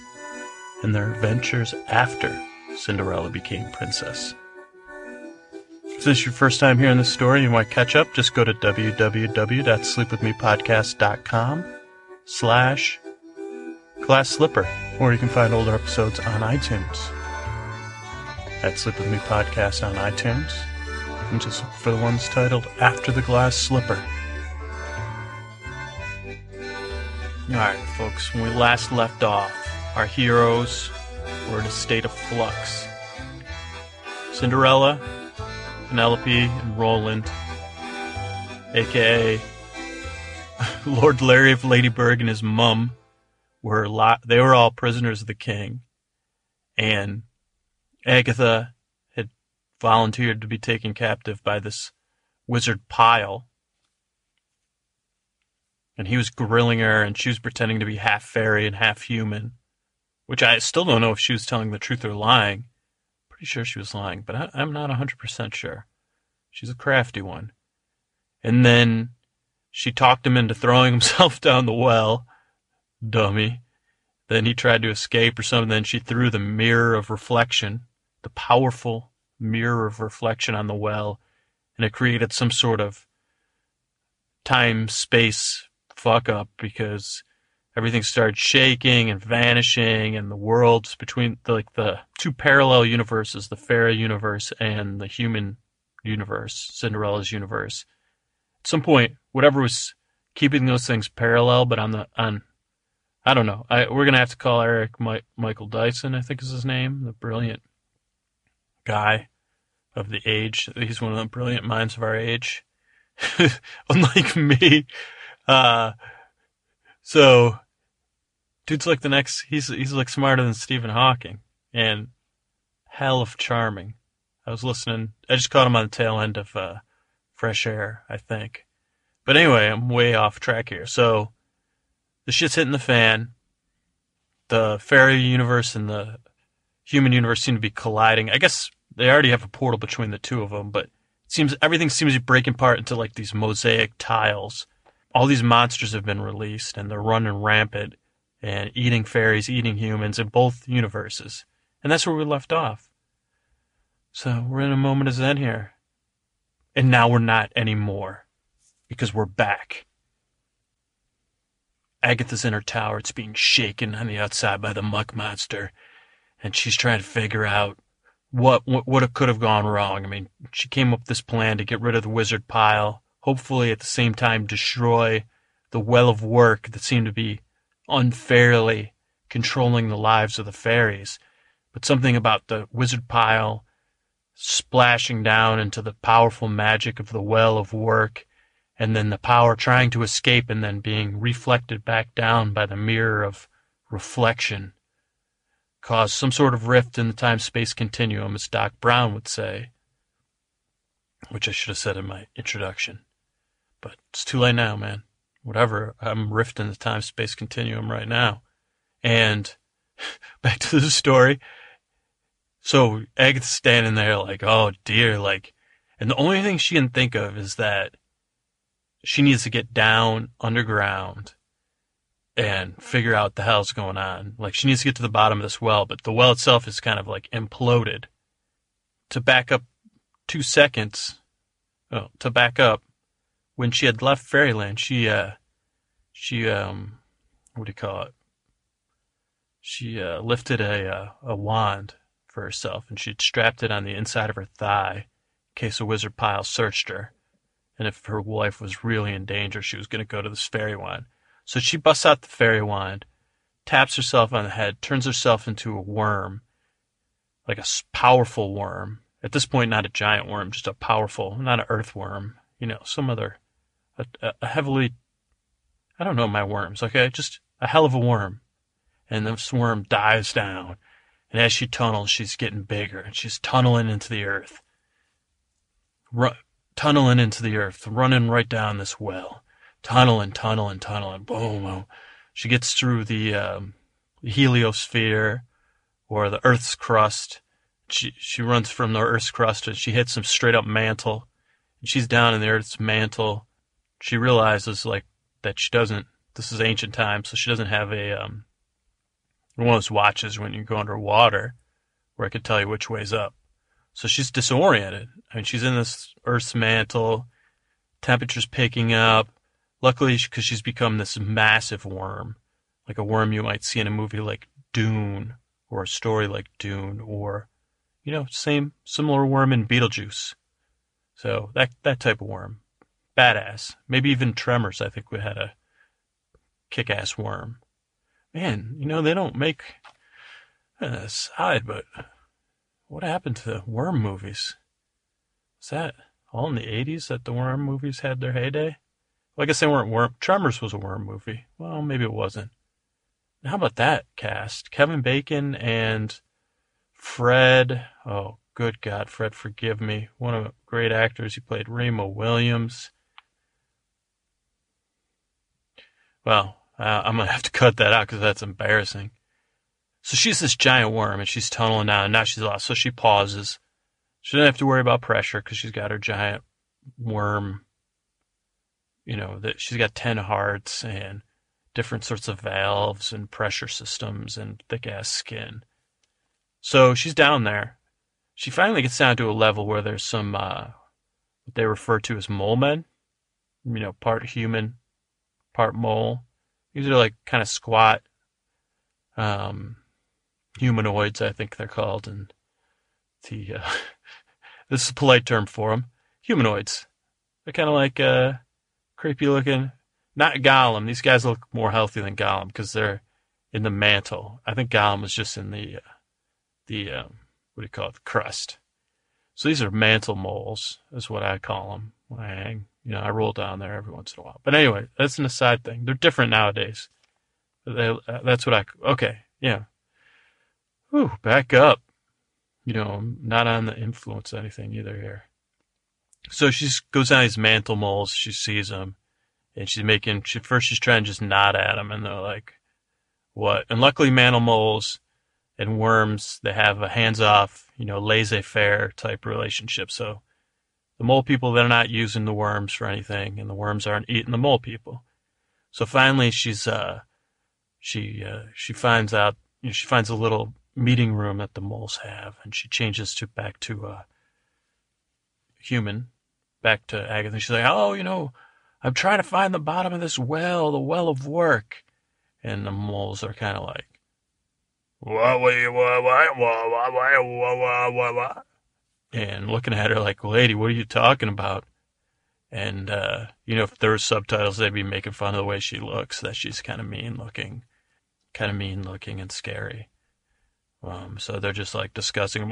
and their adventures after Cinderella became princess. If this is your first time hearing this story and you want to catch up, just go to www.sleepwithmepodcast.com slash glass slipper, or you can find older episodes on iTunes. At Sleep With Me Podcast on iTunes, and just look for the ones titled After the Glass Slipper. Alright, folks, when we last left off, our heroes were in a state of flux. Cinderella, Penelope, and Roland, aka (laughs) Lord Larry of Ladyburg and his mum, were they were all prisoners of the king, and Agatha had volunteered to be taken captive by this wizard Pyle, and he was grilling her, and she was pretending to be half fairy and half human, which I still don't know if she was telling the truth or lying. Pretty sure she was lying, but I, I'm not 100% sure. She's a crafty one. And then she talked him into throwing (laughs) himself down the well. Dummy. Then he tried to escape or something. Then she threw the mirror of reflection, the powerful mirror of reflection on the well, and it created some sort of time space fuck up because everything started shaking and vanishing and the worlds between like the two parallel universes the fairy universe and the human universe cinderella's universe. At some point whatever was keeping those things parallel but on the on i don't know. I, we're gonna have to call eric My, michael dyson i think is his name the brilliant guy of the age he's one of the brilliant minds of our age (laughs) unlike me uh, so, dude's like the next. He's he's like smarter than Stephen Hawking and hell of charming. I was listening. I just caught him on the tail end of uh, Fresh Air, I think. But anyway, I'm way off track here. So, the shit's hitting the fan. The fairy universe and the human universe seem to be colliding. I guess they already have a portal between the two of them, but it seems everything seems to be breaking apart into like these mosaic tiles all these monsters have been released and they're running rampant and eating fairies, eating humans in both universes. And that's where we left off. So we're in a moment of zen here. And now we're not anymore because we're back. Agatha's in her tower. It's being shaken on the outside by the muck monster. And she's trying to figure out what, what, what could have gone wrong. I mean, she came up with this plan to get rid of the wizard Pyle, hopefully at the same time destroy the well of work that seemed to be unfairly controlling the lives of the fairies. But something about the wizard Pyle splashing down into the powerful magic of the well of work, and then the power trying to escape and then being reflected back down by the mirror of reflection, caused some sort of rift in the time space continuum, as Doc Brown would say, which I should have said in my introduction. But it's too late now, man. Whatever. I'm rifting the time space continuum right now. And (laughs) back to the story. So Agatha's standing there like, oh dear, like, and the only thing she can think of is that she needs to get down underground and figure out the hell's going on. Like she needs to get to the bottom of this well, but the well itself is kind of like imploded. To back up two seconds, oh, to back up, when she had left Fairyland, she uh, she um, what do you call it? She uh, lifted a uh, a wand for herself, and she'd strapped it on the inside of her thigh in case a wizard Pyle searched her, and if her life was really in danger, she was going to go to this fairy wand. So she busts out the fairy wand, taps herself on the head, turns herself into a worm, like a powerful worm. At this point, not a giant worm, just a powerful, not an earthworm, you know, some other a, a heavily, I don't know my worms, okay? Just a hell of a worm. And this worm dives down And as she tunnels, she's getting bigger and she's tunneling into the earth. Ru- tunneling into the earth, running right down this well. Tunneling, tunneling, tunneling. Boom, boom. She gets through the um, heliosphere or the Earth's crust. She she runs from the Earth's crust and she hits some straight up mantle. And she's down in the Earth's mantle. She realizes like that she doesn't. This is ancient times, so she doesn't have a um, one of those watches when you go underwater, where it could tell you which way's up. So she's disoriented. I mean, she's in this Earth's mantle. Temperature's picking up. Luckily, because she's become this massive worm, like a worm you might see in a movie like Dune, or a story like Dune, or you know, same similar worm in Beetlejuice. So that that type of worm, badass. Maybe even Tremors. I think we had a kick-ass worm. Man, you know they don't make uh, side, but what happened to the worm movies? Was that all in the '80s that the worm movies had their heyday? Well, I guess they weren't worm. Tremors was a worm movie. Well, maybe it wasn't. How about that cast? Kevin Bacon and Fred. Oh, good God, Fred, forgive me. One of the great actors. He played Remo Williams. Well, uh, I'm gonna have to (laughs) cut that out because that's embarrassing. So she's this giant worm and she's tunneling down. And now she's lost. So she pauses. She doesn't have to worry about pressure because she's got her giant worm. You know that she's got ten hearts and different sorts of valves and pressure systems and thick ass skin. So she's down there. She finally gets down to a level where there's some uh, what they refer to as mole men. You know, part human, part mole. These are like kind of squat um, humanoids, I think they're called, and the uh, (laughs) this is a polite term for them. Humanoids. They're kind of like uh, creepy looking. Not Gollum. These guys look more healthy than Gollum because they're in the mantle. I think Gollum was just in the uh, the um, what do you call it? The crust. So these are mantle moles, is what I call them when I hang. You know, I roll down there every once in a while. But anyway, that's an aside thing. They're different nowadays. They, uh, that's what I. Okay, yeah. Whew, back up. You know, I'm not on the influence of anything either here. So she goes down these mantle moles. She sees them, and she's making. She first she's trying to just nod at them, and they're like, "What?" And luckily, mantle moles and worms they have a hands-off, you know, laissez-faire type relationship. So the mole people they're not using the worms for anything, and the worms aren't eating the mole people. So finally, she's uh, she uh, she finds out. You know, she finds a little meeting room that the moles have, and she changes to back to uh, human, back to Agatha. She's like, oh, you know, I'm trying to find the bottom of this well, the well of work. And the moles are kind of like, and looking at her like, lady, what are you talking about? And, uh, you know, if there were subtitles, they'd be making fun of the way she looks, that she's kind of mean looking, kind of mean looking and scary. Um, so they're just like discussing,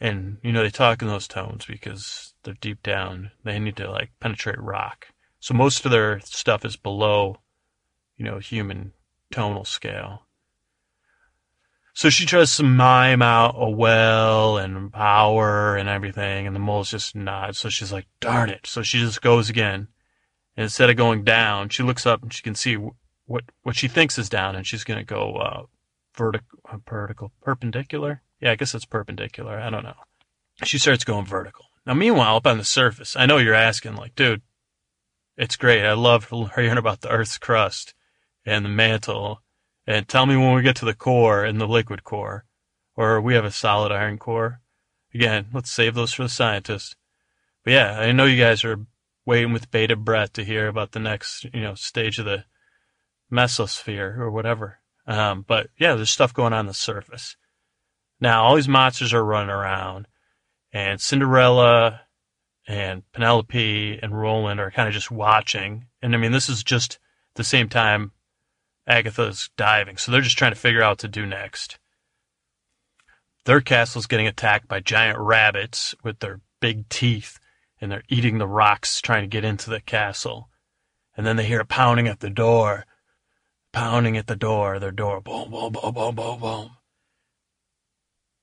and you know they talk in those tones because they're deep down. They need to like penetrate rock. So most of their stuff is below, you know, human tonal scale. So she tries to mime out a well and power and everything, and the moles just nods. So she's like, darn it. So she just goes again. And instead of going down, she looks up and she can see what, what she thinks is down, and she's going to go uh, vertical, uh, vertical, perpendicular. Yeah, I guess it's perpendicular. I don't know. She starts going vertical. Now, meanwhile, up on the surface, I know you're asking, like, dude, it's great. I love hearing about the Earth's crust and the mantle and tell me when we get to the core and the liquid core, or we have a solid iron core. Again, let's save those for the scientists. But yeah, I know you guys are waiting with bated breath to hear about the next, you know, stage of the mesosphere or whatever. Um, but yeah, there's stuff going on the surface. Now, all these monsters are running around, and Cinderella and Penelope and Roland are kind of just watching. And I mean, this is just the same time Agatha's diving, so they're just trying to figure out what to do next. Their castle's getting attacked by giant rabbits with their big teeth, and they're eating the rocks trying to get into the castle. And then they hear a pounding at the door. pounding at the door, their door, boom, boom, boom, boom, boom, boom.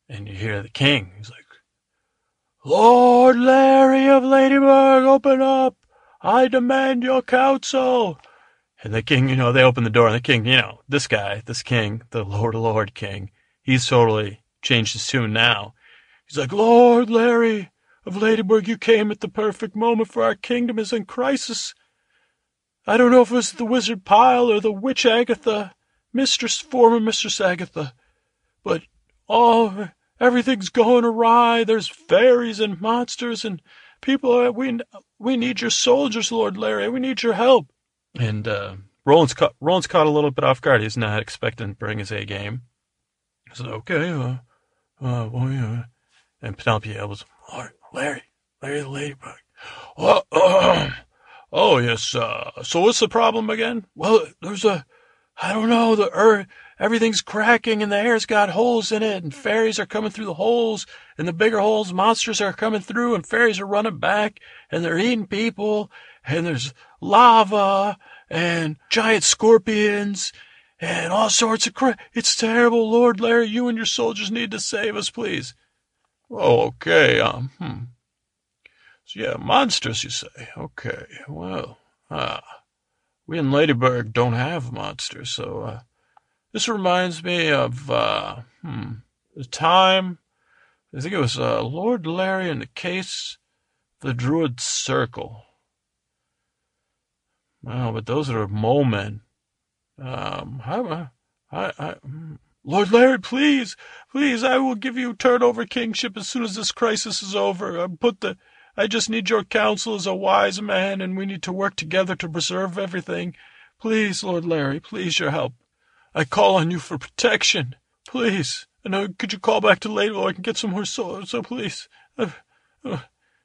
And you hear the king. He's like, Lord Larry of Ladybird, open up. I demand your counsel. And the king, you know, they open the door, and the king, you know, this guy, this king, the Lord Lord King, he's totally changed his tune now. He's like, Lord Larry of Ladybird, you came at the perfect moment, for our kingdom is in crisis. I don't know if it was the wizard Pyle or the witch Agatha, mistress, former mistress Agatha, but oh, everything's going awry. There's fairies and monsters and people. Are, we we need your soldiers, Lord Larry. We need your help. And uh, Roland's caught Roland's caught a little bit off guard. He's not expecting to bring his A game. He said, "Okay, uh, uh, well, yeah." And Penelope him, Lord Larry, Larry the Ladybug. Oh, uh, (clears throat) Oh, yes, uh, so what's the problem again? Well, there's a, I don't know, the earth, everything's cracking and the air's got holes in it and fairies are coming through the holes and the bigger holes, monsters are coming through and fairies are running back and they're eating people and there's lava and giant scorpions and all sorts of crap. It's terrible, Lord Larry. You and your soldiers need to save us, please. Oh, okay. Um, hmm. So, yeah, monsters, you say? Okay, well, ah, we in Ladybird don't have monsters, so, uh, this reminds me of, uh, hmm, the time, I think it was, uh, Lord Larry in the case the Druid Circle. Well, but those are mole men. Um, I, I, I, hmm. Lord Larry, please, please, I will give you turnover kingship as soon as this crisis is over. I put the, I just need your counsel as a wise man, and we need to work together to preserve everything. Please, Lord Larry, please your help. I call on you for protection. Please. And uh, could you call back to later I can get some more swords, so please. Uh, uh.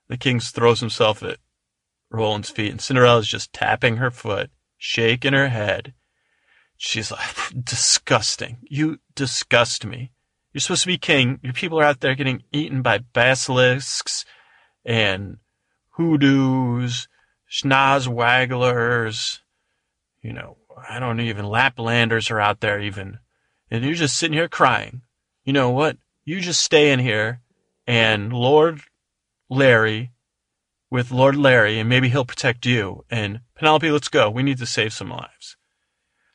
The king throws himself at Roland's feet, and Cinderella's just tapping her foot, shaking her head. She's like, (laughs) disgusting. You disgust me. You're supposed to be king. Your people are out there getting eaten by basilisks and hoodoos, schnozwagglers, you know, I don't even, Laplanders are out there even. And you're just sitting here crying. You know what? You just stay in here and Lord Larry with Lord Larry and maybe he'll protect you. And Penelope, let's go. We need to save some lives.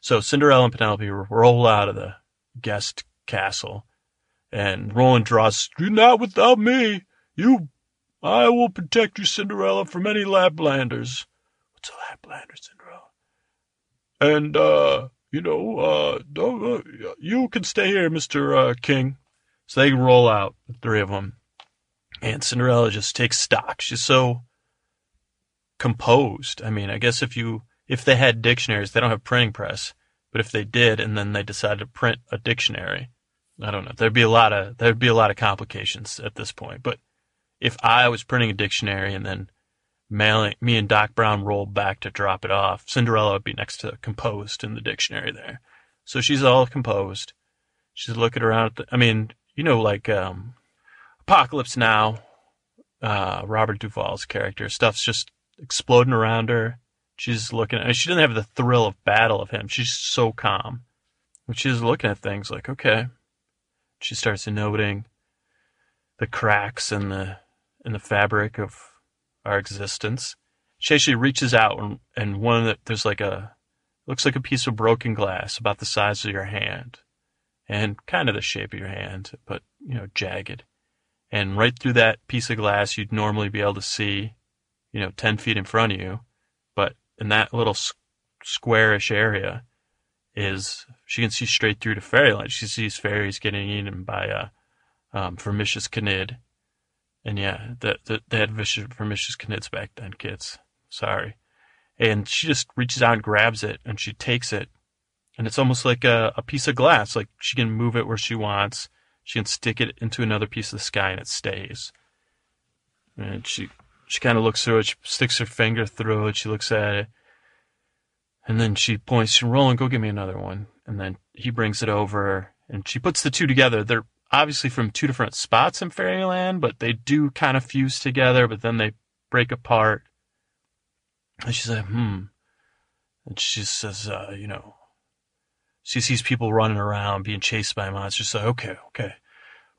So Cinderella and Penelope roll out of the guest castle and Roland draws, do not without me. You I will protect you, Cinderella, from any Laplanders. What's a Laplander, Cinderella? And, uh, you know, uh, uh, you can stay here, Mr. Uh, King. So they roll out, the three of them. And Cinderella just takes stock. She's so composed. I mean, I guess if you, if they had dictionaries, they don't have printing press, but if they did and then they decided to print a dictionary, I don't know, there'd be a lot of, there'd be a lot of complications at this point, but if I was printing a dictionary and then me and Doc Brown rolled back to drop it off, Cinderella would be next to composed in the dictionary there. So she's all composed. She's looking around. The, I mean, you know, like um, Apocalypse Now, uh, Robert Duvall's character, stuff's just exploding around her. She's looking at. She doesn't have the thrill of battle of him. She's so calm. But she's looking at things like, okay. She starts noting the cracks in the in the fabric of our existence. She actually reaches out and, and one that there's like a looks like a piece of broken glass about the size of your hand and kind of the shape of your hand, but you know, jagged. And right through that piece of glass, you'd normally be able to see, you know, 10 feet in front of you. But in that little squarish area is, she can see straight through to fairyland. She sees fairies getting eaten by, a um, Vermicious Knid and yeah, the, the, they had vicious, Vermicious Knids back then, kids. Sorry. And she just reaches out and grabs it, and she takes it, and it's almost like a, a piece of glass. Like she can move it where she wants. She can stick it into another piece of the sky, and it stays. And she she kind of looks through it. She sticks her finger through it. She looks at it, and then she points. Roland, go get me another one. And then he brings it over, and she puts the two together. They're obviously from two different spots in Fairyland, but they do kind of fuse together, but then they break apart. And she's like, hmm. And she says, uh, you know, She sees people running around being chased by monsters. So, okay, okay.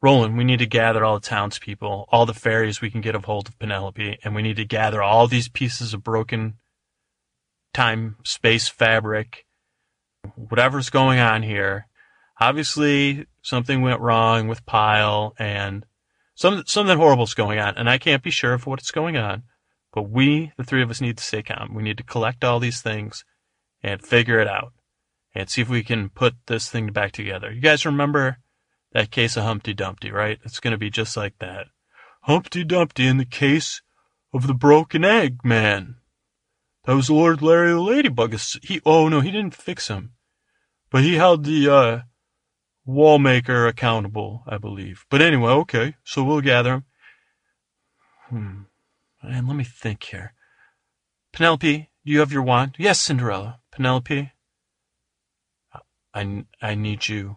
Roland, we need to gather all the townspeople, all the fairies we can get a hold of Penelope, and we need to gather all these pieces of broken time space fabric, whatever's going on here. Obviously, something went wrong with Pyle, and some something horrible's going on, and I can't be sure of what's going on. But we, the three of us, need to stay calm. We need to collect all these things and figure it out, and see if we can put this thing back together. You guys remember? that case of Humpty Dumpty, right? It's going to be just like that. Humpty Dumpty in the case of the broken egg man. That was Lord Larry the Ladybug. He, oh no, he didn't fix him. But he held the, uh, wall maker accountable, I believe. But anyway, okay, so we'll gather him. Hmm. And let me think here. Penelope, do you have your wand? Yes, Cinderella. Penelope, I, I need you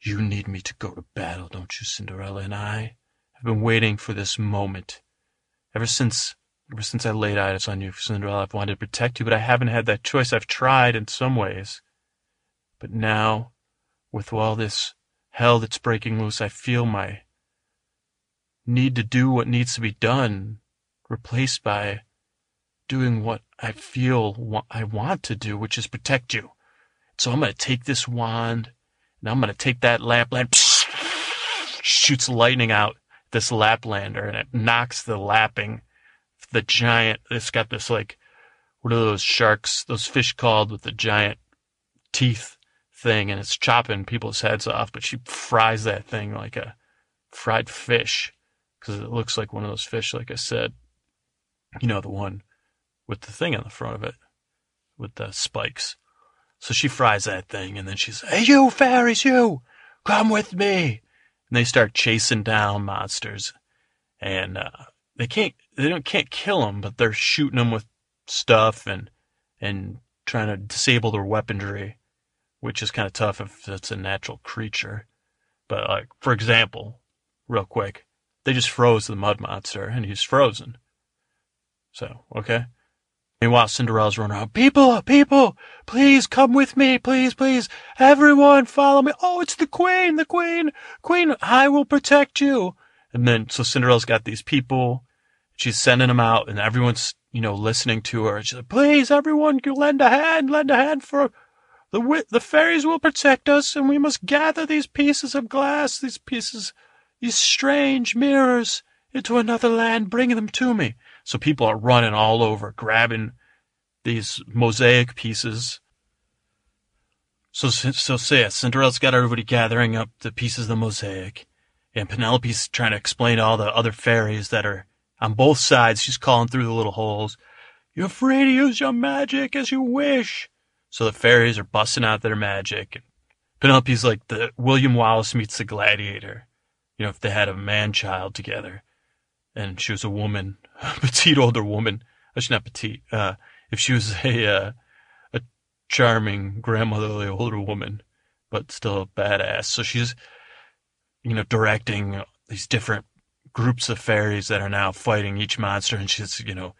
you need me to go to battle, don't you, Cinderella? And I have been waiting for this moment. Ever since ever since I laid eyes on you, Cinderella, I've wanted to protect you, but I haven't had that choice. I've tried in some ways. But now, with all this hell that's breaking loose, I feel my need to do what needs to be done replaced by doing what I feel I want to do, which is protect you. So I'm going to take this wand and I'm going to take that Lapland, shoots lightning out this Laplander, and it knocks the lapping, the giant. It's got this like, what are those sharks, those fish called with the giant teeth thing, and it's chopping people's heads off. But she fries that thing like a fried fish because it looks like one of those fish, like I said. You know, the one with the thing on the front of it with the spikes. So she fries that thing, and then she's, "Hey, you fairies, you, come with me!" And they start chasing down monsters, and uh, they can't, they don't can't kill them, but they're shooting them with stuff and and trying to disable their weaponry, which is kind of tough if it's a natural creature. But like, for example, real quick, they just froze the mud monster, and he's frozen. So okay. Meanwhile, Cinderella's running around. People, people, please come with me, please, please. Everyone follow me. Oh, it's the queen, the queen, queen. I will protect you. And then, so Cinderella's got these people. She's sending them out and everyone's, you know, listening to her. She's like, please, everyone, lend a hand, lend a hand for the, the fairies will protect us and we must gather these pieces of glass, these pieces, these strange mirrors into another land, bringing them to me. So people are running all over, grabbing these mosaic pieces. So, so say Cinderella's got everybody gathering up the pieces of the mosaic, and Penelope's trying to explain to all the other fairies that are on both sides. She's calling through the little holes. You're free to use your magic as you wish. So the fairies are busting out their magic. Penelope's like the William Wallace meets the gladiator. You know, if they had a man child together and she was a woman a (laughs) petite older woman. She's not petite. Uh, if she was (laughs) a uh, a charming grandmotherly older woman, but still a badass. So she's, you know, directing these different groups of fairies that are now fighting each monster, and she's, you know,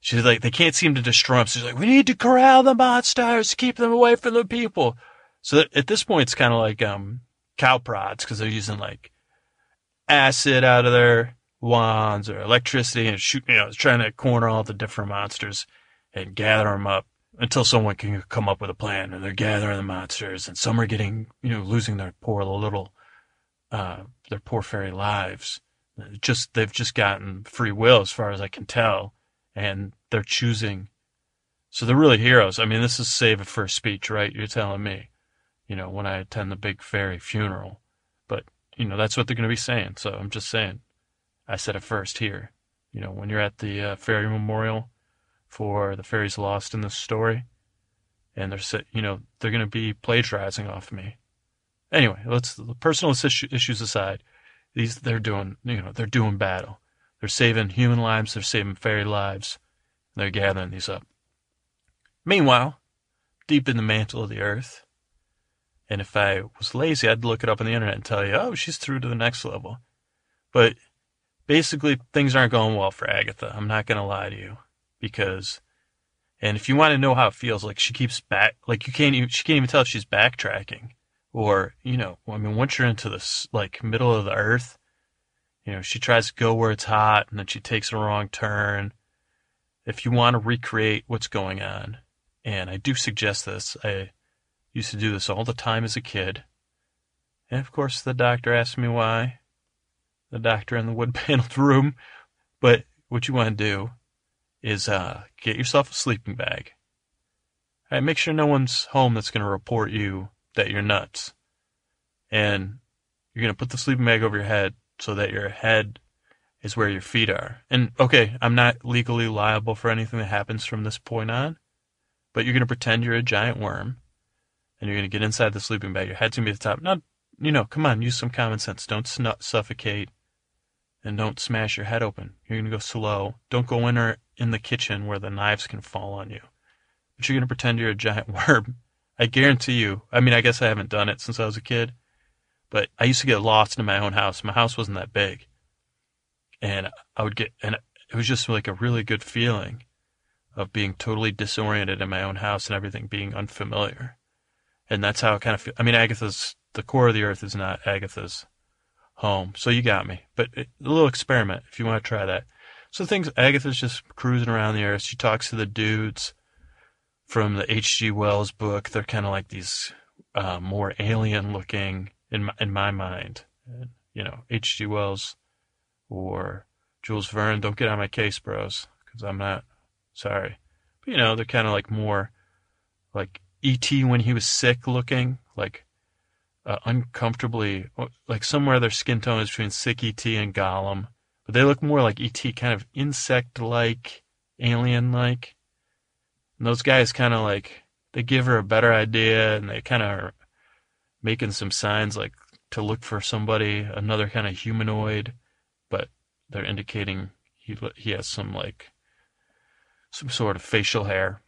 she's like they can't seem to destroy them. So she's like, we need to corral the monsters, keep them away from the people. So at this point, it's kind of like um cow prods because they're using like acid out of their wands or electricity and shoot, you know, trying to corner all the different monsters and gather them up until someone can come up with a plan. And they're gathering the monsters, and some are getting, you know, losing their poor little, uh, their poor fairy lives. Just they've just gotten free will, as far as I can tell, and they're choosing. So they're really heroes. I mean, this is save it for speech, right? You're telling me, you know, when I attend the big fairy funeral, but you know that's what they're going to be saying. So I'm just saying I said it first here. You know, when you're at the uh, fairy memorial for the fairies lost in this story, and they're you know they're going to be plagiarizing off me. Anyway, let's the personal issues aside. These they're doing you know they're doing battle. They're saving human lives. They're saving fairy lives. They're gathering these up. Meanwhile, deep in the mantle of the earth, and if I was lazy, I'd look it up on the internet and tell you, oh, she's through to the next level. But basically things aren't going well for Agatha. I'm not going to lie to you because And if you want to know how it feels, like she keeps back, like you can't even, she can't even tell if she's backtracking or, you know, I mean, once you're into this, like, middle of the earth, you know, she tries to go where it's hot and then she takes a wrong turn. If you want to recreate what's going on, and I do suggest this, I used to do this all the time as a kid. And of course, the doctor asked me why. The doctor in the wood (laughs) paneled room. But what you want to do is uh, get yourself a sleeping bag. All right, make sure no one's home that's going to report you that you're nuts. And you're going to put the sleeping bag over your head so that your head is where your feet are. And okay, I'm not legally liable for anything that happens from this point on, but you're going to pretend you're a giant worm and you're going to get inside the sleeping bag. Your head's going to be at the top. Not, you know, come on, use some common sense. Don't snu- suffocate and don't smash your head open. You're going to go slow. Don't go in or in the kitchen where the knives can fall on you. But you're going to pretend you're a giant (laughs) worm. I guarantee you. I mean, I guess I haven't done it since I was a kid, but I used to get lost in my own house. My house wasn't that big. And I would get, and it was just like a really good feeling of being totally disoriented in my own house and everything being unfamiliar. And that's how I kind of feel. I mean, Agatha's, the core of the earth is not Agatha's home. So you got me. But a little experiment if you want to try that. So things, Agatha's just cruising around the earth. She talks to the dudes from the H.G. Wells book. They're kind of like these uh, more alien looking in my, in my mind. You know, H.G. Wells or Jules Verne. Don't get on my case, bros, because I'm not sorry. But you know, they're kind of like more like E.T. when he was sick looking, like uh, uncomfortably, like somewhere their skin tone is between sick ET and Gollum, but they look more like ET, kind of insect-like, alien-like. And those guys kind of like they give her a better idea, and they kind of making some signs like to look for somebody, another kind of humanoid, but they're indicating he he has some like some sort of facial hair.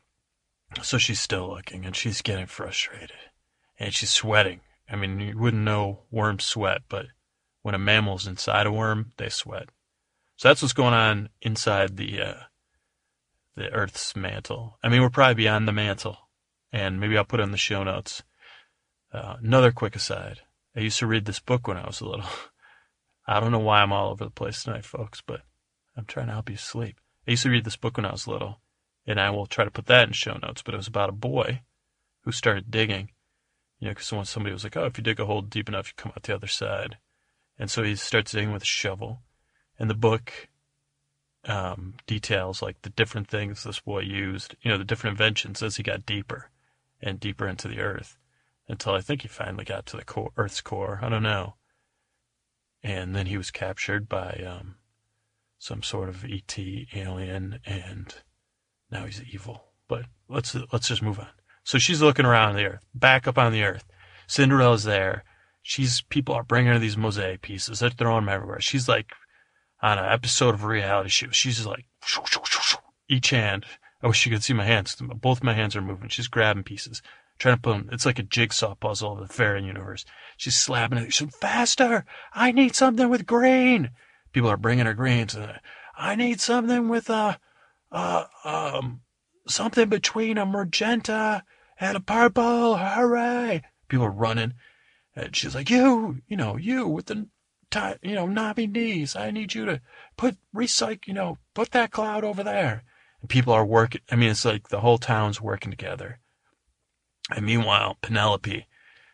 So she's still looking, and she's getting frustrated, and she's sweating I mean, you wouldn't know worms sweat, but when a mammal's inside a worm, they sweat. So that's what's going on inside the uh, the Earth's mantle. I mean, we're probably beyond the mantle, and maybe I'll put it in the show notes. Uh, another quick aside: I used to read this book when I was little. (laughs) I don't know why I'm all over the place tonight, folks, but I'm trying to help you sleep. I used to read this book when I was little, and I will try to put that in show notes. But it was about a boy who started digging you know, because once somebody was like, oh, if you dig a hole deep enough, you come out the other side. And so he starts digging with a shovel. And the book um, details like the different things this boy used, you know, the different inventions as he got deeper and deeper into the earth until I think he finally got to the core, Earth's core. I don't know. And then he was captured by um, some sort of ET alien, and now he's evil. But let's let's just move on. So she's looking around the earth, back up on the earth. Cinderella's there. She's people are bringing her these mosaic pieces. They're throwing them everywhere. She's like on an episode of a reality show. She's just like each hand. I wish you could see my hands. Both my hands are moving. She's grabbing pieces, trying to put them. It's like a jigsaw puzzle of the fairy universe. She's slapping it. She's faster. I need something with green. People are bringing her greens. I need something with a, uh, um, something between a magenta and a purple. Hooray! People are running. And she's like, you, you know, you with the, tie, you know, knobby knees. I need you to put, recycle, you know, put that cloud over there. And people are working. I mean, it's like the whole town's working together. And meanwhile, Penelope,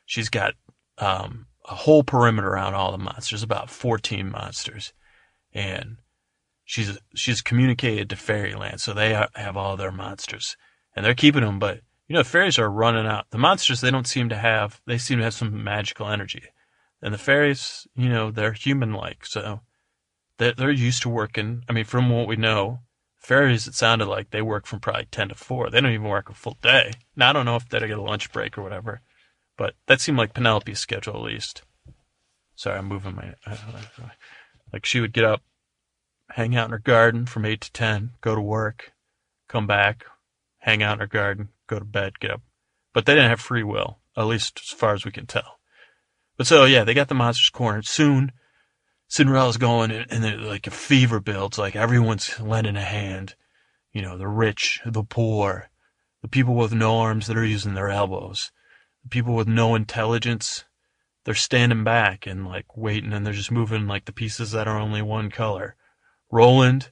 she's got um, a whole perimeter around all the monsters, about 14 monsters. And she's she's communicated to Fairyland, so they have all their monsters, and they're keeping them. But you know, fairies are running out. The monsters they don't seem to have. They seem to have some magical energy, and the fairies, you know, they're human-like, so they're, they're used to working. I mean, from what we know, fairies it sounded like they work from probably ten to four. They don't even work a full day. Now I don't know if they get a lunch break or whatever, but that seemed like Penelope's schedule at least. Sorry, I'm moving my. like she would get up hang out in her garden from 8 to 10, go to work, come back, hang out in her garden, go to bed, get up. But they didn't have free will, at least as far as we can tell. But so, yeah, they got the monsters cornered. Soon, Cinderella's going and, and like a fever builds, like everyone's lending a hand. You know, the rich, the poor, the people with no arms that are using their elbows, the people with no intelligence, they're standing back and like waiting and they're just moving like the pieces that are only one color. Roland,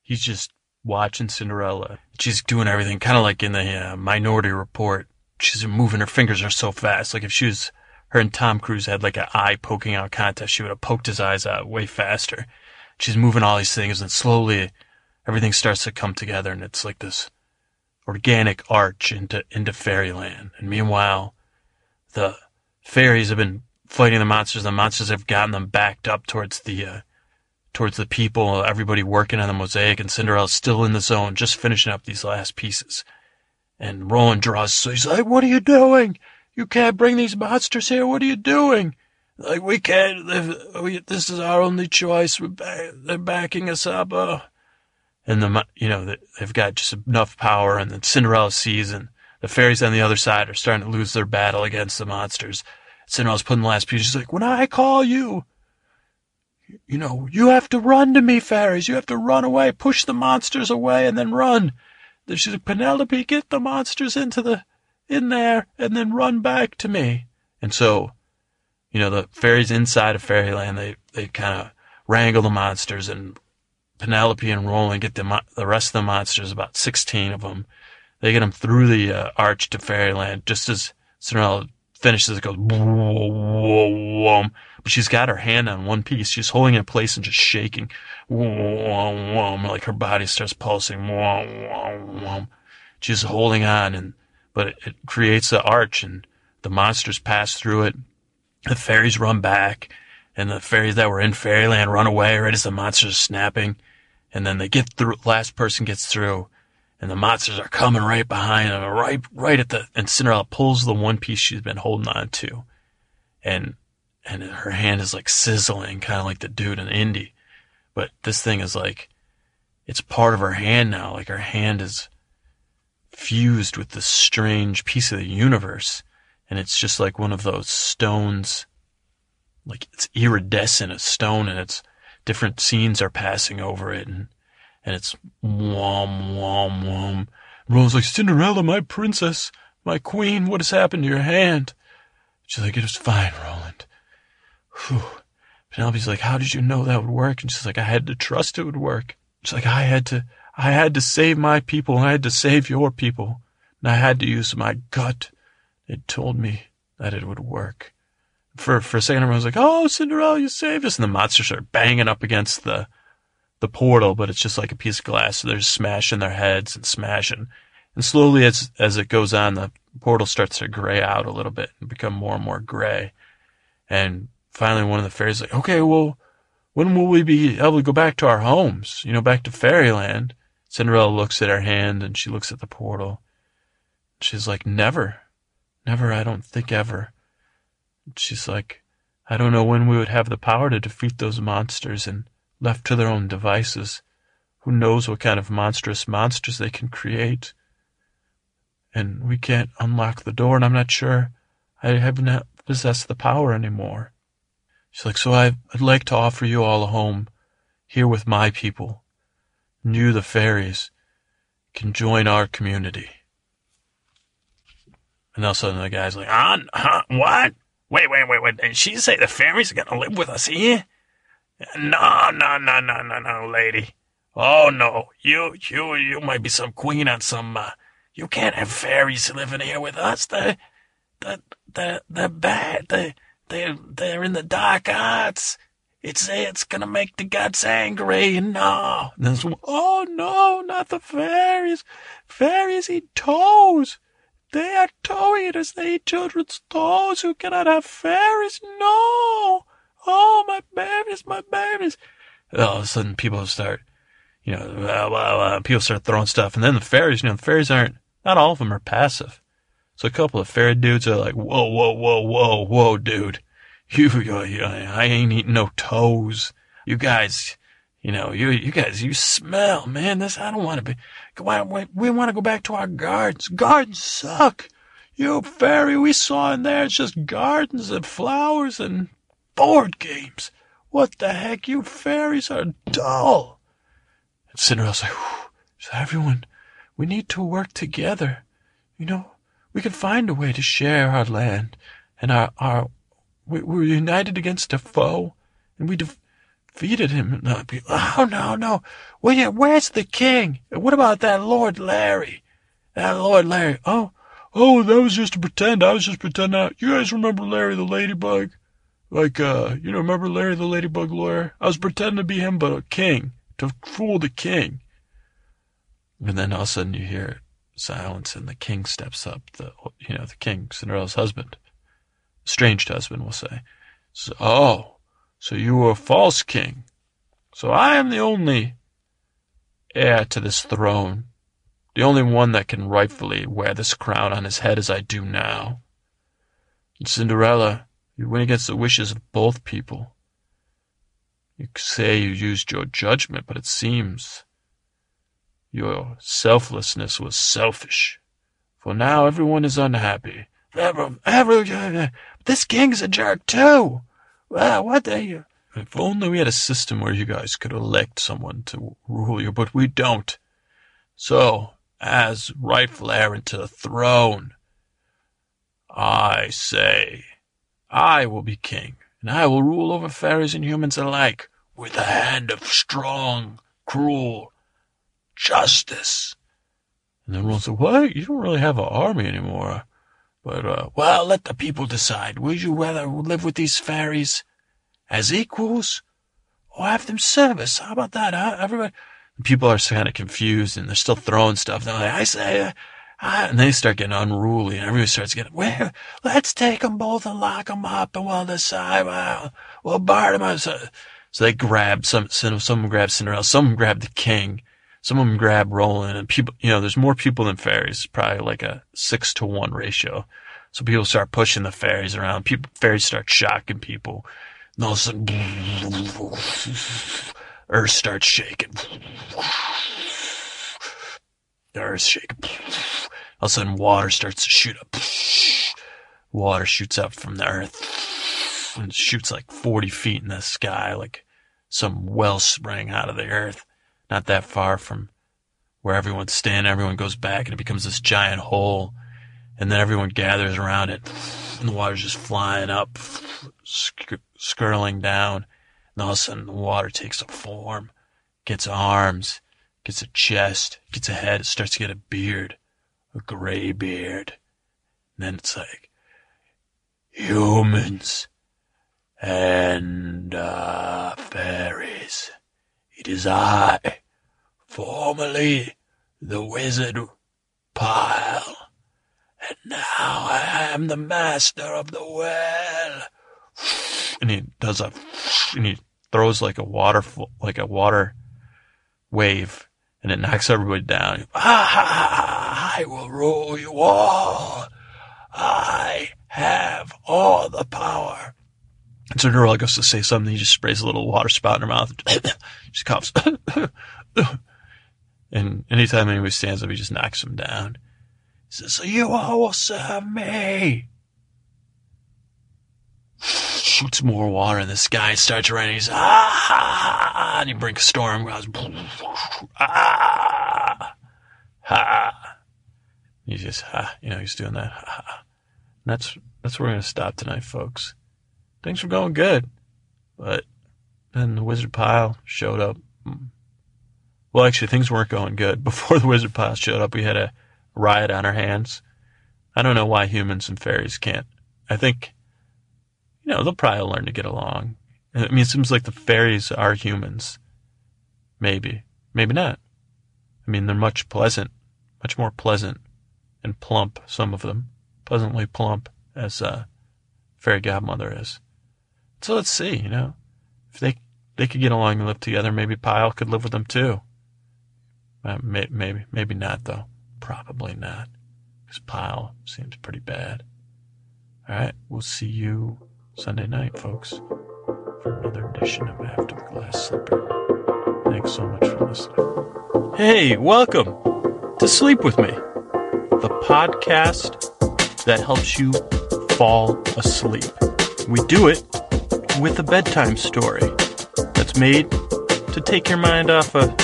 he's just watching Cinderella. She's doing everything kind of like in the uh, Minority Report. She's moving her fingers are so fast. Like if she was her and Tom Cruise had like an eye poking out contest, she would have poked his eyes out way faster. She's moving all these things and slowly everything starts to come together and it's like this organic arch into into fairyland. And meanwhile, the fairies have been fighting the monsters. The monsters have gotten them backed up towards the uh, towards the people. Everybody working on the mosaic, and Cinderella's still in the zone, just finishing up these last pieces. And Roland draws. So he's like, "What are you doing? You can't bring these monsters here. What are you doing?" Like we can't. We, this is our only choice. They're backing us up. Uh, and the you know they've got just enough power, and then Cinderella sees, and the fairies on the other side are starting to lose their battle against the monsters. Cinderella's putting the last piece. She's like, "When I call you, you know, you have to run to me, fairies. You have to run away, push the monsters away, and then run." Then she's like, "Penelope, get the monsters into the in there, and then run back to me." And so, you know, the fairies inside of fairyland, they they kind of wrangle the monsters and Penelope and Roland get the, the rest of the monsters, about 16 of them. They get them through the uh, arch to fairyland just as Cinderella finishes. It goes, but she's got her hand on one piece. She's holding it in place and just shaking. Like her body starts pulsing. She's holding on and, but it, it creates an arch and the monsters pass through it. The fairies run back and the fairies that were in fairyland run away right as the monsters are snapping. And then they get through, last person gets through, and the monsters are coming right behind them, right, right at the, and Cinderella pulls the one piece she's been holding on to, and, and her hand is like sizzling, kind of like the dude in Indy, but this thing is like, it's part of her hand now, like her hand is fused with this strange piece of the universe, and it's just like one of those stones, like it's iridescent, a stone, and it's, different scenes are passing over it and, and it's whom, whom, whom. Roland's like, Cinderella, my princess, my queen, what has happened to your hand? She's like, it was fine, Roland. Whew. Penelope's like, how did you know that would work? And she's like, I had to trust it would work. She's like, I had to, I had to save my people and I had to save your people. And I had to use my gut. It told me that it would work for for a second, everyone was like, "Oh, Cinderella, you saved us!" And the monsters are banging up against the the portal, but it's just like a piece of glass. So they're smashing their heads and smashing. And slowly, as as it goes on, the portal starts to gray out a little bit and become more and more gray. And finally, one of the fairies is like, "Okay, well, when will we be able to go back to our homes? You know, back to fairyland?" Cinderella looks at her hand and she looks at the portal. She's like, "Never, never. I don't think ever." She's like, I don't know when we would have the power to defeat those monsters and left to their own devices. Who knows what kind of monstrous monsters they can create? And we can't unlock the door, and I'm not sure I haven't possessed the power anymore. She's like, so I'd like to offer you all a home here with my people. You, the fairies, can join our community. And all of a sudden the guy's like, ah, huh, what? Wait, wait, wait, wait. Did she say the fairies are gonna live with us here? No, no, no, no, no, no, lady. Oh no, you, you, you might be some queen on some. Uh, you can't have fairies living here with us. They, they, they, they're bad. They, they, they're in the dark arts. It's it's gonna make the gods angry. No. Oh no, not the fairies. Fairies eat toes. They are toe eaters. They eat children's toes. Who cannot have fairies? No. Oh, my babies, my babies. All of a sudden, people start, you know, uh, uh, people start throwing stuff. And then the fairies, you know, the fairies aren't, not all of them are passive. So a couple of fairy dudes are like, whoa, whoa, whoa, whoa, whoa, dude. (laughs) You, you, I ain't eating no toes. You guys, you know, you, you guys, you smell, man. This, I don't want to be, why, we, want to go back to our gardens. Gardens suck. You fairy we saw in there, it's just gardens and flowers and board games. What the heck? You fairies are dull. And Cinderella's like. So everyone, we need to work together. You know, we can find a way to share our land and our, our, we, we're united against a foe and we defeated him. No, oh, no, no. Where, where's the king? What about that Lord Larry? That Lord Larry. Oh, oh, that was just to pretend. I was just pretending. You guys remember Larry the Ladybug? Like, uh, you know, remember Larry the Ladybug lawyer? I was pretending to be him, but a king, to fool the king. And then all of a sudden you hear silence and the king steps up, the, you know, the king, Cinderella's husband, estranged husband, we'll say. So, oh, so you were a false king. So I am the only heir to this throne, the only one that can rightfully wear this crown on his head as I do now. And Cinderella, you went against the wishes of both people. You say you used your judgment, but it seems your selflessness was selfish. For now everyone is unhappy. This king's a jerk too. Well, what the you? If only we had a system where you guys could elect someone to rule you, but we don't. So, as rightful heir to the throne, I say, I will be king, and I will rule over fairies and humans alike with a hand of strong, cruel, justice. And then everyone said, what? You don't really have an army anymore. But, uh, well, let the people decide. Would you rather live with these fairies as equals or have them service? How about that, huh? Everybody, people are kind of confused and they're still throwing stuff. They're like, I say, uh, and they start getting unruly and everybody starts getting, well, let's take them both and lock them up and we'll decide, well, we'll bar them up. So, so they grab some, some, some grab Cinderella, some grab the king some of them grab Roland and people, you know, there's more people than fairies, probably like a six to one ratio. So people start pushing the fairies around. People, fairies start shocking people. And all of a sudden, (laughs) earth starts shaking. The earth's shaking. All of a sudden, water starts to shoot up. Water shoots up from the earth and shoots like 40 feet in the sky, like some well sprang out of the earth not that far from where everyone's standing. Everyone goes back and it becomes this giant hole. And then everyone gathers around it and the water's just flying up, sk- skirling down. And all of a sudden the water takes a form, gets arms, gets a chest, gets a head. It starts to get a beard, a gray beard. And then it's like, humans and uh, fairies. It is I, formerly the wizard Pyle, and now I am the master of the well. And he does a, and he throws like a water, like a water wave, and it knocks everybody down. Ah, (laughs) I will rule you all. I have all the power. And so Cinderella goes to say something. He just sprays a little water spout in her mouth. (coughs) she coughs. (coughs) (coughs) And anytime anybody stands up, he just knocks him down. He says, so you all will serve me. Shoots more water in the sky, starts running. He's, ah, and he brings a storm. Ah, ha. He's just, ha, you know, he's doing that. Ha. And that's, that's where we're going to stop tonight, folks. Things were going good. But then the wizard Pyle showed up. Well, actually, things weren't going good. (laughs) Before the wizard Pyle showed up, we had a riot on our hands. I don't know why humans and fairies can't. I think, you know, they'll probably learn to get along. I mean, it seems like the fairies are humans. Maybe. Maybe not. I mean, they're much pleasant, much more pleasant and plump, some of them. Pleasantly plump, as uh, Fairy Godmother is. So let's see, you know. If they they could get along and live together, maybe Pyle could live with them too. May, maybe, maybe not though. Probably not. Because Pyle seems pretty bad. All right, we'll see you Sunday night, folks, for another edition of After the Glass Slipper. Thanks so much for listening. Hey, welcome to Sleep With Me, the podcast that helps you fall asleep. We do it with a bedtime story that's made to take your mind off of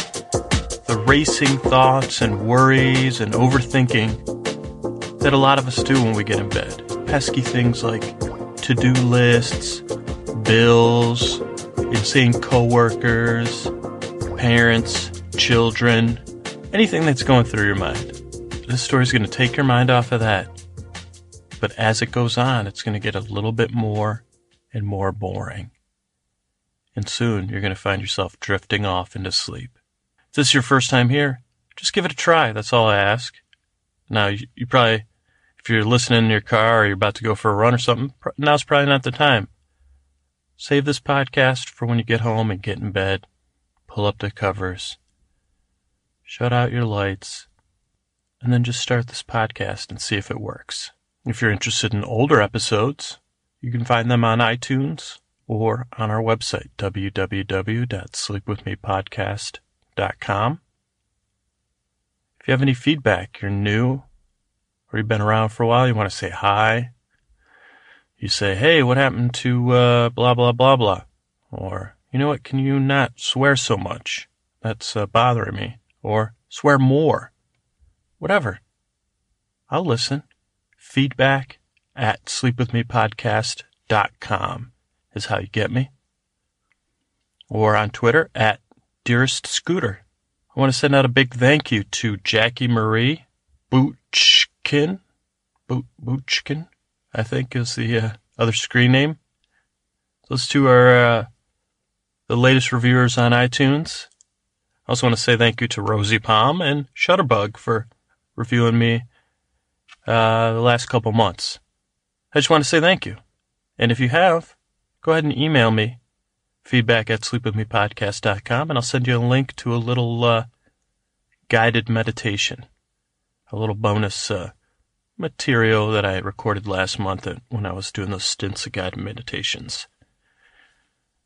the racing thoughts and worries and overthinking that a lot of us do when we get in bed. Pesky things like to do lists, bills, insane coworkers, parents, children, anything that's going through your mind. This story's going to take your mind off of that. But as it goes on, it's going to get a little bit more and more boring. And soon you're going to find yourself drifting off into sleep. This is your first time here, just give it a try. That's all I ask. Now, you, you probably, if you're listening in your car or you're about to go for a run or something, now's probably not the time. Save this podcast for when you get home and get in bed. Pull up the covers. Shut out your lights. And then just start this podcast and see if it works. If you're interested in older episodes, you can find them on iTunes or on our website, www.sleepwithmepodcast.com. If you have any feedback, you're new, or you've been around for a while, you want to say hi, you say, hey, what happened to uh, blah, blah, blah, blah. Or, you know what, can you not swear so much? That's uh, bothering me. Or, swear more. Whatever. I'll listen. Feedback at sleepwithmepodcast.com is how you get me. Or on Twitter at Dearest Scooter. I want to send out a big thank you to Jackie Marie Boochkin. Boot, Boochkin I think is the uh, other screen name. Those two are uh, the latest reviewers on iTunes. I also want to say thank you to Rosie Palm and Shutterbug for reviewing me uh, the last couple months. I just want to say thank you. And if you have, go ahead and email me feedback at sleepwithmepodcast.com and I'll send you a link to a little uh, guided meditation, a little bonus uh, material that I recorded last month when I was doing those stints of guided meditations.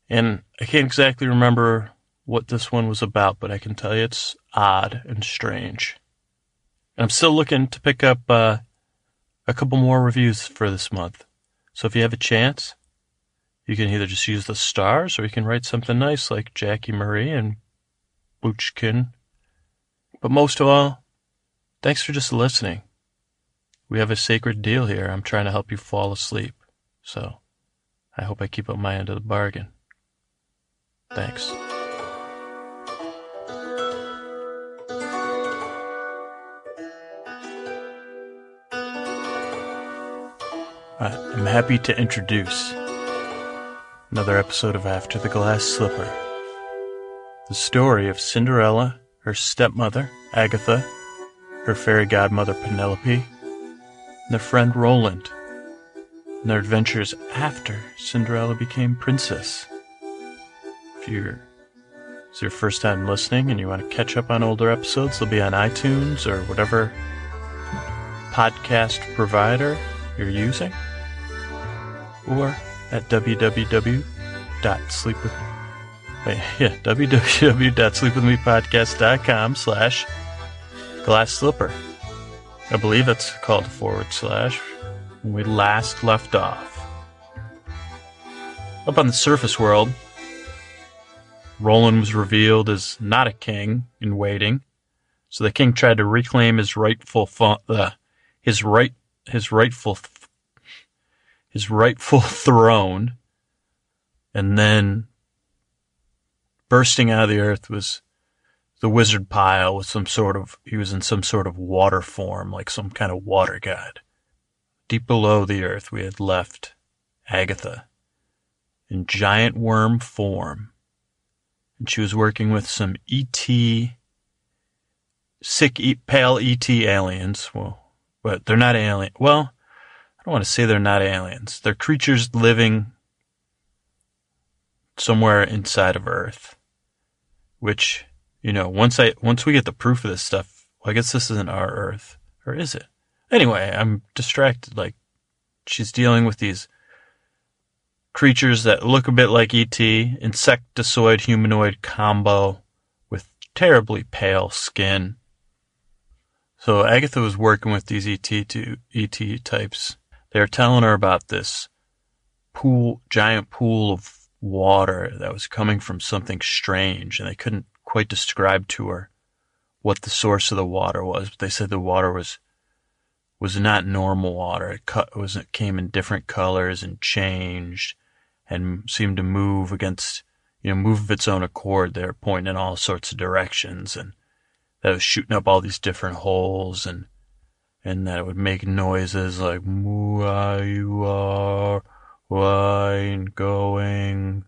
And I can't exactly remember what this one was about, but I can tell you it's odd and strange. And I'm still looking to pick up uh, a couple more reviews for this month. So if you have a chance, you can either just use the stars or you can write something nice like Jackie Marie and Boochkin. But most of all, thanks for just listening. We have a sacred deal here. I'm trying to help you fall asleep. So I hope I keep up my end of the bargain. Thanks. I'm happy to introduce another episode of After the Glass Slipper. The story of Cinderella, her stepmother, Agatha, her fairy godmother, Penelope, and their friend Roland, and their adventures after Cinderella became princess. If you're it's your first time listening and you want to catch up on older episodes, they'll be on iTunes or whatever podcast provider you're using, or at www.sleepwith (laughs) yeah, www.sleepwithmepodcast.com slash glass slipper. I believe that's called forward slash when we last left off. Up on the surface world, Roland was revealed as not a king in waiting, so the king tried to reclaim his rightful uh, his right his rightful his rightful (laughs) throne, and then bursting out of the earth was the wizard Pyle with some sort of, he was in some sort of water form, like some kind of water god. Deep below the earth, we had left Agatha in giant worm form. And she was working with some ET, sick, pale ET aliens. Well, but they're not alien. Well, I don't want to say they're not aliens. They're creatures living somewhere inside of Earth, which you know, once I once we get the proof of this stuff, well, I guess this isn't our Earth, or is it? Anyway, I'm distracted. Like she's dealing with these creatures that look a bit like ET, insectoid humanoid combo with terribly pale skin. So Agatha was working with these ET to ET types. They were telling her about this pool, giant pool of water that was coming from something strange, and they couldn't quite describe to her what the source of the water was, but they said the water was was not normal water. It cut was it came in different colors and changed and seemed to move against you know move of its own accord. They were pointing in all sorts of directions and that was shooting up all these different holes and and that it would make noises like why you are wine going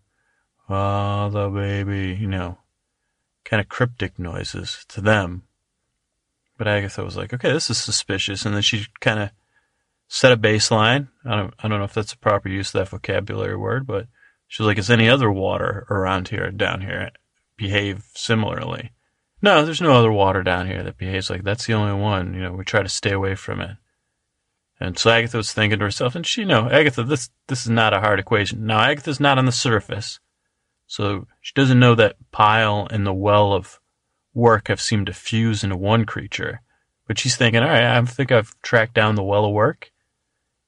ah the baby you know kind of cryptic noises to them. But agatha was like okay this is suspicious and then she kind of set a baseline. I don't i don't know if that's a proper use of that vocabulary word but she was like is any other water around here down here behave similarly no, there's no other water down here that behaves like that's the only one. You know, we try to stay away from it. And so Agatha was thinking to herself, and she know, Agatha, this this is not a hard equation. Now Agatha's not on the surface, so she doesn't know that Pyle and the well of work have seemed to fuse into one creature. But she's thinking, all right, I think I've tracked down the well of work,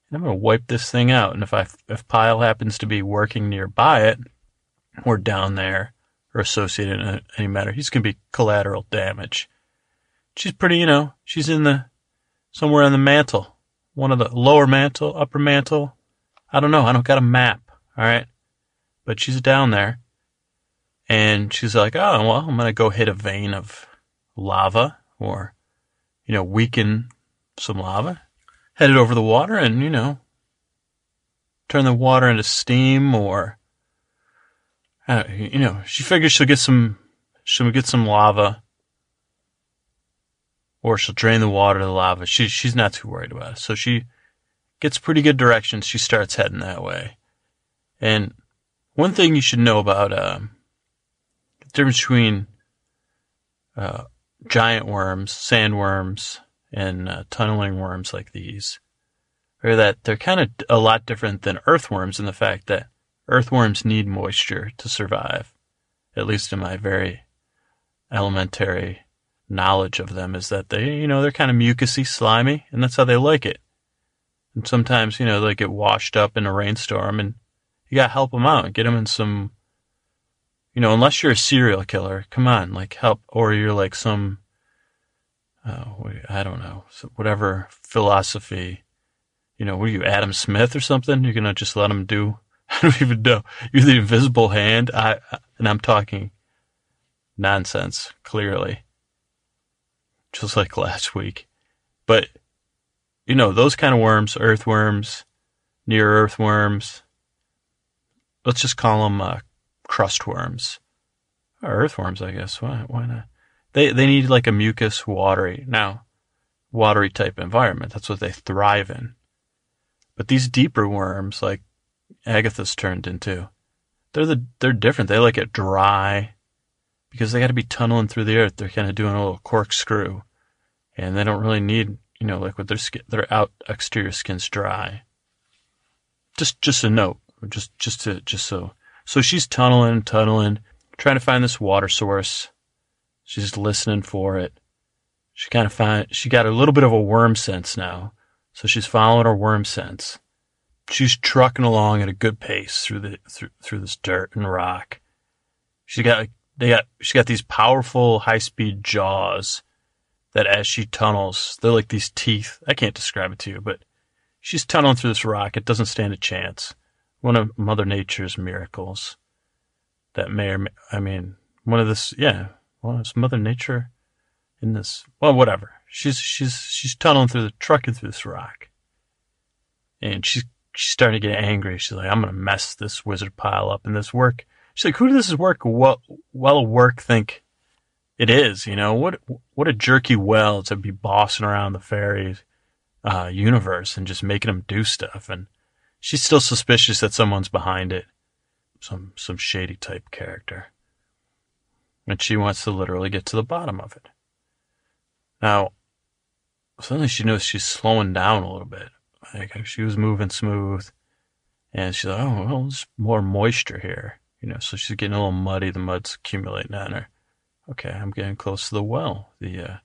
and I'm going to wipe this thing out. And if I if Pyle happens to be working nearby it, or down there, or associated in any matter. He's going to be collateral damage. She's pretty, you know, she's in the, somewhere in the mantle. One of the lower mantle, upper mantle. I don't know. I don't got a map. All right. But she's down there. And she's like, oh, well, I'm going to go hit a vein of lava or, you know, weaken some lava. Head it over the water and, you know, turn the water into steam or uh, you know, she figures she'll get some, she'll get some lava, or she'll drain the water to the lava. She she's not too worried about it. So she gets pretty good directions. She starts heading that way. And one thing you should know about uh, the difference between uh, giant worms, sandworms, and uh, tunneling worms like these, or that they're kind of a lot different than earthworms in the fact that Earthworms need moisture to survive. At least in my very elementary knowledge of them is that they, you know, they're kind of mucusy, slimy, and that's how they like it. And sometimes, you know, they get washed up in a rainstorm and you gotta help them out and get them in some, you know, unless you're a serial killer, come on, like help, or you're like some, uh, I don't know, whatever philosophy, you know, what are you, Adam Smith or something? You're gonna just let them do (laughs) I don't even know. You're the invisible hand. I, and I'm talking nonsense, clearly. Just like last week. But, you know, those kind of worms, earthworms, near earthworms, let's just call them uh, crust worms. Or earthworms, I guess. Why, why not? They, they need like a mucus, watery, now, watery type environment. That's what they thrive in. But these deeper worms, like Agatha's turned into. They're the they're different. They like it dry because they got to be tunneling through the earth. They're kind of doing a little corkscrew, and they don't really need you know like with their skin, their out exterior skin's dry. Just just a note, just just to just so so she's tunneling, tunneling, trying to find this water source. She's listening for it. She kind of find she got a little bit of a worm sense now, so she's following her worm sense she's trucking along at a good pace through the through through this dirt and rock. She got they got she got these powerful high speed jaws that as she tunnels, they're like these teeth. I can't describe it to you, but she's tunneling through this rock. It doesn't stand a chance. One of Mother Nature's miracles that may or may, I mean, one of this, yeah, well, it's Mother Nature in this, well, whatever. She's, she's, she's tunneling through the, trucking through this rock. And she's she's starting to get angry. She's like, I'm going to mess this wizard Pyle up in this work. She's like, who does this work well, well work think it is? You know, what, what a jerky well to be bossing around the fairy, uh, universe and just making them do stuff. And she's still suspicious that someone's behind it. Some, some shady type character. And she wants to literally get to the bottom of it. Now, suddenly she knows she's slowing down a little bit. Like she was moving smooth, and she's like, "Oh, well, there's more moisture here." You know, so she's getting a little muddy. The mud's accumulating on her. Okay, I'm getting close to the well, the uh,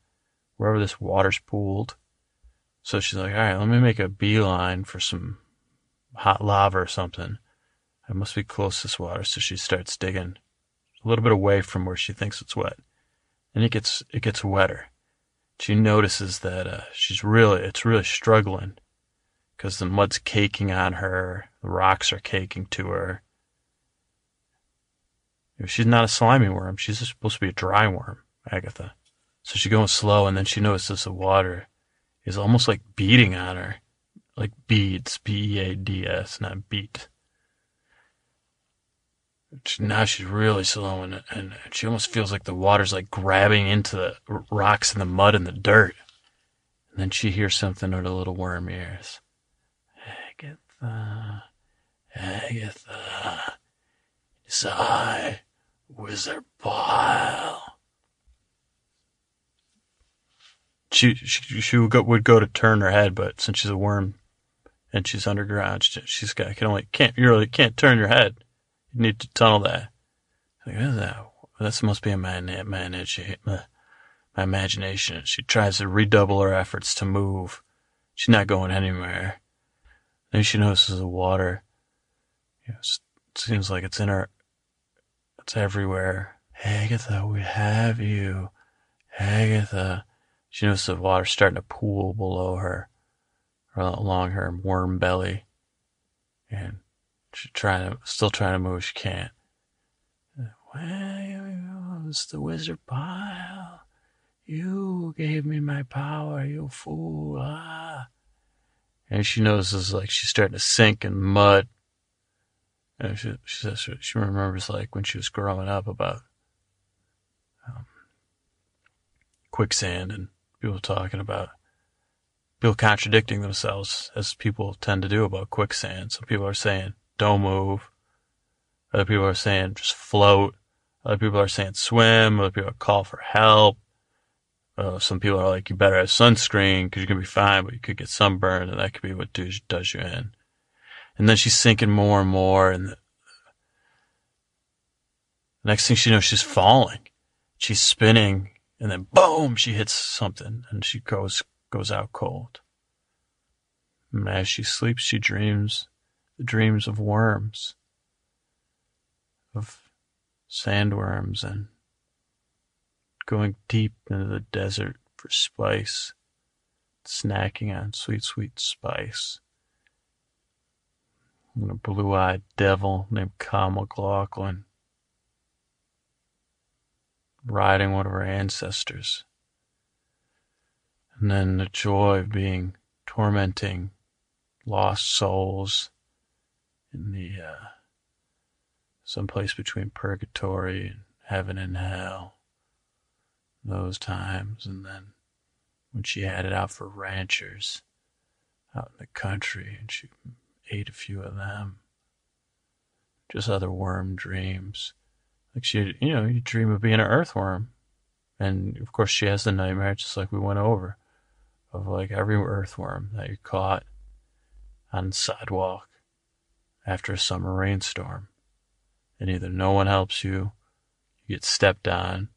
wherever this water's pooled. So she's like, "All right, let me make a beeline for some hot lava or something. I must be close to this water." So she starts digging a little bit away from where she thinks it's wet, and it gets it gets wetter. She notices that uh, she's really it's really struggling because the mud's caking on her, the rocks are caking to her. She's not a slimy worm. She's supposed to be a dry worm, Agatha. So she's going slow, and then she notices the water is almost like beating on her, like beads, B E A D S, not beat. Now she's really slow, and, and she almost feels like the water's like grabbing into the rocks and the mud and the dirt. And then she hears something in her little worm ears. Agatha, Agatha, it's I, Wizard Pyle. She, she, she would go, would go to turn her head, but since she's a worm and she's underground, she, she's got, can only, can't, you really can't turn your head. You need to tunnel that. Like, what is that? That must be a man, manage, my, uh, my imagination. She tries to redouble her efforts to move. She's not going anywhere. Then she notices the water. You know, it seems like it's in her. It's everywhere. Agatha, we have you. Agatha. She notices the water starting to pool below her, along her worm belly. And She's trying to, still trying to move. She can't. Where was the wizard Pyle. You gave me my power, you fool. Ah. And she notices like she's starting to sink in mud. And she, she says she remembers like when she was growing up about um, quicksand and people talking about people contradicting themselves as people tend to do about quicksand. So people are saying, don't move. Other people are saying just float. Other people are saying swim. Other people call for help. Uh, some people are like, you better have sunscreen because you're going to be fine, but you could get sunburned and that could be what does, does you in. And then she's sinking more and more. And the next thing she knows, she's falling. She's spinning and then boom, she hits something and she goes, goes out cold. And as she sleeps, she dreams the dreams of worms, of sandworms, and going deep into the desert for spice, snacking on sweet, sweet spice. And a blue eyed devil named Kyle MacLachlan riding one of her ancestors. And then the joy of being tormenting lost souls in the uh, someplace between purgatory and heaven and hell. Those times, and then when she had it out for ranchers out in the country, and she ate a few of them. Just other worm dreams. Like she, you know, you dream of being an earthworm. And of course, she has the nightmare, just like we went over, of like every earthworm that you caught on sidewalk after a summer rainstorm. And either no one helps you, you get stepped on,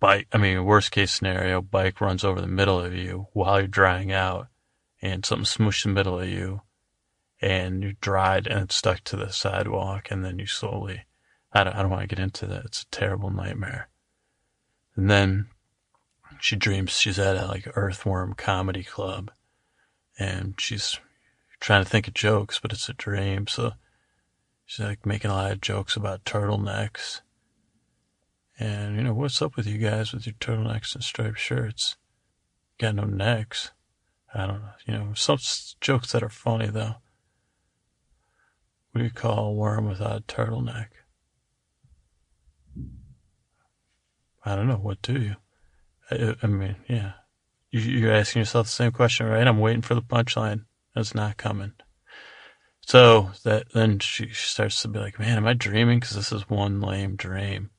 bike, I mean, worst case scenario, bike runs over the middle of you while you're drying out, and something smooshed the middle of you, and you're dried and it's stuck to the sidewalk, and then you slowly, I don't, I don't want to get into that. It's a terrible nightmare. And then she dreams she's at a like earthworm comedy club, and she's trying to think of jokes, but it's a dream. So she's like making a lot of jokes about turtlenecks. And, you know, what's up with you guys with your turtlenecks and striped shirts? Got no necks. I don't know. You know, some jokes that are funny, though. What do you call a worm without a turtleneck? I don't know. What do you? I, I mean, yeah. You, are asking yourself the same question, right? I'm waiting for the punchline. It's not coming. So that then she starts to be like, man, am I dreaming? Because this is one lame dream.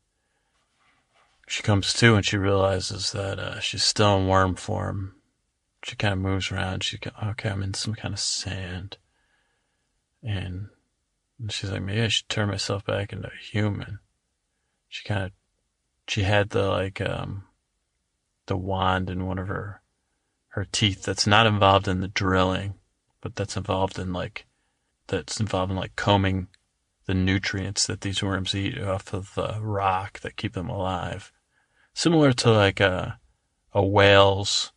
She comes to and she realizes that uh, she's still in worm form. She kind of moves around. She okay, I'm in some kind of sand, and she's like, maybe I should turn myself back into a human. She kind of, she had the like um, the wand in one of her her teeth that's not involved in the drilling but that's involved in like that's involved in like combing the nutrients that these worms eat off of the rock that keep them alive. Similar to like a a whale's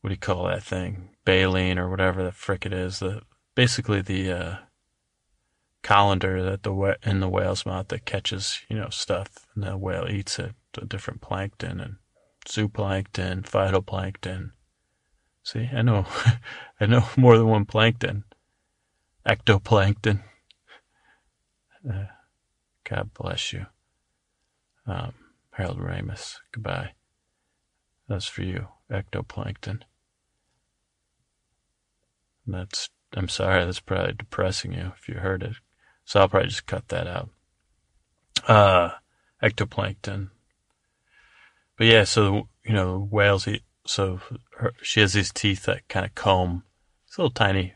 what do you call that thing? Baleen or whatever the frick it is. The basically the uh, colander that the in the whale's mouth that catches you know stuff, and the whale eats it. The different plankton and zooplankton, phytoplankton. See, I know, (laughs) I know more than one plankton. Ectoplankton. Uh, God bless you. Um, Harold Ramis, goodbye. That's for you, ectoplankton. That's, I'm sorry, that's probably depressing you if you heard it. So I'll probably just cut that out. Uh, ectoplankton. But yeah, so, you know, whales eat, so her, she has these teeth that kind of comb. It's little tiny,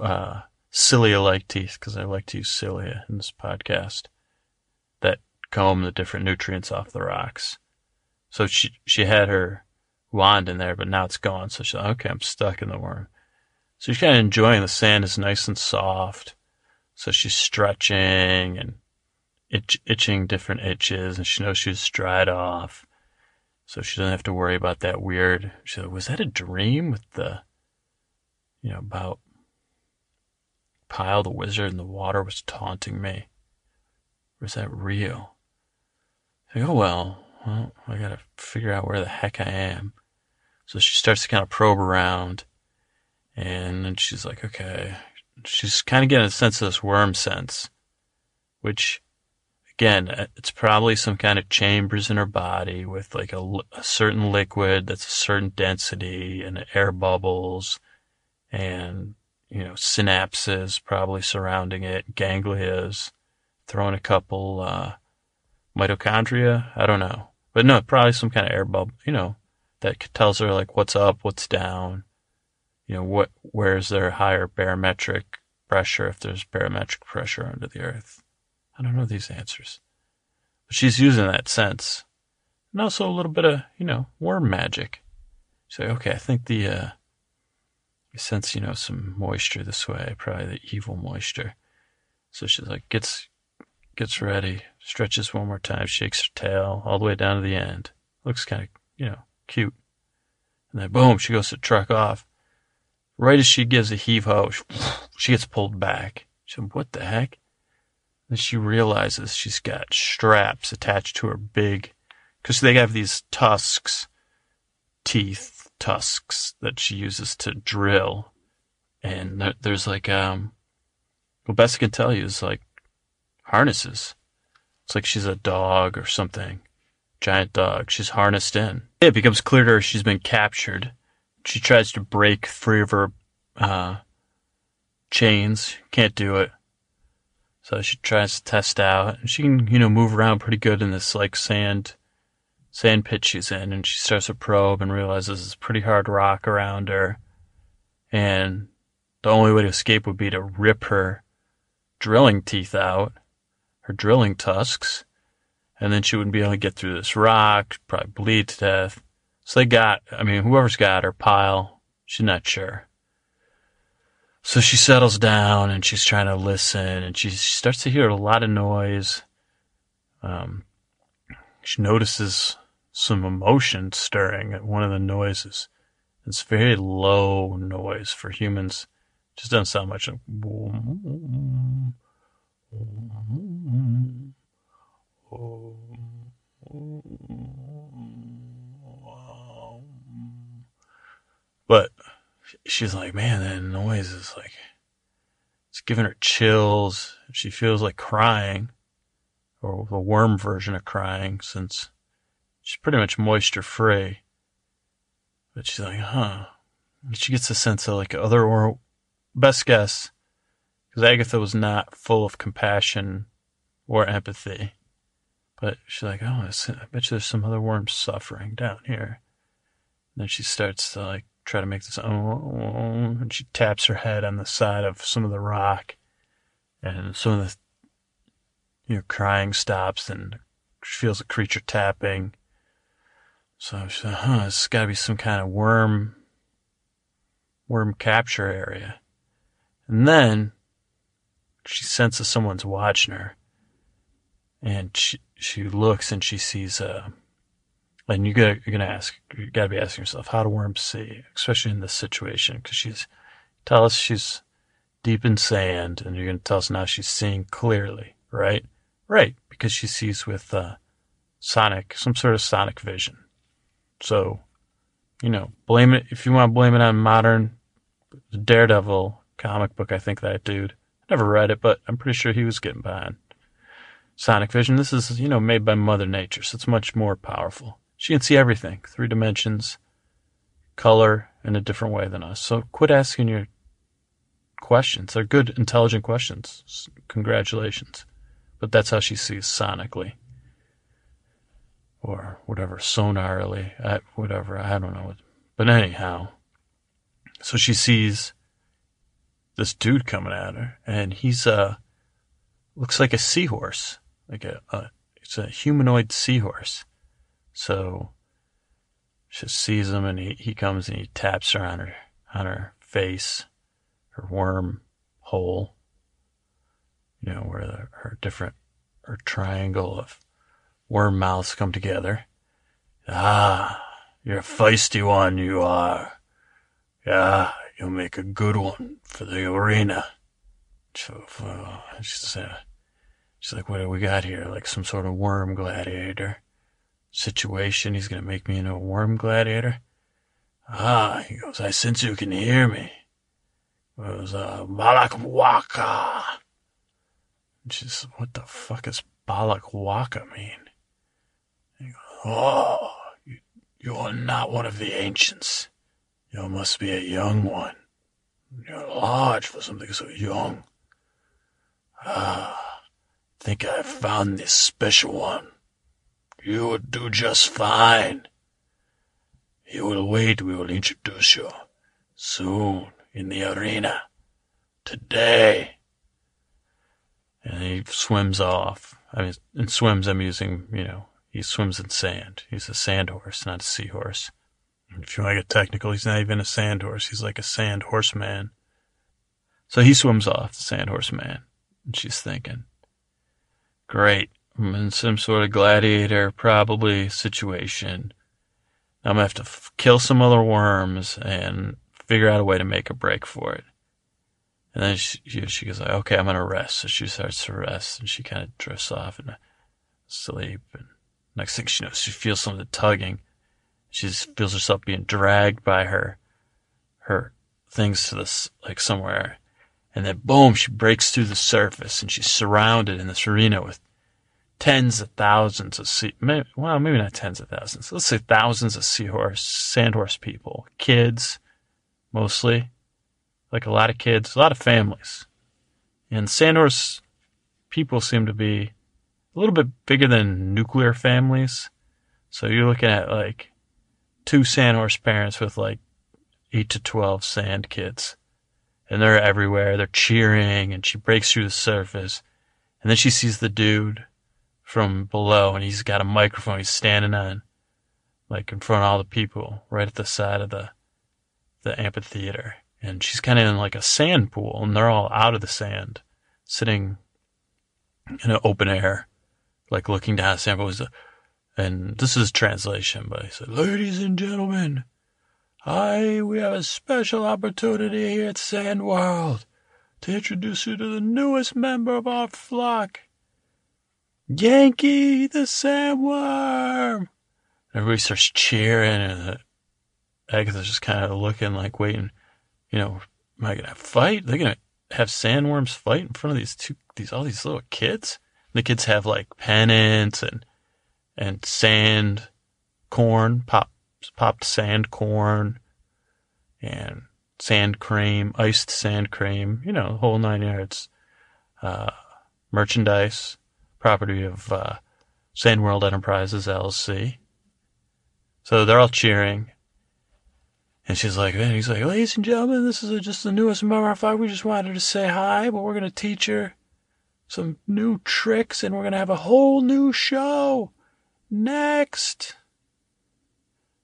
uh, cilia-like teeth, because I like to use cilia in this podcast, comb the different nutrients off the rocks. So she, she had her wand in there, but now it's gone. So she's like, okay, I'm stuck in the worm. So she's kind of enjoying the sand is nice and soft. So she's stretching and itch, itching different itches, and she knows she's dried off. So she doesn't have to worry about that weird. She said, was that a dream with the, you know, about Pyle the wizard and the water was taunting me? Or is that real? Go, oh, well, well, I gotta figure out where the heck I am. So she starts to kind of probe around and then she's like, okay. She's kind of getting a sense of this worm sense, which, again, uh, it's probably some kind of chambers in her body with like a, a certain liquid that's a certain density and air bubbles and, you know, synapses probably surrounding it, ganglias, throwing a couple, uh, mitochondria. I don't know. But no, probably some kind of air bubble, you know, that tells her like what's up, what's down you know, what, where's there higher barometric pressure if there's barometric pressure under the earth? I don't know these answers. But she's using that sense. And also a little bit of, you know, worm magic. Say, okay, I think the, uh, sense, you know, some moisture this way, probably the evil moisture. So she's like, gets, gets ready, stretches one more time, shakes her tail all the way down to the end. Looks kind of, you know, cute. And then boom, she goes to truck off. Right as she gives a heave ho, she gets pulled back. She said, What the heck? Then she realizes she's got straps attached to her big, because they have these tusks, teeth tusks that she uses to drill. And there, there's like, um, well, best I can tell you is like harnesses. It's like she's a dog or something. Giant dog. She's harnessed in. It becomes clear to her she's been captured she tries to break free of her uh, chains. Can't do it. So she tries to test out. And she can, you know, move around pretty good in this like sand sand pit she's in. And she starts to probe and realizes it's pretty hard rock around her. And the only way to escape would be to rip her drilling teeth out, her drilling tusks, and then she wouldn't be able to get through this rock, probably bleed to death. So they got, I mean, whoever's got her Pyle, she's not sure. So she settles down and she's trying to listen and she starts to hear a lot of noise. Um, she notices some emotion stirring at one of the noises. It's very low noise for humans. Just doesn't sound much. But she's like, man, that noise is like, it's giving her chills. She feels like crying, or the worm version of crying, since she's pretty much moisture free. But she's like, huh. She gets a sense of like other, or best guess, because Agatha was not full of compassion or empathy. But she's like, oh, I bet you there's some other worms suffering down here. And then she starts to like try to make this, oh, and she taps her head on the side of some of the rock, and some of the, you know, crying stops, and she feels a creature tapping. So she's like, huh, this has got to be some kind of worm, worm capture area. And then she senses someone's watching her, and she she looks and she sees a And you got, you're gonna ask, you gotta be asking yourself, how do worms see, especially in this situation? Because she's tell us she's deep in sand, and you're gonna tell us now she's seeing clearly, right? Right, because she sees with uh, sonic, some sort of sonic vision. So, you know, blame it if you want to blame it on modern Daredevil comic book. I think that dude. Never read it, but I'm pretty sure he was getting behind Sonic Vision. This is, you know, made by Mother Nature, so it's much more powerful. She can see everything, three dimensions, color in a different way than us. So quit asking your questions. They're good, intelligent questions. Congratulations. But that's how she sees sonically. Or whatever, sonarily, whatever, I don't know. But anyhow, so she sees this dude coming at her, and he's, uh, looks like a seahorse. Like a, a it's a humanoid seahorse. So she sees him and he, he comes and he taps her on her on her face, her worm hole, you know, where the, her different her triangle of worm mouths come together. Ah, you're a feisty one, you are. Yeah, you'll make a good one for the arena. So, uh, she's, uh, she's like, what do we got here? Like some sort of worm gladiator situation. He's going to make me into a worm gladiator. Ah, he goes, I sense you can hear me. It was, uh, Balak Waka. And she's, what the fuck does Balak Waka mean? he goes, oh, you, you are not one of the ancients. You must be a young one. You're large for something so young. Ah, think I've found this special one. You would do just fine. You will wait, we will introduce you. Soon, in the arena. Today. And he swims off. I mean, in swims, I'm using, you know, he swims in sand. He's a sand horse, not a seahorse. If you want to get technical, he's not even a sand horse. He's like a sand horseman. So he swims off, the sand horseman. And she's thinking, great. I'm in some sort of gladiator, probably situation. I'm gonna have to f- kill some other worms and figure out a way to make a break for it. And then she, she goes like, okay, I'm gonna rest. So she starts to rest and she kind of drifts off and sleep. And next thing she knows, she feels something tugging. She feels herself being dragged by her, her things to this, like somewhere. And then boom, she breaks through the surface and she's surrounded in this arena with tens of thousands of sea, maybe, well, maybe not tens of thousands. Let's say thousands of seahorse, sandhorse people, kids, mostly, like a lot of kids, a lot of families. And sandhorse people seem to be a little bit bigger than nuclear families. So you're looking at like two sandhorse parents with like eight to 12 sand kids. And they're everywhere. They're cheering and she breaks through the surface. And then she sees the dude from below and he's got a microphone he's standing on like in front of all the people right at the side of the the amphitheater and she's kind of in like a sand pool and they're all out of the sand sitting in an open air like looking down at sand pool and this is translation but he said ladies and gentlemen I we have a special opportunity here at Sand World to introduce you to the newest member of our flock Yankee the sandworm. Everybody starts cheering, and Agatha's just kind of looking like waiting. You know, am I gonna fight? They're gonna have sandworms fight in front of these two, these all these little kids. The kids have like pennants and and sand corn, pop popped sand corn, and sand cream, iced sand cream. You know, the whole nine yards. Uh, merchandise property of uh, Sand World Enterprises LLC. So they're all cheering. And she's like, and he's like, ladies and gentlemen, this is just the newest member of our We just wanted to say hi, but we're going to teach her some new tricks and we're going to have a whole new show next.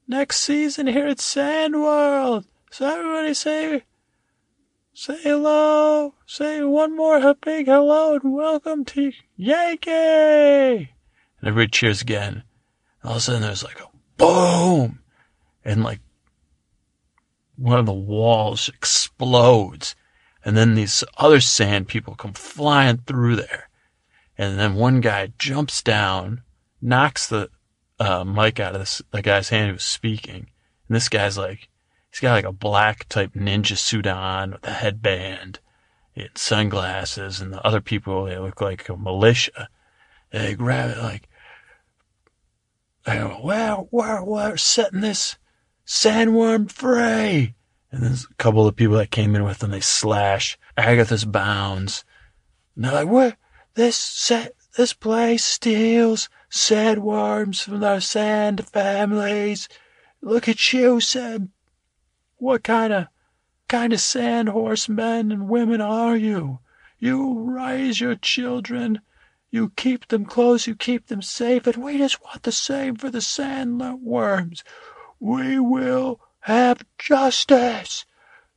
Next season here at Sandworld. So everybody say Say hello. Say one more big hello and welcome to Yankee. And everybody cheers again. And all of a sudden there's like a boom, and like one of the walls explodes, and then these other sand people come flying through there, and then one guy jumps down, knocks the uh, mic out of this, the guy's hand who was speaking, and this guy's like, he's got like a black type ninja suit on with a headband and sunglasses, and the other people they look like a militia. They grab it like, they go, well, we're, we're setting this sandworm free. And there's a couple of people that came in with them, they slash Agatha's bounds. And they're like, what? This set, this place steals sandworms from our sand families. Look at you, Sam. What kind of, kind of sand horsemen and women are you? You raise your children. You keep them close, you keep them safe, and we just want the same for the sandworms. We will have justice.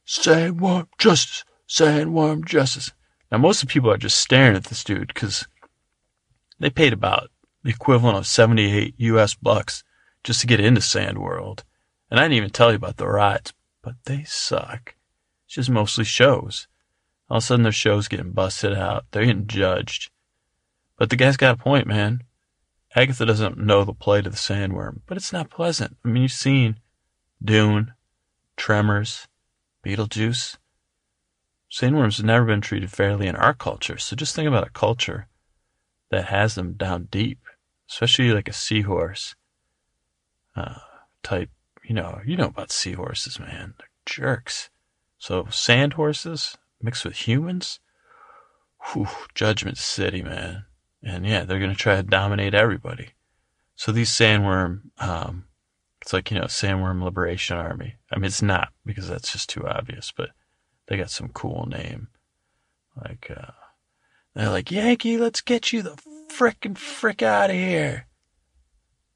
Sandworm justice. Sandworm justice. Now, most of the people are just staring at this dude because they paid about the equivalent of 78 US bucks just to get into Sandworld. And I didn't even tell you about the rides, but they suck. It's just mostly shows. All of a sudden, their show's getting busted out. They're getting judged. But the guy's got a point, man. Agatha doesn't know the plight of the sandworm, but it's not pleasant. I mean, you've seen Dune, Tremors, Beetlejuice. Sandworms have never been treated fairly in our culture, so just think about a culture that has them down deep, especially like a seahorse uh, type. You know, you know about seahorses, man. They're jerks. So sand horses mixed with humans, whew, Judgment City, man. And yeah, they're gonna try to dominate everybody. So these sandworm, um, it's like you know, sandworm liberation army. I mean, it's not because that's just too obvious, but they got some cool name, like uh, they're like Yankee, let's get you the frickin' frick out of here.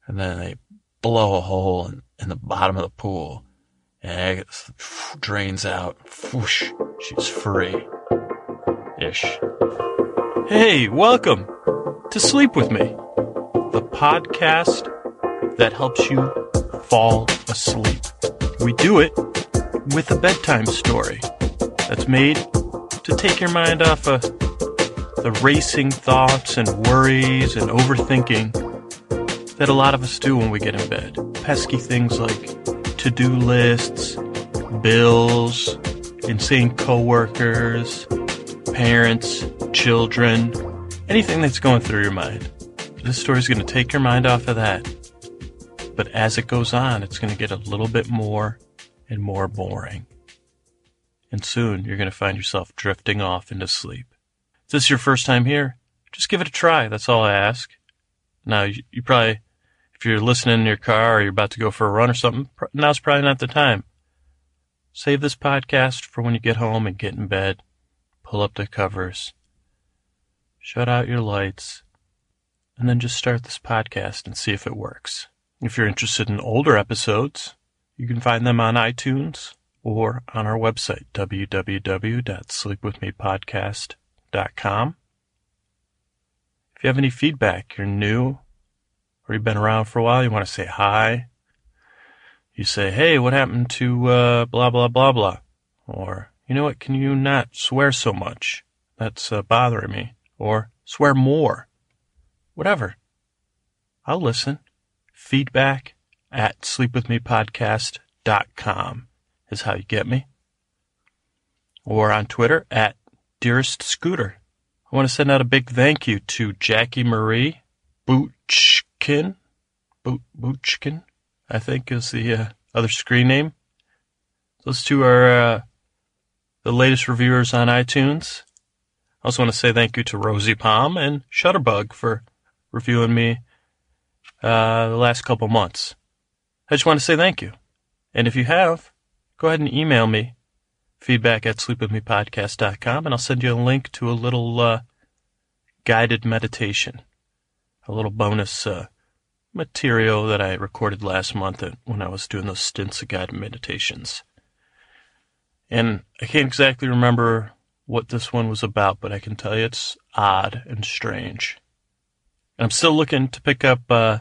And then they blow a hole in, in the bottom of the pool, and Agatha drains out. Whoosh, she's free. Ish. Hey, welcome to Sleep With Me, the podcast that helps you fall asleep. We do it with a bedtime story that's made to take your mind off of the racing thoughts and worries and overthinking that a lot of us do when we get in bed. Pesky things like to do lists, bills, insane coworkers, parents, children, anything that's going through your mind. This story's going to take your mind off of that. But as it goes on, it's going to get a little bit more and more boring. And soon you're going to find yourself drifting off into sleep. If this is your first time here, just give it a try. That's all I ask. Now, you, you probably, if you're listening in your car or you're about to go for a run or something, now's probably not the time. Save this podcast for when you get home and get in bed. Pull up the covers shut out your lights, and then just start this podcast and see if it works. If you're interested in older episodes, you can find them on iTunes or on our website, www.sleepwithmepodcast.com. If you have any feedback, you're new, or you've been around for a while, you want to say hi, you say, hey, what happened to uh, blah, blah, blah, blah. Or, you know what, can you not swear so much? That's uh, bothering me or swear more. Whatever. I'll listen. Feedback at sleepwithmepodcast.com is how you get me. Or on Twitter at Dearest Scooter. I want to send out a big thank you to Jackie Marie Boochkin. Bo- Boochkin, I think is the uh, other screen name. Those two are uh, the latest reviewers on iTunes. I also want to say thank you to Rosie Palm and Shutterbug for reviewing me uh, the last couple months. I just want to say thank you. And if you have, go ahead and email me feedback at sleepwithmepodcast.com and I'll send you a link to a little uh, guided meditation, a little bonus uh, material that I recorded last month when I was doing those stints of guided meditations. And I can't exactly remember what this one was about, but I can tell you it's odd and strange. And I'm still looking to pick up uh,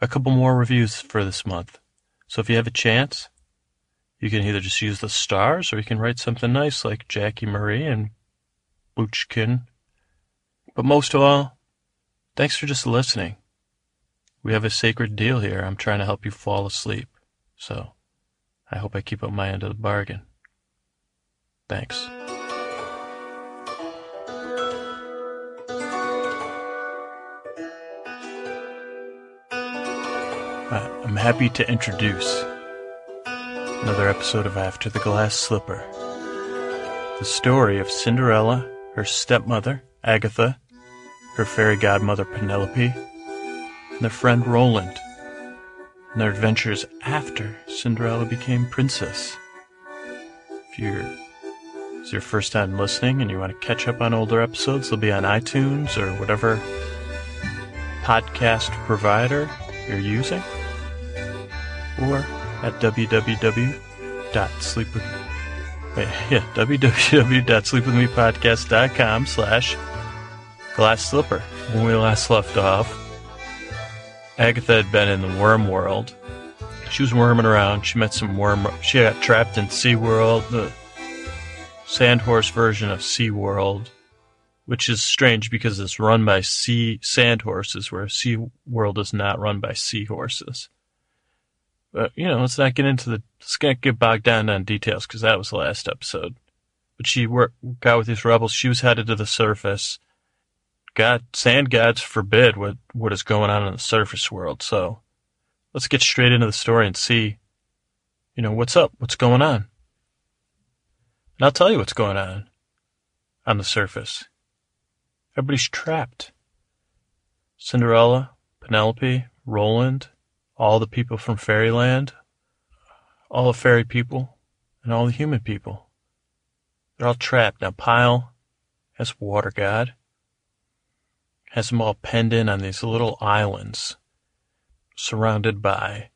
a couple more reviews for this month. So if you have a chance, you can either just use the stars or you can write something nice like Jackie Marie and Buchkin. But most of all, thanks for just listening. We have a sacred deal here. I'm trying to help you fall asleep. So I hope I keep up my end of the bargain. Thanks. I'm happy to introduce another episode of After the Glass Slipper. The story of Cinderella, her stepmother, Agatha, her fairy godmother, Penelope, and their friend Roland, and their adventures after Cinderella became princess. If you're it's your first time listening and you want to catch up on older episodes, they'll be on iTunes or whatever podcast provider you're using or at www.sleepwith (laughs) yeah, slash glass slipper. When we last left off, Agatha had been in the worm world. She was worming around. She met some worm. She got trapped in SeaWorld, the Sandhorse version of SeaWorld, which is strange because it's run by sea sandhorses, where SeaWorld is not run by seahorses. But, you know, let's not get into the, let's not get bogged down on details because that was the last episode. But she worked, got with these rebels. She was headed to the surface. God, sand gods forbid what, what is going on in the surface world. So let's get straight into the story and see, you know, what's up? What's going on? And I'll tell you what's going on on the surface. Everybody's trapped. Cinderella, Penelope, Roland, all the people from fairyland, all the fairy people, and all the human people. They're all trapped. Now, Pyle, as water god, has them all penned in on these little islands surrounded by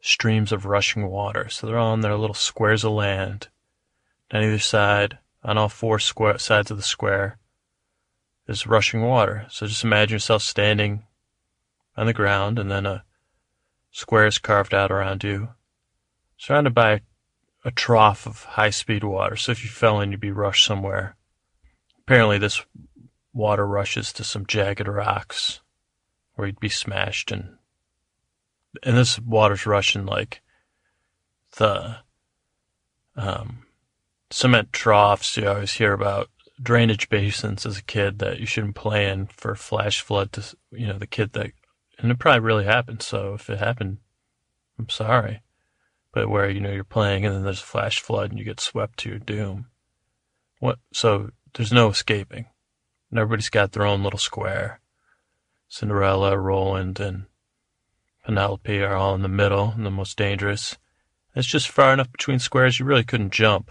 streams of rushing water. So they're all on their little squares of land. On either side, on all four square sides of the square, is rushing water. So just imagine yourself standing on the ground and then a squares carved out around you, surrounded by a trough of high speed water. So if you fell in, you'd be rushed somewhere. Apparently, this water rushes to some jagged rocks where you'd be smashed and and this water's rushing like the um, cement troughs you always hear about drainage basins as a kid that you shouldn't play in for flash flood to you know the kid that and it probably really happened. So if it happened, I'm sorry. But where you know you're playing and then there's a flash flood and you get swept to your doom. What? So there's no escaping. And everybody's got their own little square. Cinderella, Roland, and Penelope are all in the middle and the most dangerous. It's just far enough between squares you really couldn't jump.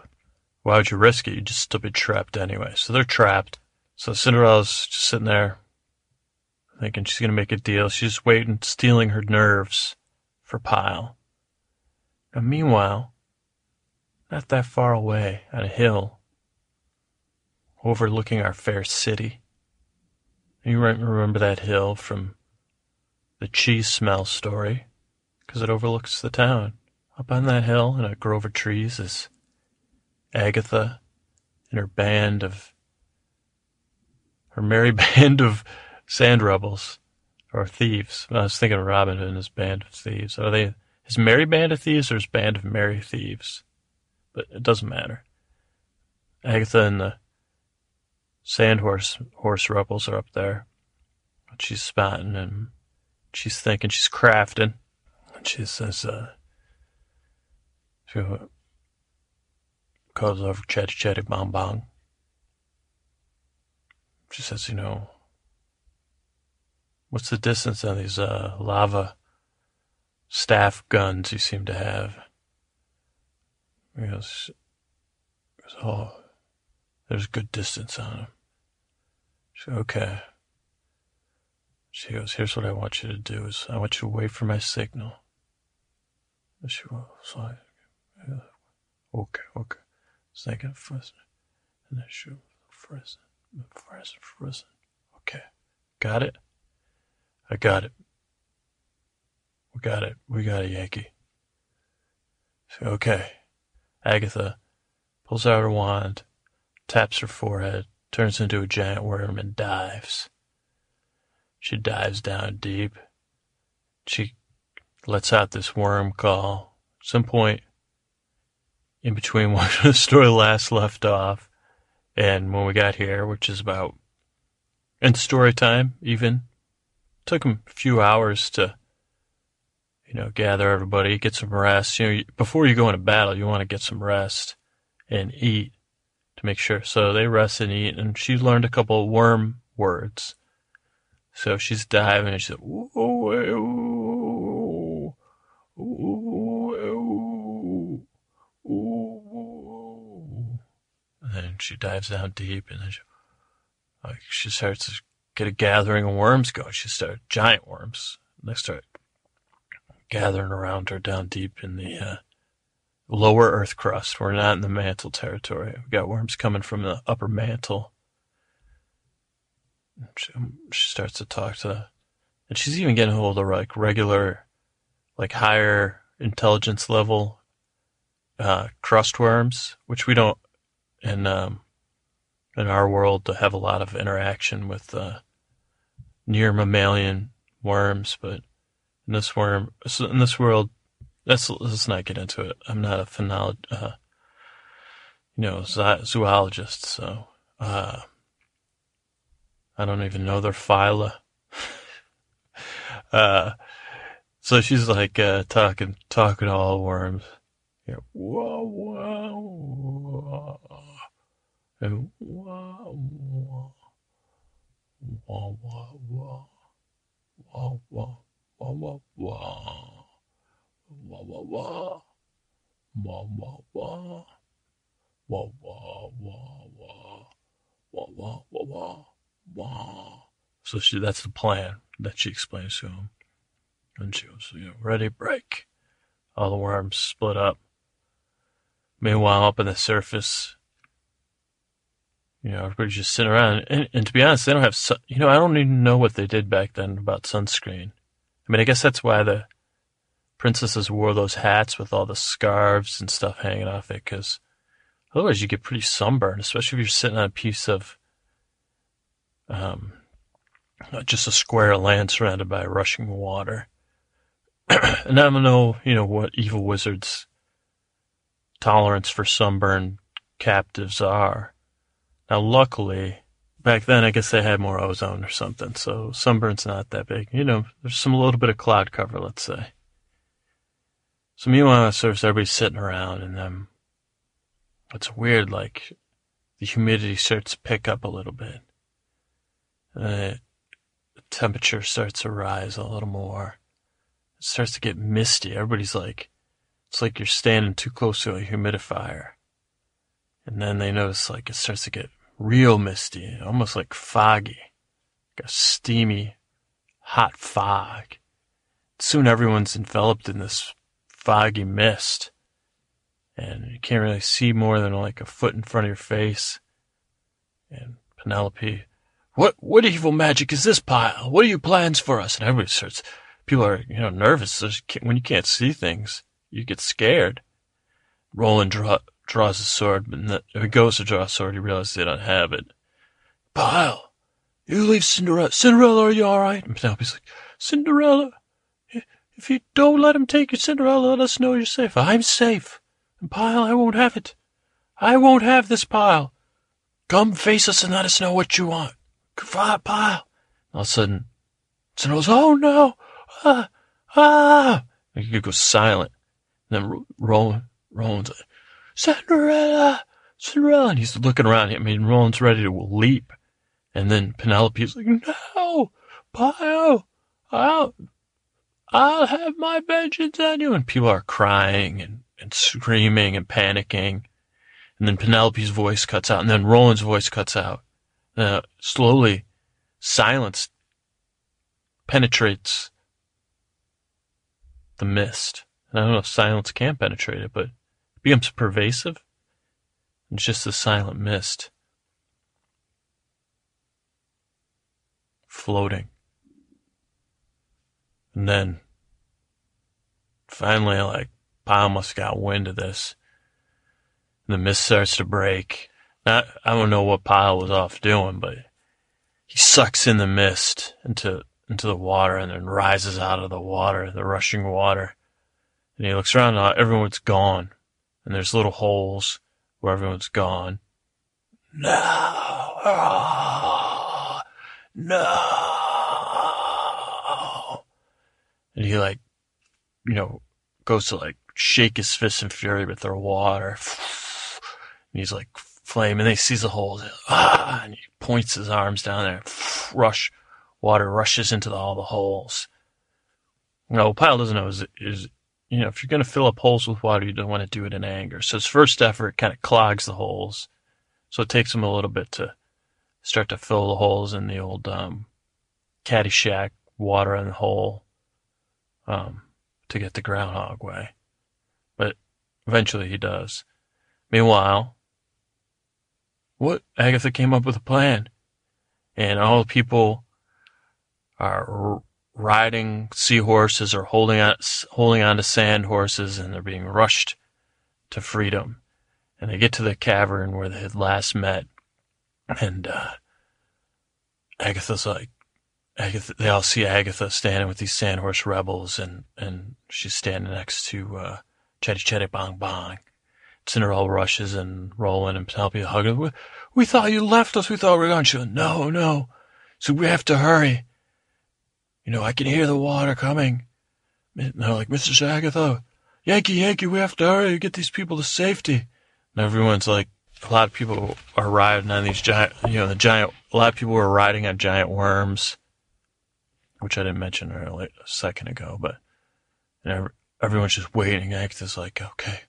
Why would you risk it? You'd just still be trapped anyway. So they're trapped. So Cinderella's just sitting there thinking she's going to make a deal. She's just waiting, steeling her nerves for Pyle. And meanwhile, not that far away on a hill, overlooking our fair city. You might remember that hill from the cheese smell story, because it overlooks the town. Up on that hill in a grove of trees is Agatha and her band of, her merry (laughs) band of sand rebels or thieves. I was thinking of Robin Hood and his band of thieves. Are they his merry band of thieves or his band of merry thieves? But it doesn't matter. Agatha and the sand horse horse rebels are up there. She's spotting and she's thinking, she's crafting. And she says, uh, she calls over chatty chatty bong bong. She says, you know, What's the distance on these uh, lava staff guns you seem to have? Oh, there's good distance on them. Okay. She goes, here's what I want you to do is I want you to wait for my signal. And she goes, okay, okay. Second, first, and then she goes, first, first, first. Okay, got it? I got it. We got it. We got a Yankee. So, okay. Agatha pulls out her wand, taps her forehead, turns into a giant worm, and dives. She dives down deep. She lets out this worm call. Some point in between (laughs) when the story last left off and when we got here, which is about in story time even. Took him a few hours to, you know, gather everybody, get some rest. You know, before you go into battle, you want to get some rest and eat to make sure. So they rest and eat, and she learned a couple of worm words. So she's diving, and she's like, ooh, ooh, ooh, ooh, ooh. ooh. And then she dives down deep, and then she, like, she starts get a gathering of worms going. She started giant worms. And they start gathering around her down deep in the uh, lower earth crust. We're not in the mantle territory. We've got worms coming from the upper mantle. She, she starts to talk to, and she's even getting hold of like regular, like higher intelligence level uh, crust worms, which we don't and um, in our world to have a lot of interaction with uh, near mammalian worms, but in this worm, in this world, let's let's not get into it. I'm not a phenol, uh, you know, zoologist, so uh, I don't even know their phyla. (laughs) uh, so she's like uh, talking talking to all worms. Yeah, whoa, whoa, and whoa, whoa, whoa, whoa, whoa, whoa, whoa, whoa, whoa. Wah wah wah. Wah wah wah. Wah wah wah wah. Wah wah wah wah. Wah. So she that's the plan that she explains to him. And she goes, you know, ready, break. All the worms split up. Meanwhile, up on the surface, you know, everybody's just sitting around. And, and to be honest, they don't have, you know, I don't even know what they did back then about sunscreen. I mean, I guess that's why the princesses wore those hats with all the scarves and stuff hanging off it because otherwise you get pretty sunburned, especially if you're sitting on a piece of um, just a square of land surrounded by rushing water. (clears throat) and I don't know, you know, what evil wizards' tolerance for sunburn captives are. Now, luckily, back then I guess they had more ozone or something, so sunburn's not that big. You know, there's some little bit of cloud cover, let's say. So meanwhile, of course, everybody's sitting around, and then it's weird. Like the humidity starts to pick up a little bit. Uh, the temperature starts to rise a little more. It starts to get misty. Everybody's like, it's like you're standing too close to a humidifier. And then they notice like it starts to get real misty, almost like foggy, like a steamy, hot fog. Soon everyone's enveloped in this foggy mist. And you can't really see more than like a foot in front of your face. And Penelope, what, what evil magic is this Pyle? What are your plans for us? And everybody starts, people are, you know, nervous. When you can't see things, you get scared. Roland draw, draws a sword, but if he goes to draw a sword, he realizes they don't have it. Pyle, you leave Cinderella. Cinderella, are you all right? And Penelope's like, Cinderella, if you don't let him take your Cinderella, let us know you're safe. I'm safe. And Pyle, I won't have it. I won't have this Pyle. Come face us and let us know what you want. Goodbye, Pyle. All of a sudden, Cinderella's, oh no, ah, ah. And he goes silent. And then Roland, Roland's like, Cinderella, Cinderella. And he's looking around. I mean, Roland's ready to leap. And then Penelope's like, no, Pyle, I'll, I'll have my vengeance on you. And people are crying and, and screaming and panicking. And then Penelope's voice cuts out. And then Roland's voice cuts out. Uh, slowly, silence penetrates the mist. And I don't know if silence can penetrate it, but becomes pervasive. It's just a silent mist floating. And then finally, like, must have got wind of this. The mist starts to break. Not, I don't know what Pyle was off doing, but he sucks in the mist into into the water and then rises out of the water, the rushing water. And he looks around and everyone's gone. And there's little holes where everyone's gone. No, no. And he like, you know, goes to like shake his fist in fury with their water. And he's like flame and he sees the holes. Ah, and he points his arms down there. Rush water rushes into the, all the holes. No, Pyle doesn't know is, is, you know, if you're going to fill up holes with water, you don't want to do it in anger. So his first effort kind of clogs the holes. So it takes him a little bit to start to fill the holes in the old, um, Caddyshack water in the hole, um, to get the groundhog way. But eventually he does. Meanwhile, what? Agatha came up with a plan. And all the people are riding seahorses or holding on, holding on to sand horses and they're being rushed to freedom. And they get to the cavern where they had last met. And, uh, Agatha's like, Agatha, they all see Agatha standing with these sandhorse rebels and, and she's standing next to, uh, Chetty Chetty Bong Bong. Cinderella rushes and Roland and Penelope hug her. We, we thought you left us. We thought we were gone. She goes, no, no. So we have to hurry. You know, I can hear the water coming. And they're like, Mr. Agatha, Yankee, Yankee, we have to hurry, get these people to safety. And everyone's like, a lot of people are riding on these giant, you know, the giant, a lot of people were riding on giant worms, which I didn't mention earlier, a second ago, but everyone's just waiting. Agatha's like, okay,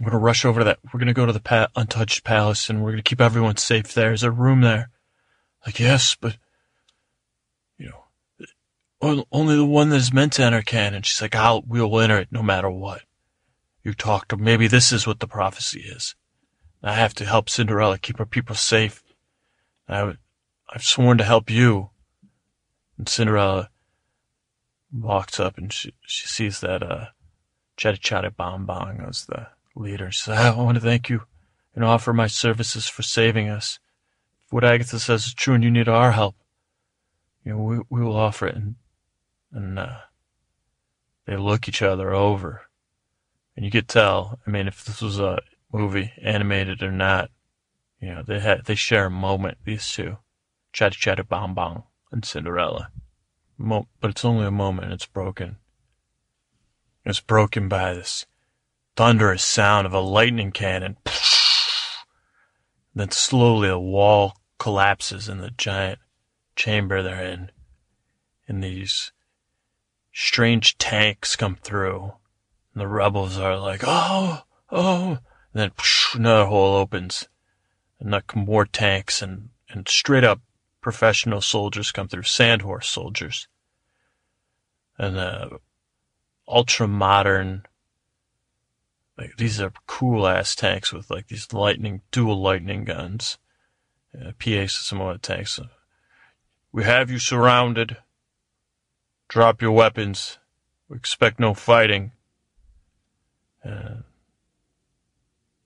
we're going to rush over to that. We're going to go to the pa- untouched palace and we're going to keep everyone safe there. there. Is there room there? Like, yes, but only the one that is meant to enter can. And she's like, I'll, we'll enter it no matter what. You talked to, maybe this is what the prophecy is. I have to help Cinderella keep her people safe. I, I've sworn to help you. And Cinderella walks up and she, she sees that, uh, Chatty Chatty Bong Bong as the leader. She says, I want to thank you and offer my services for saving us. If what Agatha says is true and you need our help, you know, we, we will offer it. And and uh, they look each other over, and you could tell. I mean, if this was a movie, animated or not, you know, they had they share a moment. These two, Chatty Chatty Bong Bong and Cinderella, Mo- but it's only a moment. And it's broken. It's broken by this thunderous sound of a lightning cannon. Then slowly a wall collapses in the giant chamber they're in. And these strange tanks come through. And the rebels are like, oh, oh. And then psh, another hole opens. And like more tanks and, and straight up professional soldiers come through, sandhorse soldiers. And uh, ultra modern, like these are cool ass tanks with like these lightning, dual lightning guns. Uh, PA system on the tanks. We have you surrounded. Drop your weapons. We expect no fighting. And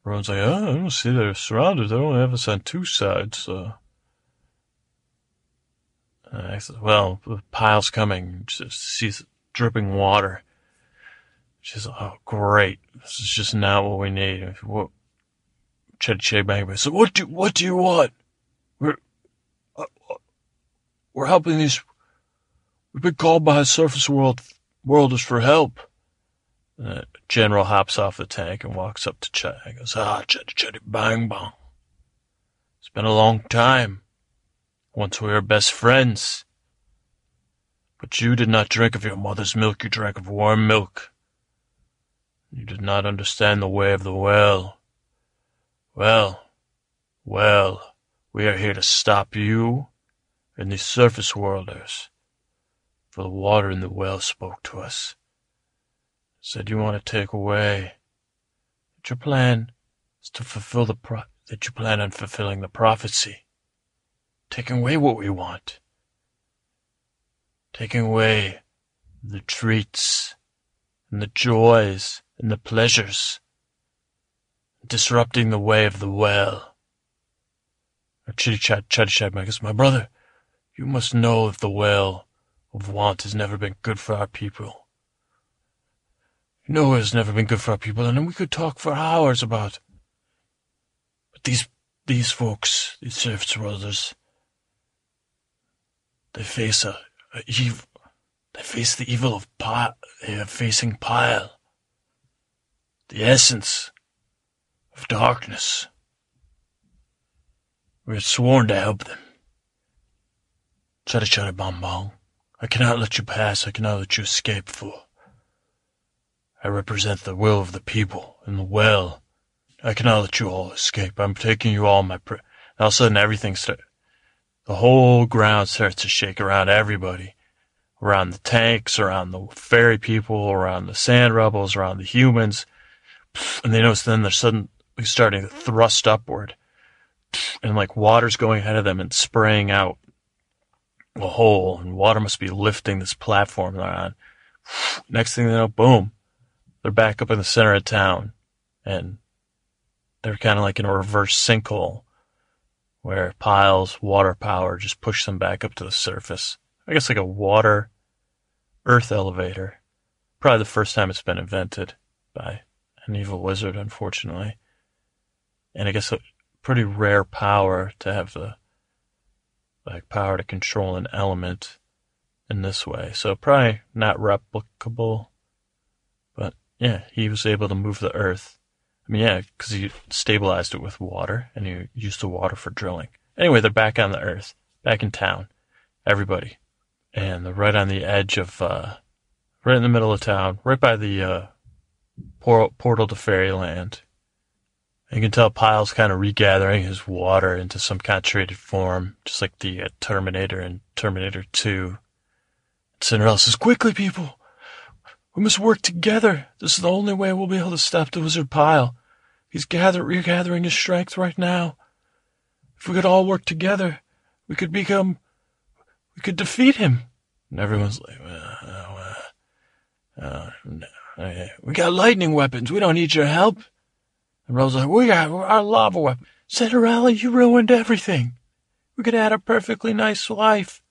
Ron's like, oh, I don't see they're surrounded. They don't have us on two sides. So. And I said, well, the Pyle's coming. She's dripping water. She's like, oh, great. This is just not what we need. What? Chetty Chetty Bang So what do, what do you want? We're, uh, uh we're helping these We've been called by surface world worlders for help. The general hops off the tank and walks up to. He goes, ah, Chetty Chetty Bang Bong. It's been a long time. Once we were best friends. But you did not drink of your mother's milk, you drank of warm milk. You did not understand the way of the well. Well, well, we are here to stop you and these surface worlders for the water in the well spoke to us. Said you want to take away. That your plan is to fulfill the pro- that you plan on fulfilling the prophecy. Taking away what we want. Taking away the treats and the joys and the pleasures, disrupting the way of the well. Or chitty chat, chatty chat, my brother, you must know that the well of want has never been good for our people. You know it has never been good for our people, and we could talk for hours about. But these these folks, these serfs brothers, they face a, a evil. They face the evil of Pyle. They are facing Pyle. The essence of darkness. We are sworn to help them. Chada chada bong bong. I cannot let you pass. I cannot let you escape, fool. I represent the will of the people and the well. I cannot let you all escape. I'm taking you all my. Pr-. all of a sudden, everything starts. The whole ground starts to shake around everybody, around the tanks, around the fairy people, around the sand rebels, around the humans, and they notice then they're suddenly starting to thrust upward, and like water's going ahead of them and spraying out a hole, and water must be lifting this platform they're on. Next thing they know, boom, they're back up in the center of town, and they're kind of like in a reverse sinkhole where Pyle's, water power just push them back up to the surface. I guess like a water earth elevator. Probably the first time it's been invented by an evil wizard, unfortunately. And I guess a pretty rare power to have the like power to control an element in this way. So probably not replicable. But yeah, he was able to move the earth I mean, yeah, because he stabilized it with water and he used the water for drilling. Anyway, they're back on the earth, back in town, everybody. And they're right on the edge of, uh, right in the middle of town, right by the, uh, portal to fairyland. You can tell Pyle's kind of regathering his water into some concentrated form, just like the uh, Terminator in Terminator 2. Cinderella says, Quickly, people! We must work together. This is the only way we'll be able to stop the wizard Pyle. He's gather- regathering his strength right now. If we could all work together, we could become, we could defeat him. And everyone's like, uh, uh, uh, we got lightning weapons. We don't need your help. And Rose's like, we got our lava weapon. Cinderella, you ruined everything. We could have had a perfectly nice life.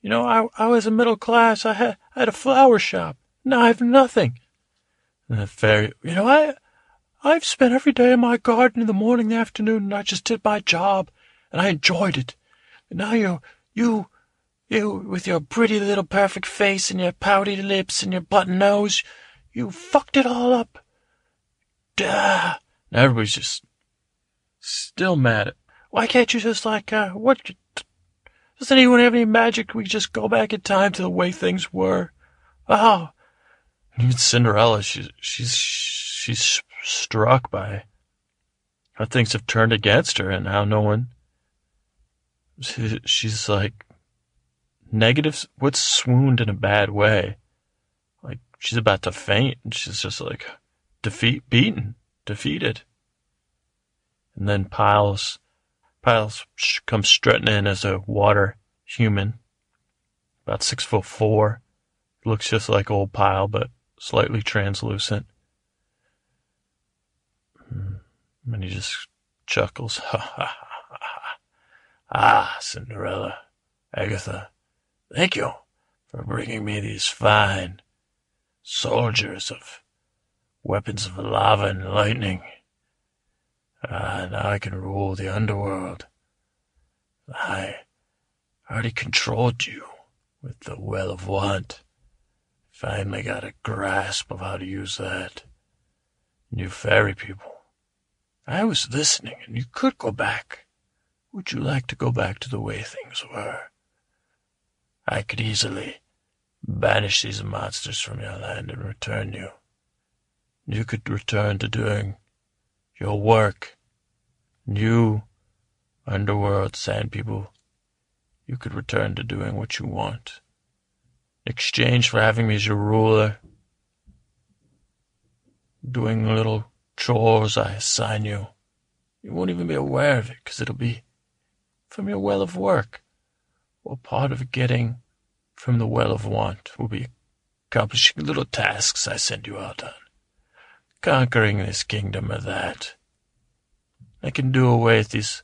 You know, I, I was a middle class. I had, I had a flower shop. Now I have nothing. And the fairy, you know, I, I've spent every day in my garden in the morning, the afternoon, and I just did my job, and I enjoyed it. And now you, you, you, with your pretty little perfect face and your pouty lips and your button nose, you fucked it all up. Duh. Everybody's just still mad at. Why can't you just like, uh, what? Does anyone have any magic? We just go back in time to the way things were. Oh, even Cinderella, she's she's she's struck by how things have turned against her and how no one. She, she's like negative. What's swooned in a bad way? Like she's about to faint, and she's just like defeat, beaten, defeated. And then Piles, Piles comes strutting in as a water human, about six foot four. Looks just like old Pyle, but slightly translucent. Hmm. And he just chuckles. (laughs) Ha ha ha ha. Ah, Cinderella, Agatha, thank you for bringing me these fine soldiers of weapons of lava and lightning. Ah, now I can rule the underworld. I already controlled you with the Well of Want. Finally got a grasp of how to use that. You fairy people. I was listening, and you could go back. Would you like to go back to the way things were? I could easily banish these monsters from your land and return you. You could return to doing your work. You, underworld sand people, you could return to doing what you want In exchange for having me as your ruler, doing little chores I assign you. You won't even be aware of it because it'll be from your well of work, or part of getting from the well of want will be accomplishing little tasks I send you out on, conquering this kingdom or that. I can do away with these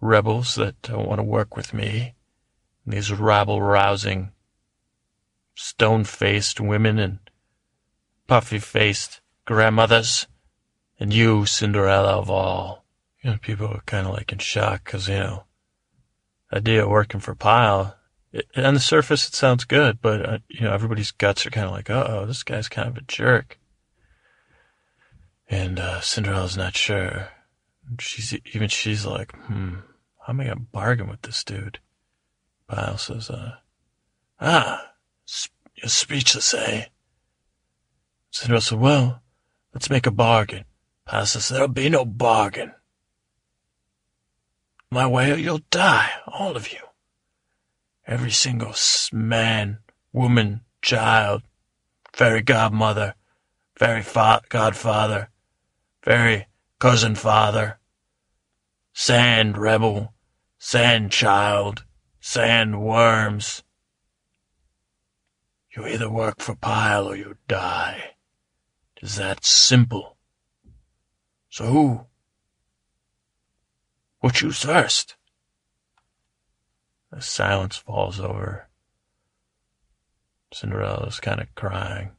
rebels that don't want to work with me, these rabble-rousing, stone-faced women and puffy-faced grandmothers, and you, Cinderella of all. You know, people are kind of like in shock because, you know, idea of working for Pyle, it, on the surface it sounds good, but, uh, you know, everybody's guts are kind of like, uh-oh, this guy's kind of a jerk. And uh, Cinderella's not sure. She's even she's like, hmm, how am I gonna bargain with this dude? Pyle says, uh, ah, sp- you're speechless, eh? Cinderella said, well, let's make a bargain. Pyle says, there'll be no bargain. My way or you'll die, all of you. Every single man, woman, child, fairy godmother, fairy fa- godfather, fairy cousin father, sand rebel, sand child, sand worms. You either work for Pyle or you die. It is that simple. So who? What choose first? A silence falls over. Cinderella's kind of crying.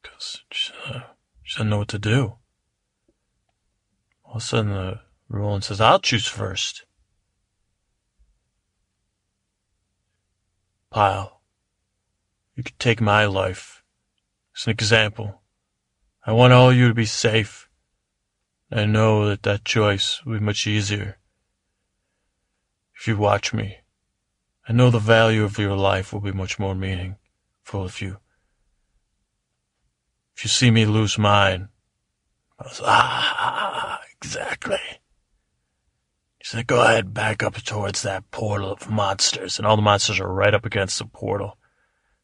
Because she, uh, she doesn't know what to do. All of a sudden, the Roland says, I'll choose first. Pyle, you could take my life as an example. I want all you to be safe. I know that that choice will be much easier if you watch me. I know the value of your life will be much more meaningful if you if you see me lose mine. I was ah exactly. He said, "Go ahead, back up towards that portal of monsters," and all the monsters are right up against the portal,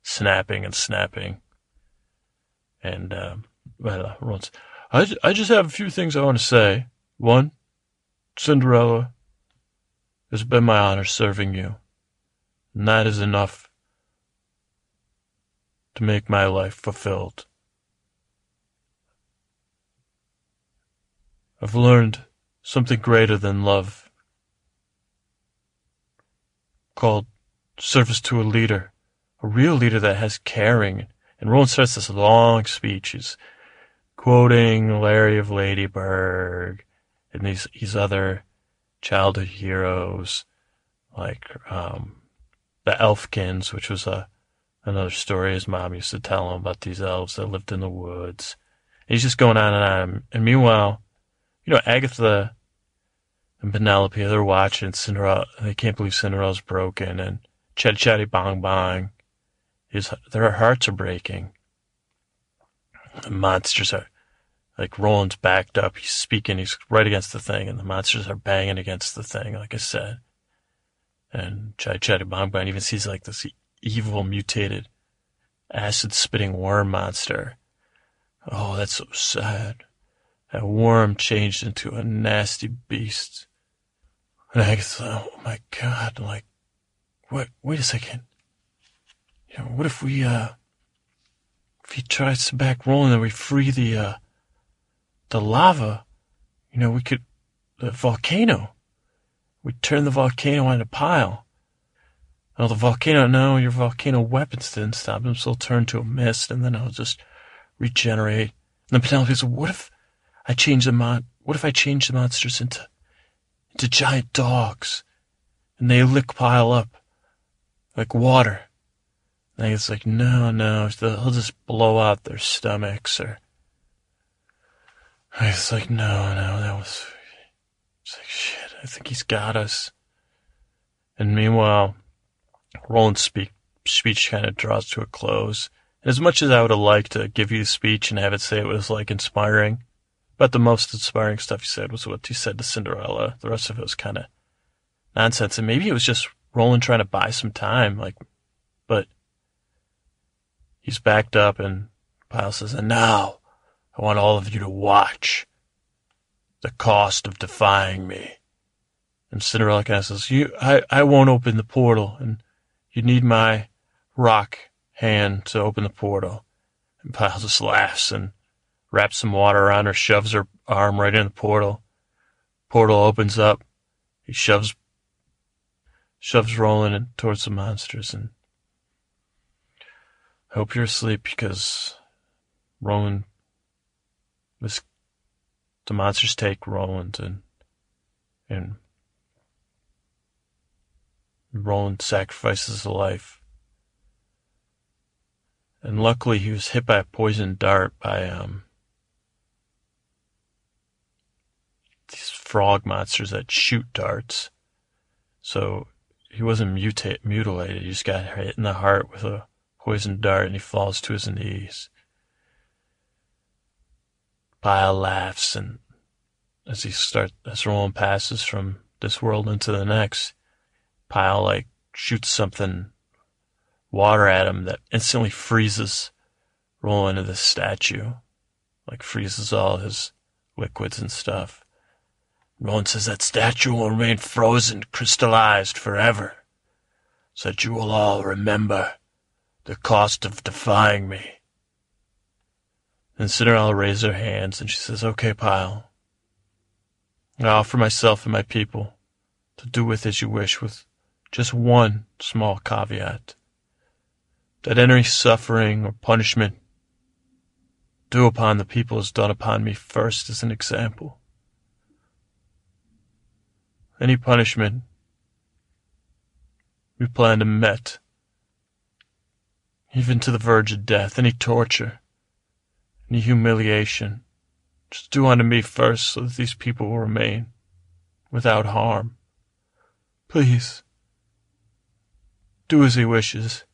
snapping and snapping. And um, well, uh, once I, I just have a few things I want to say. One, Cinderella, it's been my honor serving you. And that is enough to make my life fulfilled. I've learned something greater than love called service to a leader, a real leader that has caring. And Roland starts this long speech. He's quoting Larry of Ladybird and these these other childhood heroes like um, the Elfkins, which was a another story his mom used to tell him about these elves that lived in the woods. And he's just going on and on. And meanwhile, you know, Agatha and Penelope, they're watching Cinderella. They can't believe Cinderella's broken. And Chatty Chatty Bong Bong, his, their hearts are breaking. The monsters are like Roland's backed up. He's speaking. He's right against the thing, and the monsters are banging against the thing. Like I said, and Chatty Bong Bong even sees like this evil mutated acid spitting worm monster. Oh, that's so sad. That worm changed into a nasty beast. And I thought, oh my god, like, what, wait a second. You know, what if we, uh, if he tries to back Roland and we free the, uh, the lava, you know, we could, the volcano, we turn the volcano into a pile. Oh, the volcano, no, your volcano weapons didn't stop him, so it'll turn to a mist, and then I'll just regenerate. And then Penelope says, what if I change the mon, what if I change the monsters into, into giant dogs, and they lick Pyle up, like water? And it's like, no, no, they'll just blow out their stomachs, or, I was like, no, no, that was. It's like, shit, I think he's got us. And meanwhile, Roland's speak, speech kind of draws to a close. And as much as I would have liked to give you the speech and have it say it was like inspiring, but the most inspiring stuff he said was what he said to Cinderella. The rest of it was kind of nonsense. And maybe it was just Roland trying to buy some time, like, but he's backed up and Pyle says, and now I want all of you to watch the cost of defying me. And Cinderella kind of says, "You, I, I won't open the portal, and you need my rock hand to open the portal. And Pyle just laughs and wraps some water around her, shoves her arm right in the portal. Portal opens up. He shoves shoves Roland towards the monsters and I hope you're asleep because Roland this the monsters take Roland and and Roland sacrifices a life. And luckily he was hit by a poison dart by um these frog monsters that shoot darts. So he wasn't mutate, mutilated. He just got hit in the heart with a poison dart and he falls to his knees. Pyle laughs and as he starts, as Roland passes from this world into the next, Pyle like shoots something water at him that instantly freezes Roland into the statue. Like freezes all his liquids and stuff. Roland says that statue will remain frozen, crystallized forever, so that you will all remember the cost of defying me. And Cinderella raises her hands and she says, Okay, Pyle. I offer myself and my people to do with as you wish, with just one small caveat. That any suffering or punishment due upon the people is done upon me first as an example. Any punishment we planned to met, even to the verge of death, any torture, any humiliation, just do unto me first so that these people will remain without harm. Please, do as he wishes.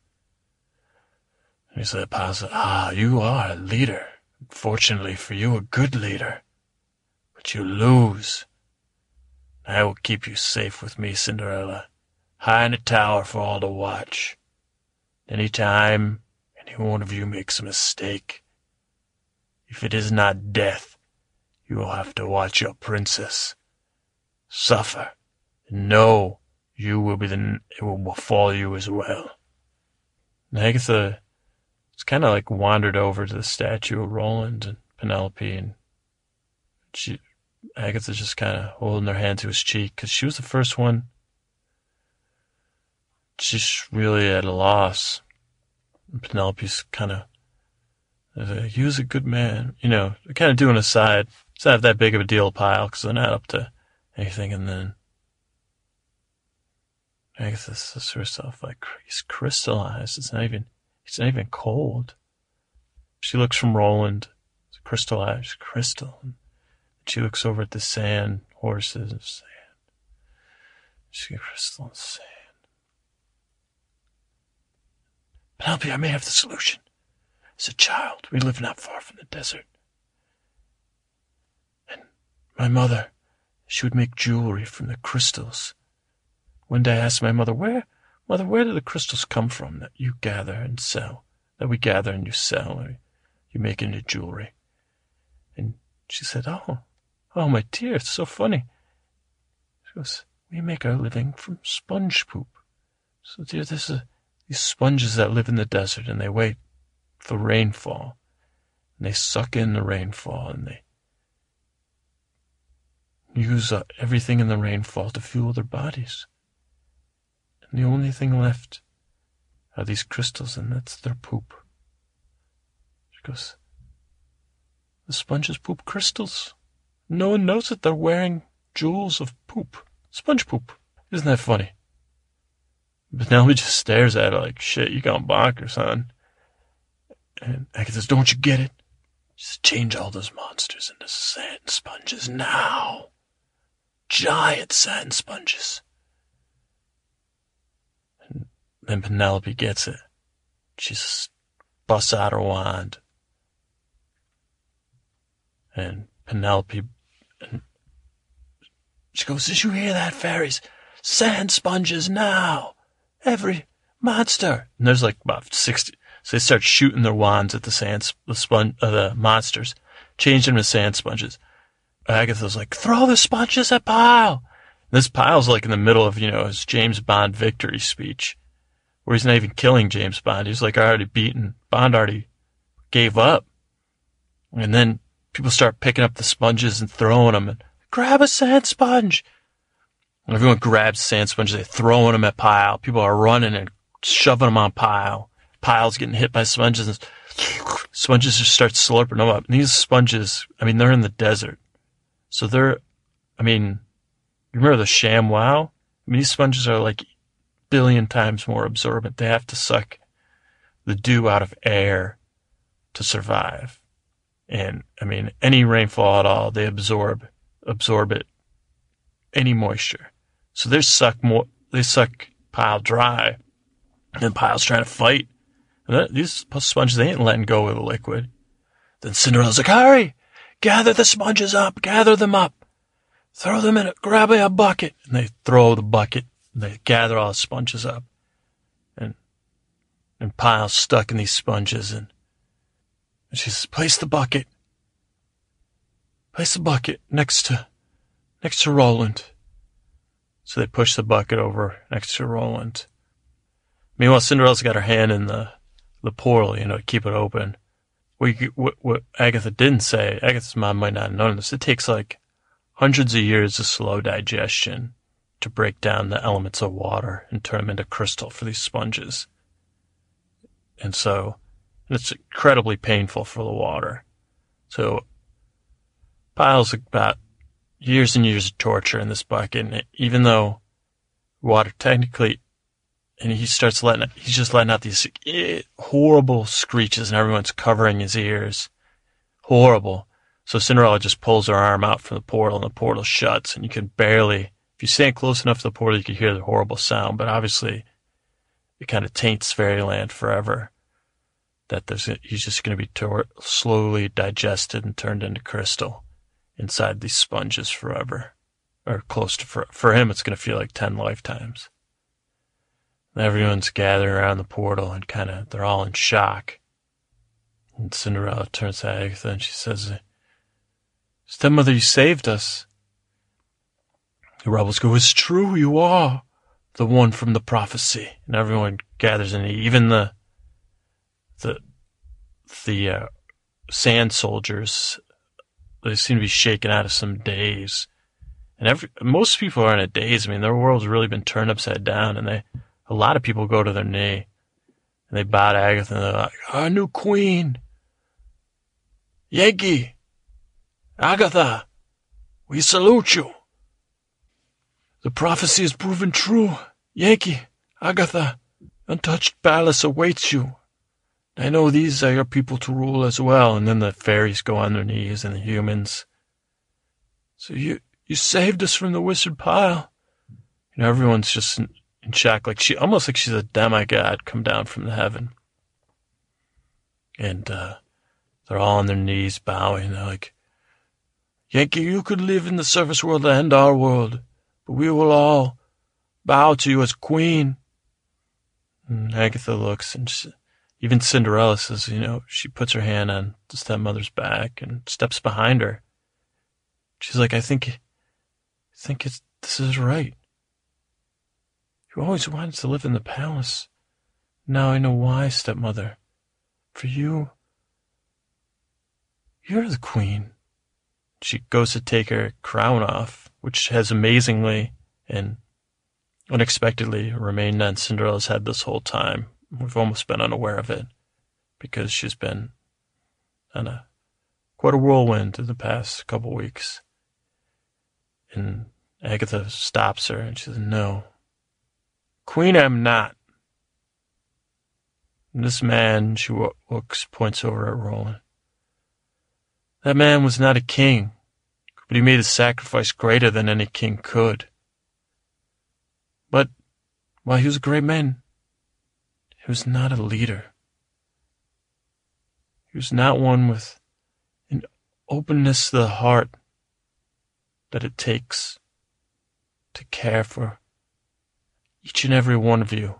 And he said, Pasa, ah, you are a leader. Fortunately for you, a good leader. But you lose. I will keep you safe with me, Cinderella, high in a tower for all to watch. Any time any one of you makes a mistake, if it is not death, you will have to watch your princess suffer. And know you will be the, it will befall you as well. Agatha uh, it's kind of like wandered over to the statue of Roland and Penelope, and she Agatha's just kind of holding her hand to his cheek because she was the first one. She's really at a loss. And Penelope's kind of, uh, like, he was a good man, you know, kind of doing a side. It's not that big of a deal, Pyle because they're not up to anything. And then Agatha says to herself, like, he's crystallized. It's not even, it's not even cold. She looks from Roland, it's crystallized crystal. And she looks over at the sand, horses and sand. She crystal and sand. Penelope, I may have the solution. As a child, we lived not far from the desert. And my mother, she would make jewelry from the crystals. One day I asked my mother, where, mother, where do the crystals come from that you gather and sell, that we gather and you sell, or you make into jewelry? And she said, oh, Oh, my dear, it's so funny. She goes, We make our living from sponge poop. So, dear, this is these sponges that live in the desert and they wait for rainfall. And they suck in the rainfall and they use uh, everything in the rainfall to fuel their bodies. And the only thing left are these crystals, and that's their poop. She goes, The sponges poop crystals. No one knows that they're wearing jewels of poop. Sponge poop. Isn't that funny? But Penelope just stares at her like, shit, you gone bonkers, son. And Agatha says, don't you get it? Just change all those monsters into sand sponges now. Giant sand sponges. And then Penelope gets it. She busts out her wand. And Penelope she goes, Did you hear that, fairies? Sand sponges now. Every monster. And there's like about 60. So they start shooting their wands at the sand, the sponge, uh, the monsters, change them to sand sponges. Agatha's like, throw the sponges at Pyle. And this Pyle's like in the middle of, you know, his James Bond victory speech where he's not even killing James Bond. He's like already beaten. Bond already gave up. And then people start picking up the sponges and throwing them and grab a sand sponge. Everyone grabs sand sponges. They're throwing them at Pyle. People are running and shoving them on Pyle. Pyle's getting hit by sponges. Sponges just start slurping them up. And these sponges, I mean, they're in the desert. So they're, I mean, you remember the ShamWow? I mean, these sponges are like billion times more absorbent. They have to suck the dew out of air to survive. And I mean, any rainfall at all, they absorb, absorb it, any moisture. So they suck more, they suck Pyle dry. And Pyle's trying to fight. And these sponges, they ain't letting go of the liquid. Then Cinderella's like, hurry, gather the sponges up, gather them up. Throw them in a, grab a bucket. And they throw the bucket and they gather all the sponges up. And, and Pyle's stuck in these sponges and, and she says, place the bucket. Place the bucket next to, next to Roland. So they push the bucket over next to Roland. Meanwhile, Cinderella's got her hand in the, the portal, you know, to keep it open. What, you, what, what Agatha didn't say, Agatha's mom might not have known this, it takes like hundreds of years of slow digestion to break down the elements of water and turn them into crystal for these sponges. And so and it's incredibly painful for the water. So Pyle's about years and years of torture in this bucket. And even though water technically, and he starts letting, he's just letting out these eh, horrible screeches and everyone's covering his ears. Horrible. So Cinderella just pulls her arm out from the portal and the portal shuts and you can barely, if you stand close enough to the portal, you can hear the horrible sound, but obviously it kind of taints fairyland forever. That there's, he's just going to be tor- slowly digested and turned into crystal inside these sponges forever. Or close to, for, for him, it's going to feel like 10 lifetimes. everyone's gathered around the portal and kind of, they're all in shock. And Cinderella turns to Agatha and she says, Stepmother, you saved us. The rebels go, It's true, you are the one from the prophecy. And everyone gathers in, even the, the, the, uh, sand soldiers, they seem to be shaken out of some daze. And every, most people are in a daze. I mean, their world's really been turned upside down and they, a lot of people go to their knee and they bow to Agatha and they're like, our new queen, Yankee, Agatha, we salute you. The prophecy is proven true. Yankee, Agatha, untouched palace awaits you. I know these are your people to rule as well. And then the fairies go on their knees and the humans. So you, you saved us from the wizard Pyle. You know, everyone's just in, in shock, like she, almost like she's a demigod come down from the heaven. And, uh, they're all on their knees bowing. They're like, Yankee, you could live in the surface world and our world, but we will all bow to you as queen. And Agatha looks, and she, even Cinderella says, you know, she puts her hand on the stepmother's back and steps behind her. She's like, I think, I think it's, this is right. You always wanted to live in the palace. Now I know why, stepmother. For you, you're the queen she goes to take her crown off, which has amazingly and unexpectedly remained on Cinderella's head this whole time. We've almost been unaware of it because she's been on a quite a whirlwind in the past couple weeks. And Agatha stops her and she says, No, Queen I'm not. And this man, she looks, points over at Roland. That man was not a king, but he made a sacrifice greater than any king could. But while he was a great man, he was not a leader. He was not one with an openness to the heart that it takes to care for each and every one of you.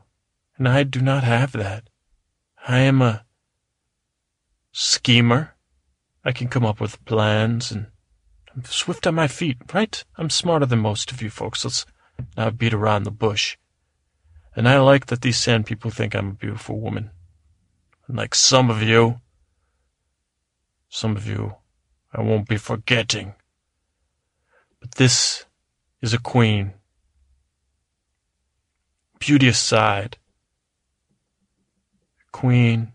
And I do not have that. I am a schemer. I can come up with plans and I'm swift on my feet, right? I'm smarter than most of you folks. Let's not beat around the bush. And I like that these sand people think I'm a beautiful woman. And like some of you, some of you, I won't be forgetting. But this is a queen. Beauty aside, queen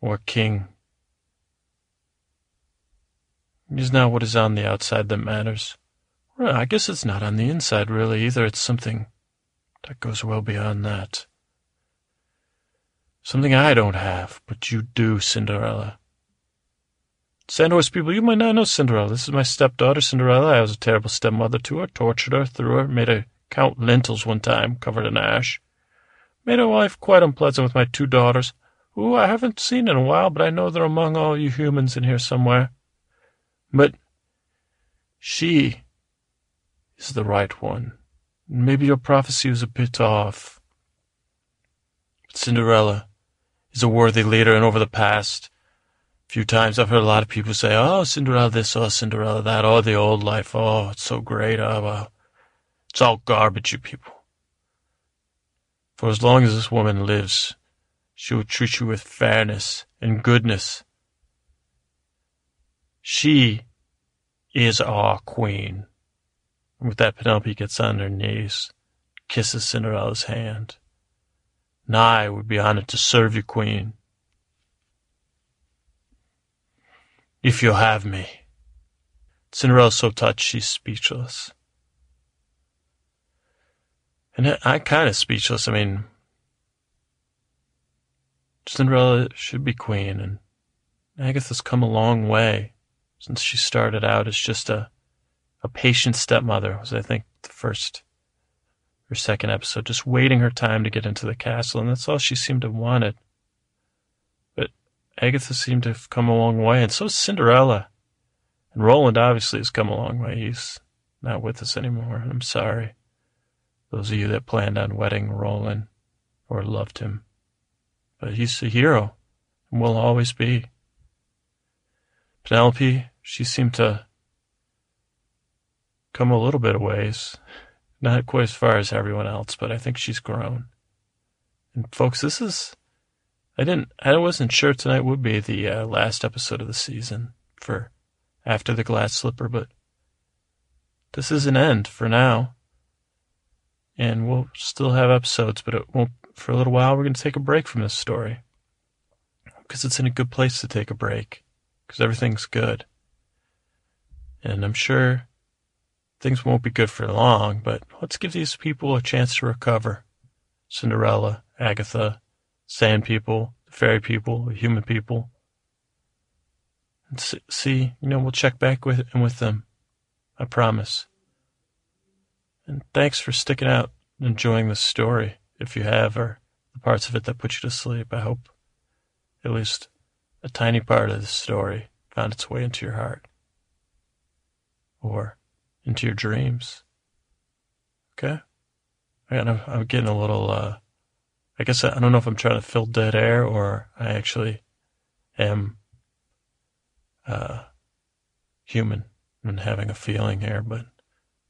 or a king it is not what is on the outside that matters. Well, I guess it's not on the inside really either. It's something that goes well beyond that. Something I don't have, but you do, Cinderella. Sandhorse people, you might not know Cinderella. This is my stepdaughter, Cinderella. I was a terrible stepmother to her, tortured her, threw her, made her count lentils one time, covered in ash. Made her life quite unpleasant with my two daughters, who I haven't seen in a while, but I know they're among all you humans in here somewhere. But she is the right one. Maybe your prophecy was a bit off. But Cinderella is a worthy leader, and over the past few times I've heard a lot of people say, oh, Cinderella this, oh, Cinderella that, oh, the old life, oh, it's so great, oh, well, it's all garbage, you people. For as long as this woman lives, she will treat you with fairness and goodness. She is our queen. With that, Penelope gets on her knees, kisses Cinderella's hand. And I would be honored to serve you, queen. if you'll have me. Cinderella's so touched she's speechless. And I kind of speechless. I mean, Cinderella should be queen, and Agatha's come a long way since she started out as just a a patient stepmother. Was I think the first or second episode, just waiting her time to get into the castle, and that's all she seemed to have wanted. But Agatha seemed to have come a long way, and so Cinderella. And Roland obviously has come a long way. He's not with us anymore. And I'm sorry. Those of you that planned on wedding Roland or loved him. But he's a hero and will always be. Penelope, she seemed to come a little bit of ways. Not quite as far as everyone else, but I think she's grown. And folks, this is I didn't. I wasn't sure tonight would be the uh, last episode of the season for after the glass slipper, but this is an end for now, and we'll still have episodes, but it won't for a little while. We're going to take a break from this story because it's in a good place to take a break because everything's good, and I'm sure things won't be good for long. But let's give these people a chance to recover. Cinderella, Agatha, sand people, the fairy people, the human people. And see, you know, we'll check back with and with them. I promise. And thanks for sticking out and enjoying this story, if you have, or the parts of it that put you to sleep. I hope at least a tiny part of the story found its way into your heart or into your dreams. Okay? I'm getting a little uh, I guess I, I don't know if I'm trying to fill dead air or I actually am uh, human and having a feeling here, but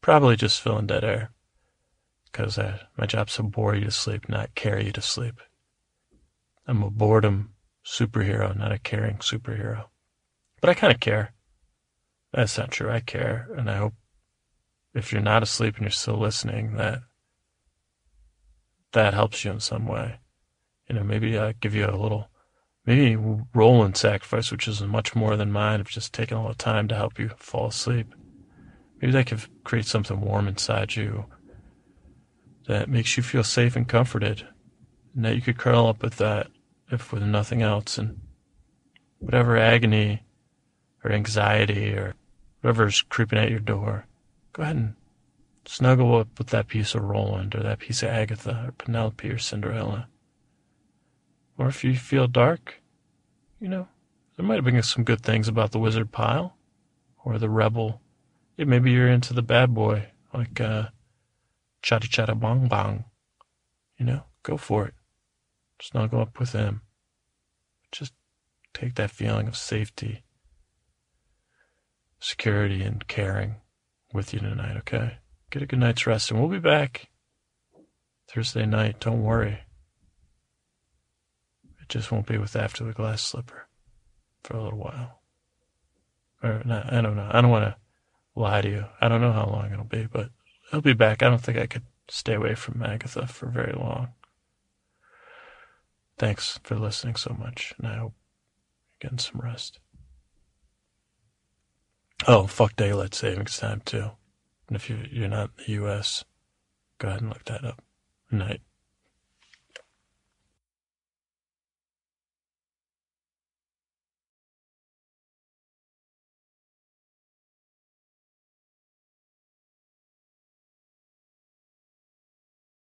probably just filling dead air because my job's to bore you to sleep, not carry you to sleep. I'm a boredom superhero, not a caring superhero. But I kind of care. That's not true. I care, and I hope if you're not asleep and you're still listening, that that helps you in some way. You know, maybe I give you a little, maybe Roland sacrifice, which is much more than mine of just taking all the time to help you fall asleep. Maybe that could create something warm inside you that makes you feel safe and comforted, and that you could curl up with that, if with nothing else, and whatever agony or anxiety or whatever's creeping at your door, go ahead and Snuggle up with that piece of Roland, or that piece of Agatha, or Penelope, or Cinderella. Or if you feel dark, you know, there might have been some good things about the wizard Pyle, or the rebel. Yeah, maybe you're into the bad boy, like uh, Chata Chata Bong Bong. You know, go for it. Snuggle up with him. Just take that feeling of safety, security, and caring with you tonight, okay? Get a good night's rest, and we'll be back Thursday night. Don't worry. It just won't be with After the Glass Slipper for a little while. Or, no, I don't know. I don't want to lie to you. I don't know how long it'll be, but it'll be back. I don't think I could stay away from Agatha for very long. Thanks for listening so much, and I hope you're getting some rest. Oh, fuck daylight savings time, too. And if you, you're not in the U.S., go ahead and look that up. Night.